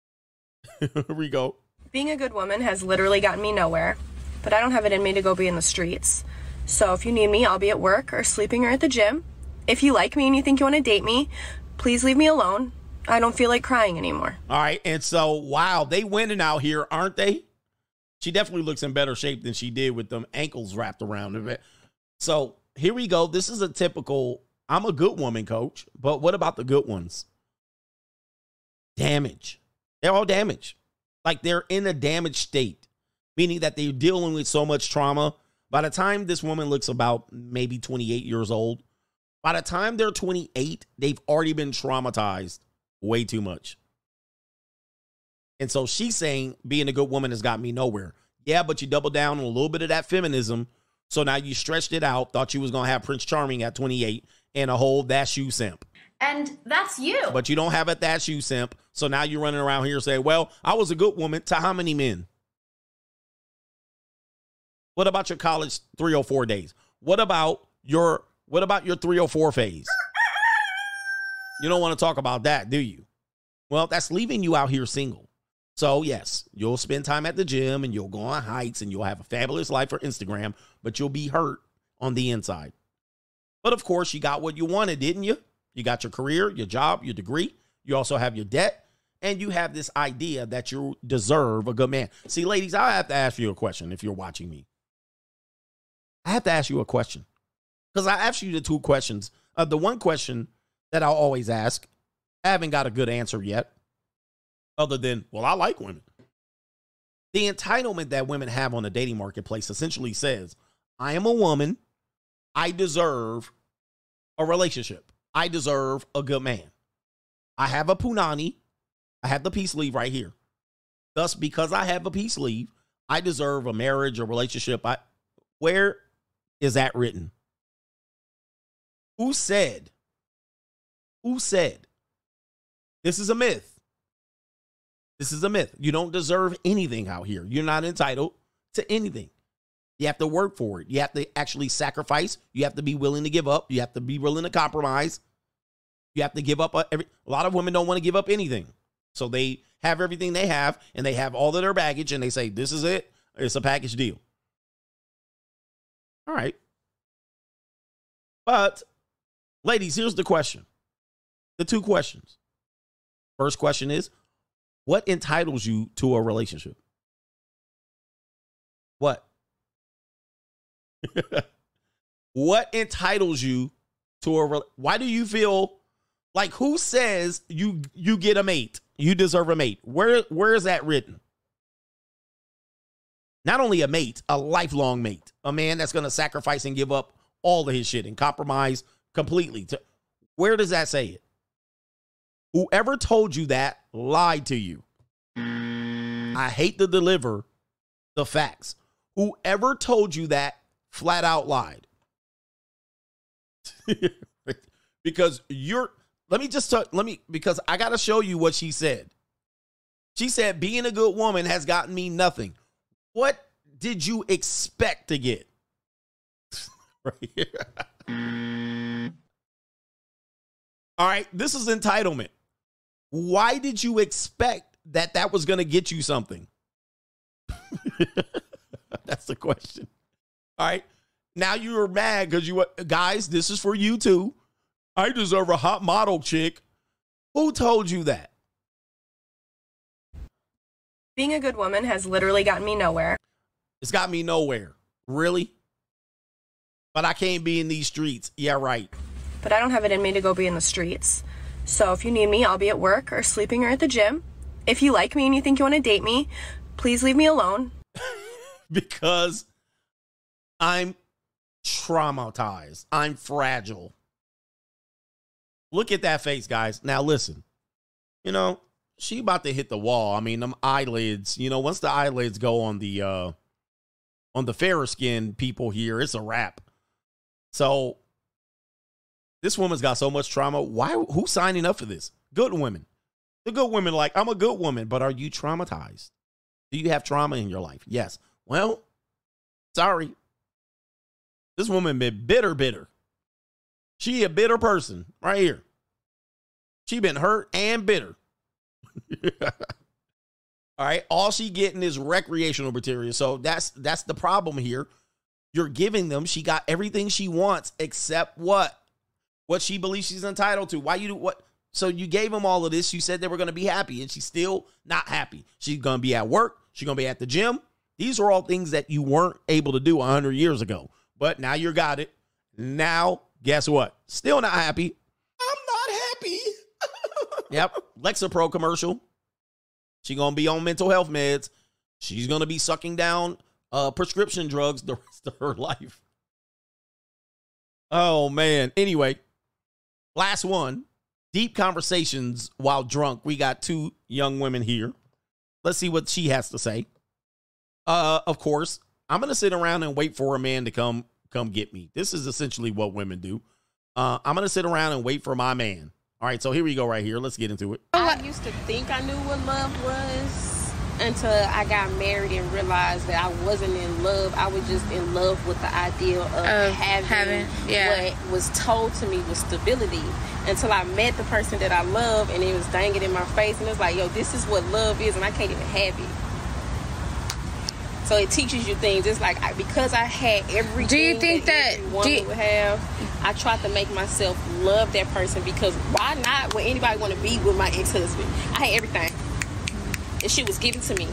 [LAUGHS] Here we go. Being a good woman has literally gotten me nowhere, but I don't have it in me to go be in the streets. So if you need me, I'll be at work or sleeping or at the gym. If you like me and you think you want to date me, please leave me alone. I don't feel like crying anymore. All right. And so, wow, they winning out here, aren't they? She definitely looks in better shape than she did with them ankles wrapped around it. So here we go. This is a typical I'm a good woman, coach. But what about the good ones? Damage. They're all damaged. Like they're in a damaged state, meaning that they're dealing with so much trauma. By the time this woman looks about maybe 28 years old, by the time they're 28, they've already been traumatized way too much. And so she's saying being a good woman has got me nowhere. Yeah, but you double down on a little bit of that feminism. So now you stretched it out, thought you was going to have Prince Charming at 28 and a whole that's you simp. And that's you. But you don't have a that's you simp. So now you're running around here saying, well, I was a good woman to how many men? What about your college 304 days? What about your what about your 304 phase? You don't want to talk about that, do you? Well, that's leaving you out here single. So, yes, you'll spend time at the gym and you'll go on hikes and you'll have a fabulous life for Instagram, but you'll be hurt on the inside. But of course, you got what you wanted, didn't you? You got your career, your job, your degree. You also have your debt, and you have this idea that you deserve a good man. See, ladies, I have to ask you a question if you're watching me. I have to ask you a question because I asked you the two questions. Uh, the one question that I'll always ask, I haven't got a good answer yet, other than, well, I like women. The entitlement that women have on the dating marketplace essentially says, I am a woman. I deserve a relationship. I deserve a good man. I have a punani. I have the peace leave right here. Thus, because I have a peace leave, I deserve a marriage, a relationship. I where is that written? Who said? Who said? This is a myth. This is a myth. You don't deserve anything out here. You're not entitled to anything. You have to work for it. You have to actually sacrifice. You have to be willing to give up. You have to be willing to compromise. You have to give up. A, every, a lot of women don't want to give up anything. So they have everything they have and they have all of their baggage and they say, this is it. It's a package deal. All right. But, ladies, here's the question the two questions. First question is what entitles you to a relationship? What? [LAUGHS] what entitles you to a re- why do you feel like who says you you get a mate? You deserve a mate. Where where is that written? Not only a mate a lifelong mate. A man that's going to sacrifice and give up all of his shit and compromise completely to where does that say it? Whoever told you that lied to you i hate to deliver the facts whoever told you that flat out lied. [LAUGHS] because you're let me just talk, let me because I got to show you what she said. She said being a good woman has gotten me nothing. What did you expect to get? [LAUGHS] right here. [LAUGHS] All right, this is entitlement. Why did you expect that that was going to get you something? [LAUGHS] That's the question. All right. Now you're mad because you guys, this is for you too. I deserve a hot model chick. Who told you that? Being a good woman has literally gotten me nowhere. It's got me nowhere. Really? But I can't be in these streets. Yeah, right. But I don't have it in me to go be in the streets. So if you need me, I'll be at work or sleeping or at the gym. If you like me and you think you want to date me, please leave me alone. [LAUGHS] because I'm traumatized. I'm fragile. Look at that face, guys. Now listen. You know, she about to hit the wall. I mean, them eyelids, you know, once the eyelids go on the uh on the fairer skin people here, it's a wrap. So this woman's got so much trauma. Why who's signing up for this? Good women. The good women like, I'm a good woman, but are you traumatized? Do you have trauma in your life? Yes. Well, sorry. This woman been bitter, bitter. She a bitter person right here. She been hurt and bitter. [LAUGHS] All right. All she getting is recreational material. So that's that's the problem here. You're giving them. She got everything she wants except what? What she believes she's entitled to. Why you do what? So you gave them all of this. You said they were going to be happy, and she's still not happy. She's going to be at work. She's going to be at the gym. These are all things that you weren't able to do 100 years ago. But now you got it. Now, guess what? Still not happy. I'm not happy. [LAUGHS] Yep. Lexapro commercial. She gonna be on mental health meds. She's gonna be sucking down uh prescription drugs the rest of her [LAUGHS] life. Oh man. Anyway, last one. Deep conversations while drunk. We got two young women here. Let's see what she has to say. Uh, of course, I'm gonna sit around and wait for a man to come come get me. This is essentially what women do. Uh, I'm gonna sit around and wait for my man. All right, so here we go right here. Let's get into it. I used to think I knew what love was until I got married and realized that I wasn't in love. I was just in love with the idea of, Of having, having- yeah. what was told to me was stability. Until I met the person that I love and it was dangling in my face and it's like, yo, this is what love is and I can't even have it. So it teaches you things. It's like I, because I had everything. Do you think that- every do you- would have? I tried to make myself love that person because why not? Would anybody want to be with my ex husband? I had everything. And she was given to me.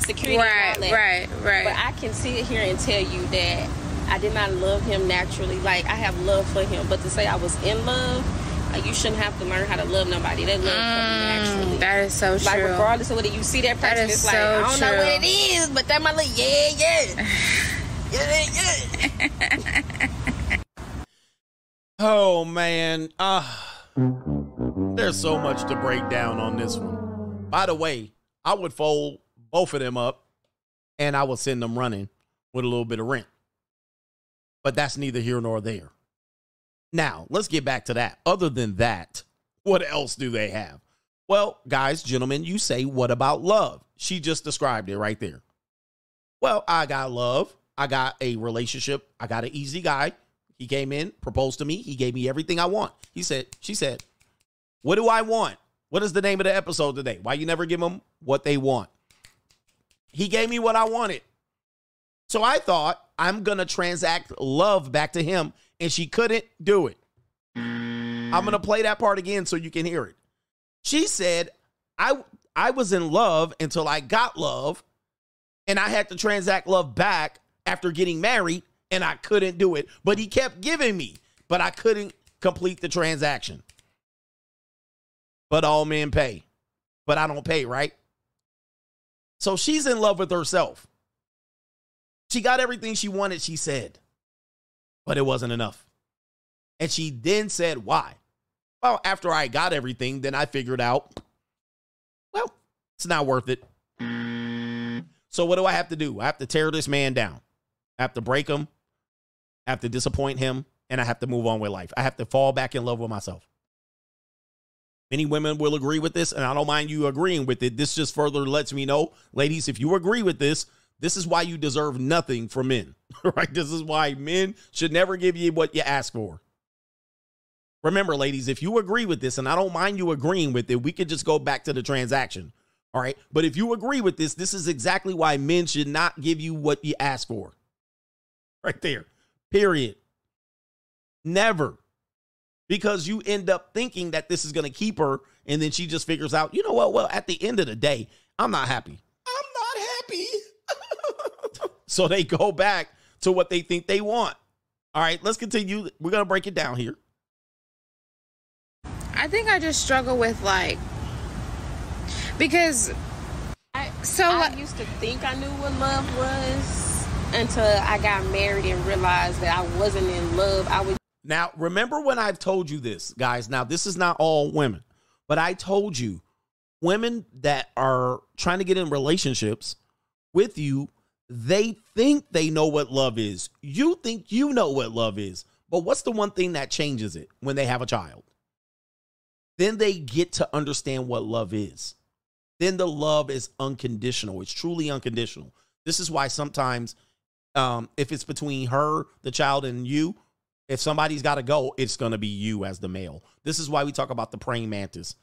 Security, and Right, all that. right, right. But I can sit here and tell you that I did not love him naturally. Like I have love for him, but to say I was in love. Like you shouldn't have to learn how to love nobody. That love comes naturally. Mm, That is so Like true. regardless of whether you see that That person, is it's like I don't know what it is, but that my little yeah, yeah. yeah, [LAUGHS] yeah. [LAUGHS] Oh man, uh there's so much to break down on this one. By the way, I would fold both of them up and I would send them running with a little bit of rent. But that's neither here nor there. Now, let's get back to that. Other than that, what else do they have? Well, guys, gentlemen, you say, what about love? She just described it right there. Well, I got love. I got a relationship. I got an easy guy. He came in, proposed to me. He gave me everything I want. He said, she said, what do I want? What is the name of the episode today? Why you never give them what they want? He gave me what I wanted. So I thought I'm going to transact love back to him, and she couldn't do it. I'm going to play that part again so you can hear it. She said, I, I was in love until I got love, and I had to transact love back after getting married, and I couldn't do it. But he kept giving me, but I couldn't complete the transaction. But all men pay, but I don't pay, right? So she's in love with herself. She got everything she wanted, she said, but it wasn't enough. And she then said, Why? Well, after I got everything, then I figured out, well, it's not worth it. So what do I have to do? I have to tear this man down. I have to break him. I have to disappoint him. And I have to move on with life. I have to fall back in love with myself. Many women will agree with this, and I don't mind you agreeing with it. This just further lets me know, ladies, if you agree with this, this is why you deserve nothing from men, [LAUGHS] right? This is why men should never give you what you ask for. Remember, ladies, if you agree with this, and I don't mind you agreeing with it, we could just go back to the transaction. All right. But if you agree with this, this is exactly why men should not give you what you ask for. Right there. Period. Never. Because you end up thinking that this is going to keep her, and then she just figures out, you know what? Well, at the end of the day, I'm not happy. I'm not happy. [LAUGHS] So they go back to what they think they want. All right, let's continue. We're going to break it down here. I think I just struggle with like because I, so I used to think I knew what love was until I got married and realized that I wasn't in love. I was Now, remember when I've told you this, guys? Now, this is not all women, but I told you women that are trying to get in relationships with you, they think they know what love is. You think you know what love is. But what's the one thing that changes it when they have a child? then they get to understand what love is. Then the love is unconditional. It's truly unconditional. This is why sometimes, um, if it's between her, the child, and you, if somebody's got to go, it's going to be you as the male. This is why we talk about the praying mantis.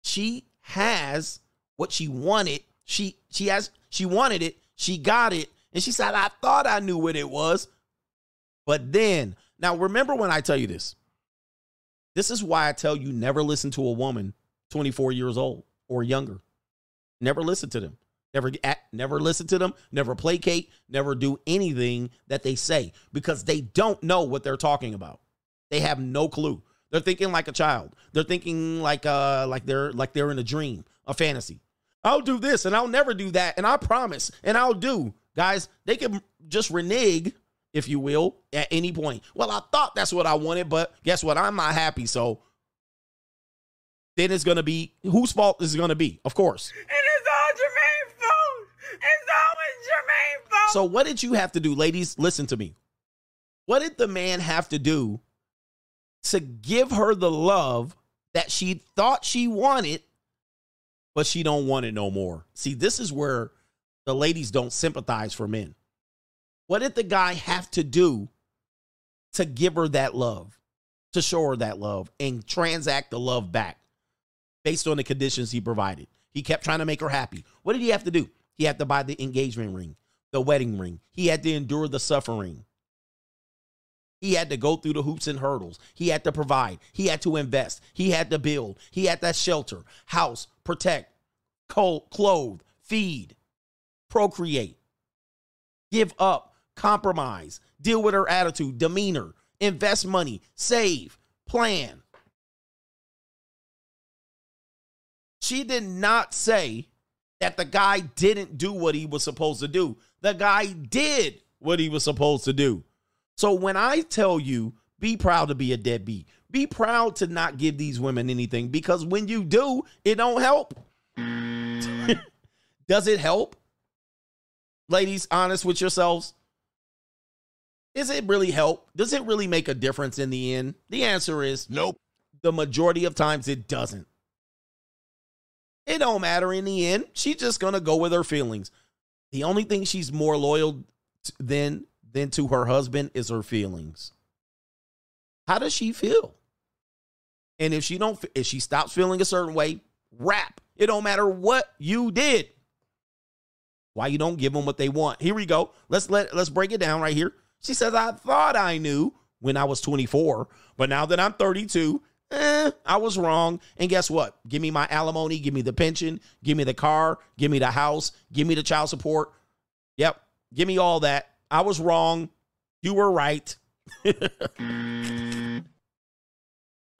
She has what she wanted. She she has she wanted it. She got it, and she said, "I thought I knew what it was." But then, now remember when I tell you this. This is why I tell you never listen to a woman 24 years old or younger. Never listen to them. Never act, never listen to them, never placate, never do anything that they say because they don't know what they're talking about. They have no clue. They're thinking like a child. They're thinking like uh like they're like they're in a dream, a fantasy. I'll do this and I'll never do that and I promise and I'll do. Guys, they can just renege if you will, at any point. Well, I thought that's what I wanted, but guess what? I'm not happy. So then it's going to be whose fault is it going to be? Of course. And it's all Jermaine's fault. It's always fault. So what did you have to do, ladies? Listen to me. What did the man have to do to give her the love that she thought she wanted, but she don't want it no more? See, this is where the ladies don't sympathize for men. What did the guy have to do to give her that love, to show her that love, and transact the love back based on the conditions he provided? He kept trying to make her happy. What did he have to do? He had to buy the engagement ring, the wedding ring. He had to endure the suffering. He had to go through the hoops and hurdles. He had to provide. He had to invest. He had to build. He had that shelter, house, protect, clothe, feed, procreate, give up, compromise, deal with her attitude, demeanor, invest money, save, plan. She did not say that the guy didn't do what he was supposed to do. The guy did what he was supposed to do. So when I tell you, be proud to be a deadbeat, be proud to not give these women anything because when you do, it don't help. [LAUGHS] Does it help? Ladies, honest with yourselves. Is it really help? Does it really make a difference in the end? The answer is nope. The majority of times it doesn't. It don't matter in the end. She's just gonna go with her feelings. The only thing she's more loyal than than to her husband is her feelings. How does she feel? And if she don't, if she stops feeling a certain way, rap. It don't matter what you did. Why you don't give them what they want? Here we go. Let's let let's break it down right here. She says, I thought I knew when I was 24, but now that I'm 32, eh, I was wrong. And guess what? Give me my alimony, give me the pension, give me the car, give me the house, give me the child support. Yep, give me all that. I was wrong. You were right. [LAUGHS] all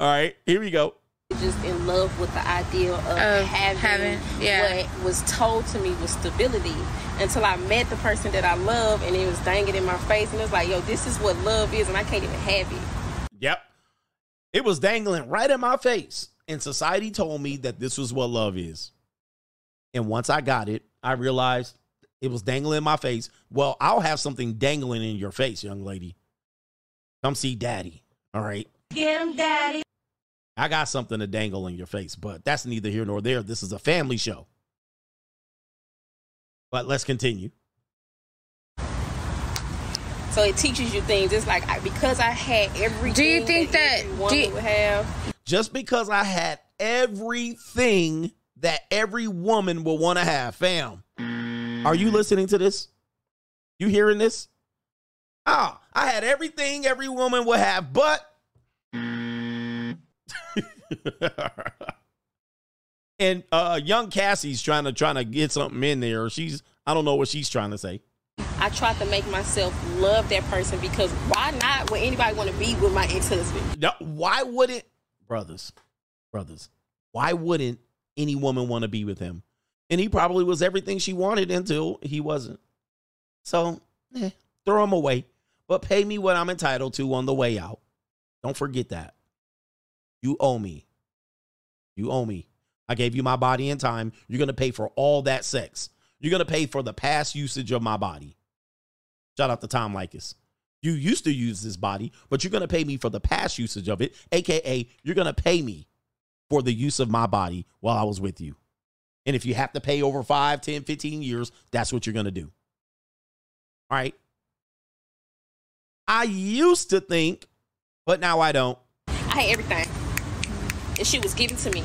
right, here we go. Just in love with the idea of, Of having, having- yeah. what was told to me was stability until I met the person that I love and it was dangling in my face and it was like, yo, this is what love is and I can't even have it. Yep. It was dangling right in my face. And society told me that this was what love is. And once I got it, I realized it was dangling in my face. Well, I'll have something dangling in your face, young lady. Come see daddy. All right. Get him, daddy. I got something to dangle in your face, but that's neither here nor there. This is a family show. But let's continue. So it teaches you things. It's like I, because I had everything. Do you think that- every do you- would have? Just because I had everything that every woman will want to have, fam. Are you listening to this? You hearing this? Ah, I had everything every woman would have, but [LAUGHS] and uh young Cassie's trying to trying to get something in there. She's I don't know what she's trying to say. I tried to make myself love that person because why not? Would anybody want to be with my ex husband? No, why wouldn't brothers, brothers? Why wouldn't any woman want to be with him? And he probably was everything she wanted until he wasn't. So, eh, throw him away, but pay me what I'm entitled to on the way out. Don't forget that. You owe me. You owe me. I gave you my body and time. You're gonna pay for all that sex. You're gonna pay for the past usage of my body. Shout out to Tom Leykis. You used to use this body, but you're going to pay me for the past usage of it, aka you're going to pay me for the use of my body while I was with you. And if you have to pay over 5, 10, 15 years, that's what you're going to do. All right. I used to think, but now I don't. I hate everything. And she was given to me.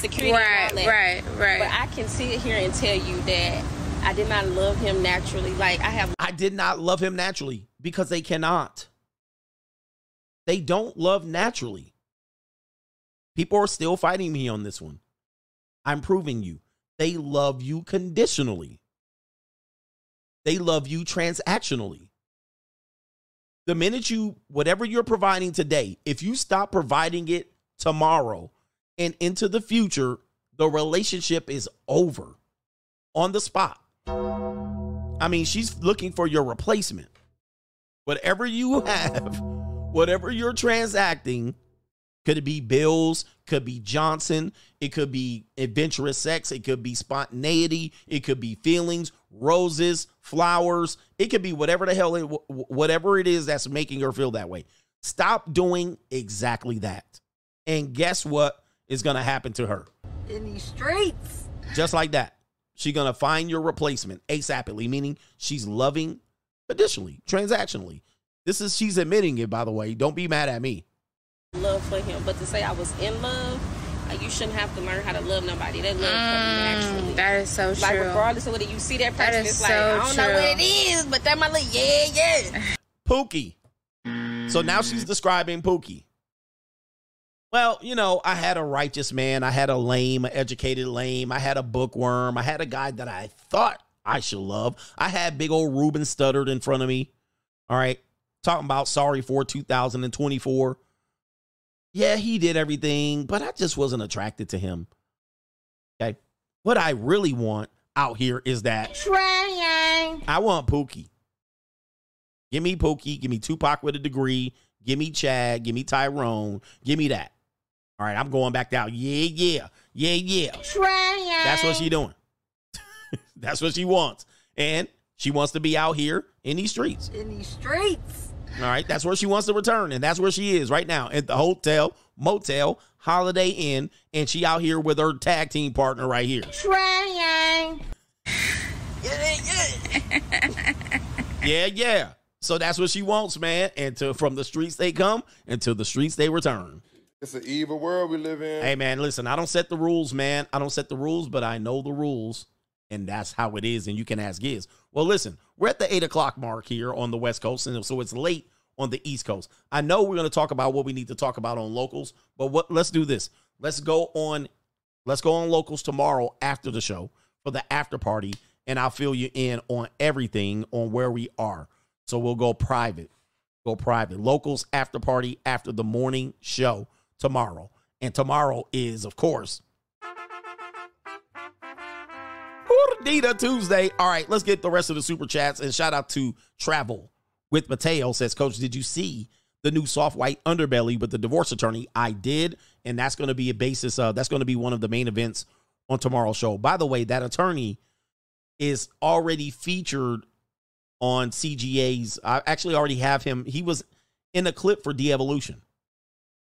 Security. and Right, all that. right, right. But I can sit here and tell you that I did not love him naturally. Like I have I did not love him naturally because they cannot. They don't love naturally. People are still fighting me on this one. I'm proving you. They love you conditionally. They love you transactionally. The minute you, whatever you're providing today, if you stop providing it tomorrow and into the future, the relationship is over on the spot. I mean, she's looking for your replacement. Whatever you [LAUGHS] have, whatever you're transacting, could it be bills, could be Johnson, it could be adventurous sex, it could be spontaneity, it could be feelings, roses, flowers, it could be whatever the hell it, whatever it is that's making her feel that way. Stop doing exactly that. And guess what is going to happen to her? In these streets. Just like that. She's gonna find your replacement ASAPly, meaning she's loving additionally, transactionally. This is she's admitting it, by the way. Don't be mad at me. love for him. But to say I was in love, like, you shouldn't have to learn how to love nobody. That love comes naturally. Mm, that is so Like true. regardless of whether you see that That person, is it's like so I don't know what it is, but that my little yeah, yeah. Pookie. So now she's describing Pookie. Well, you know, I had a righteous man, I had a lame, educated lame, I had a bookworm, I had a guy that I thought I should love. I had big old Ruben stuttered in front of me. All right. Talking about sorry for 2024. Yeah, he did everything, but I just wasn't attracted to him. Okay. What I really want out here is that Trying. I want Pookie. Give me Pookie. Give me Tupac with a degree. Give me Chad. Give me Tyrone. Give me that. All right, I'm going back down. Yeah, yeah, yeah, yeah. Trying. That's what she doing. [LAUGHS] That's what she wants, and she wants to be out here in these streets. In these streets. All right, that's where she wants to return, and that's where she is right now at the hotel, motel, Holiday Inn, and she out here with her tag team partner right here. Trying. [LAUGHS] Yeah, yeah. So that's what she wants, man. And to from the streets they come, and to the streets they return. It's an evil world we live in. Hey, man, listen, I don't set the rules, man. I don't set the rules, but I know the rules, and that's how it is. And you can ask Giz. Well, listen, we're at the eight o'clock mark here on the West Coast, and so it's late on the East Coast. I know we're going to talk about what we need to talk about on locals, but what? Let's do this. Let's go on. Let's go on locals tomorrow after the show for the after party, and I'll fill you in on everything on where we are. So we'll go private. Go private. Locals after party after the morning show tomorrow. And tomorrow is, of course, Gordita Tuesday. All right, let's get the rest of the super chats and shout out to Travel with Mateo says, Coach, did you see the new soft white underbelly with the divorce attorney? I did, and that's going to be a basis. of that's going to be one of the main events on tomorrow's show. By the way, that attorney is already featured on CGA's. I actually already have him. He was in a clip for De-Evolution.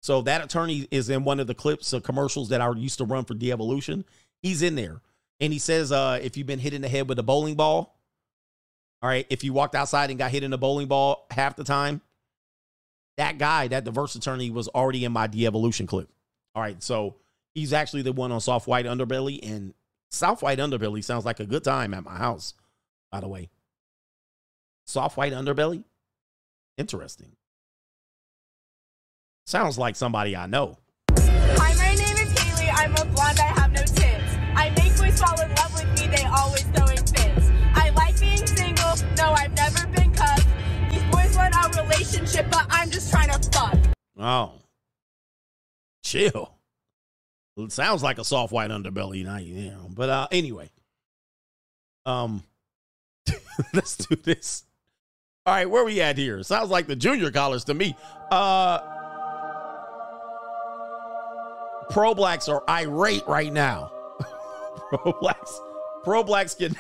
So that attorney is in one of the clips of commercials that I used to run for De-Evolution. He's in there. And he says, uh, if you've been hit in the head with a bowling ball, all right, if you walked outside and got hit in a bowling ball half the time, that guy, that divorce attorney, was already in my De-Evolution clip. All right, so he's actually the one on soft white underbelly, and soft white underbelly sounds like a good time at my house, by the way. Soft white underbelly? Interesting. Sounds like somebody I know. Hi, my name is Haley. I'm a blonde. I have no tits. I make boys fall in love with me. They always throwing fits. I like being single. No, I've never been cuffed. These boys want a relationship, but I'm just trying to fuck. Oh. Chill. Well, it sounds like a soft white underbelly, not you know. But uh anyway. Um [LAUGHS] let's do this. All right, where we at here? Sounds like the junior college to me. Uh Pro blacks are irate right now. [LAUGHS] pro blacks, pro blacks [LAUGHS] get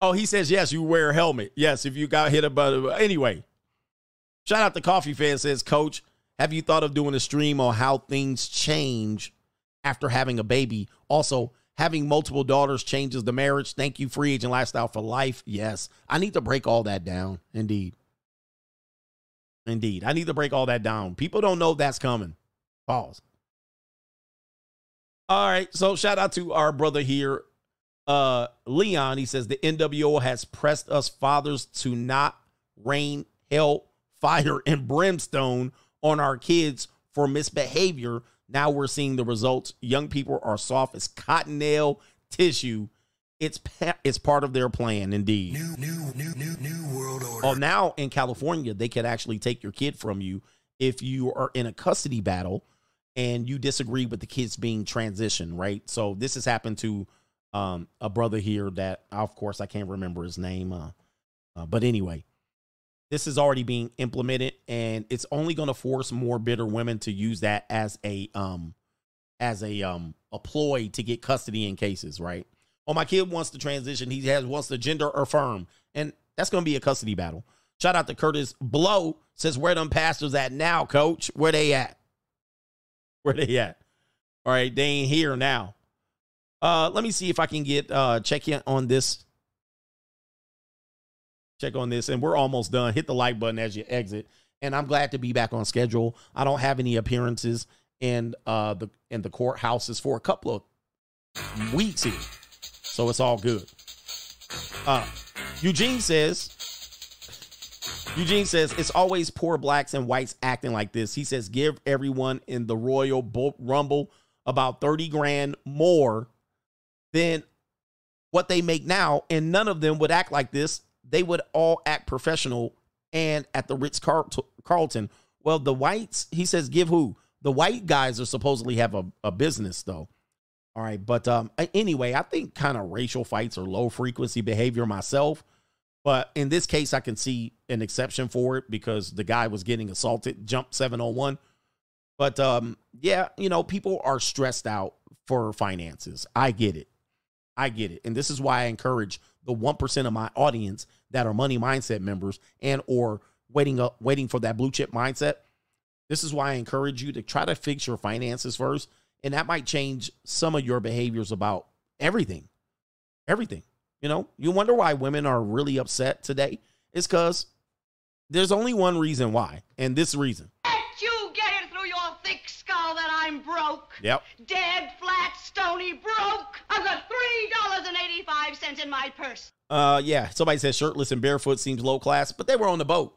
Oh, he says yes. You wear a helmet. Yes, if you got hit about anyway. Shout out to Coffee Fan says, Coach, Have you thought of doing a stream on how things change after having a baby? Also, having multiple daughters changes the marriage. Thank you, free agent lifestyle for life. Yes, I need to break all that down. Indeed. Indeed. I need to break all that down. People don't know that's coming. Pause. All right. So shout out to our brother here, uh, Leon. He says the NWO has pressed us fathers to not rain hell, fire, and brimstone on our kids for misbehavior. Now we're seeing the results. Young people are soft as cotton nail tissue. It's pa- it's part of their plan, indeed. New, new, new, new, new world order. Oh, now in California, they could actually take your kid from you if you are in a custody battle and you disagree with the kids being transitioned, right? So this has happened to um, a brother here that, of course, I can't remember his name. Uh, uh, but anyway, this is already being implemented, and it's only going to force more bitter women to use that as a um, as a um, a ploy to get custody in cases, right? Oh, my kid wants to transition. He has wants to gender affirm, and that's going to be a custody battle. Shout out to Curtis Blow says, "Where them pastors at now, Coach? Where they at? Where they at? All right, they ain't here now. Uh, let me see if I can get uh check in on this. Check on this, and we're almost done. Hit the like button as you exit. And I'm glad to be back on schedule. I don't have any appearances in uh the in the courthouses for a couple of weeks here, so it's all good. Uh, Eugene says. Eugene says it's always poor blacks and whites acting like this. He says give everyone in the Royal Rumble about 30 grand more than what they make now, and none of them would act like this. They would all act professional and at the Ritz Carlton. Well, the whites, he says, give who? The white guys are supposedly have a, a business though. All right, but um, anyway, I think kind of racial fights are low frequency behavior myself. But in this case, I can see an exception for it because the guy was getting assaulted, jumped seven on one. But um, yeah, you know, people are stressed out for finances. I get it. I get it. And this is why I encourage the 1% of my audience that are money mindset members and or waiting up waiting for that blue chip mindset. This is why I encourage you to try to fix your finances first. And that might change some of your behaviors about everything. Everything. You know, you wonder why women are really upset today? It's because there's only one reason why, and this reason. Let you get it through your thick skull that I'm broke. Yep. Dead, flat, stony broke. I've got $3.85 in my purse. Uh, yeah. Somebody says shirtless and barefoot seems low class, but they were on the boat.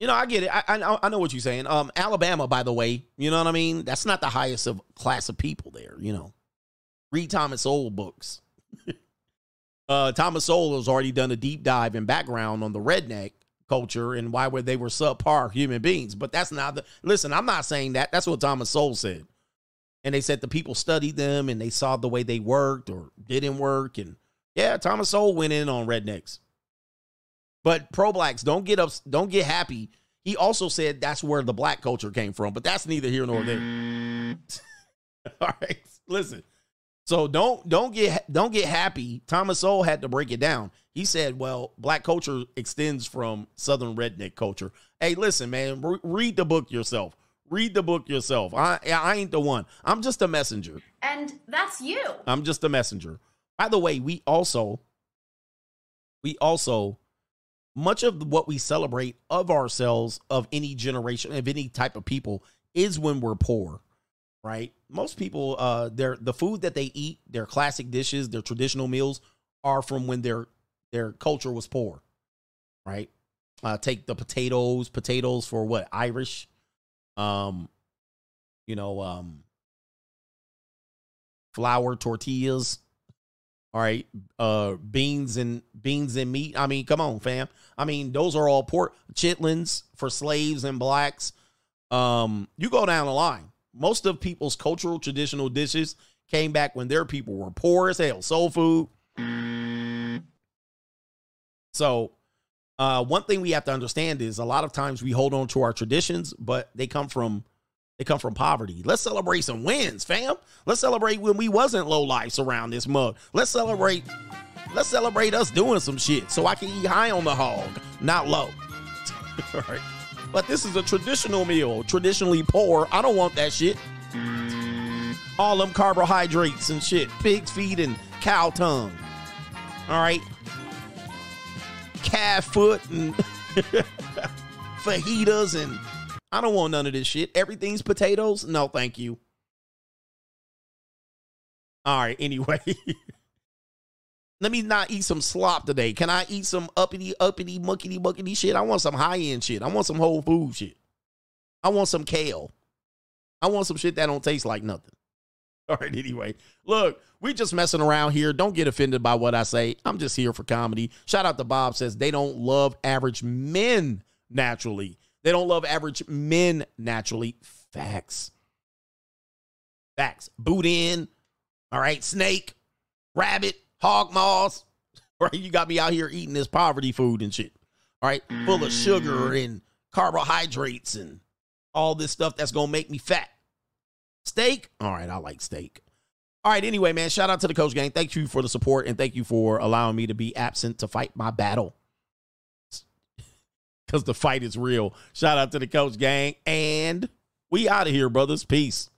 You know, I get it. I, I I know what you're saying. Um, Alabama, by the way, you know what I mean. That's not the highest of class of people there. You know, read Thomas Sowell books. [LAUGHS] uh, Thomas Sowell has already done a deep dive and background on the redneck culture and why were they were subpar human beings. But that's not the listen. I'm not saying that. That's what Thomas Sowell said. And they said the people studied them and they saw the way they worked or didn't work. And yeah, Thomas Sowell went in on rednecks. But pro blacks don't get up, don't get happy. He also said that's where the black culture came from, but that's neither here nor there. [LAUGHS] All right, listen. So don't don't get don't get happy. Thomas Sowell had to break it down. He said, "Well, black culture extends from southern redneck culture." Hey, listen, man, re- read the book yourself. Read the book yourself. I I ain't the one. I'm just a messenger. And that's you. I'm just a messenger. By the way, we also we also much of what we celebrate of ourselves of any generation of any type of people is when we're poor right? Most people uh their the food that they eat their classic dishes their traditional meals are from when their their culture was poor right? Uh take the potatoes potatoes for what irish? Um you know um flour tortillas all right uh beans and beans and meat. I mean come on fam. I mean those are all pork chitlins for slaves and blacks. Um you go down the line. Most of people's cultural traditional dishes came back when their people were poor as hell. Soul food. So uh one thing we have to understand is a lot of times we hold on to our traditions but they come from they come from poverty. Let's celebrate some wins, fam. Let's celebrate when we wasn't low lives around this mug. Let's celebrate. Let's celebrate us doing some shit so I can eat high on the hog, not low. All [LAUGHS] right. But this is a traditional meal, traditionally poor. I don't want that shit. All them carbohydrates and shit, pig's feet and cow tongue. All right, calf foot and [LAUGHS] fajitas and I don't want none of this shit. Everything's potatoes. No, thank you. All right. [LAUGHS] Anyway, let me not eat some slop today. Can I eat some uppity, uppity, muckety, muckety shit? I want some high end shit. I want some whole food shit. I want some kale. I want some shit that don't taste like nothing. [LAUGHS] All right. Anyway, look, we just messing around here. Don't get offended by what I say. I'm just here for comedy. Shout out to Bob says they don't love average men naturally. They don't love average men naturally. Facts. Facts. Boot in. All right. Snake, rabbit, hog maws. [LAUGHS] Right. You got me out here eating this poverty food and shit. All right. Full of sugar and carbohydrates and all this stuff that's going to make me fat. Steak. All right. I like steak. All right. Anyway, man, shout out to the coach gang. Thank you for the support and thank you for allowing me to be absent to fight my battle because the fight is real. Shout out to the coach gang. And we out of here, brothers. Peace.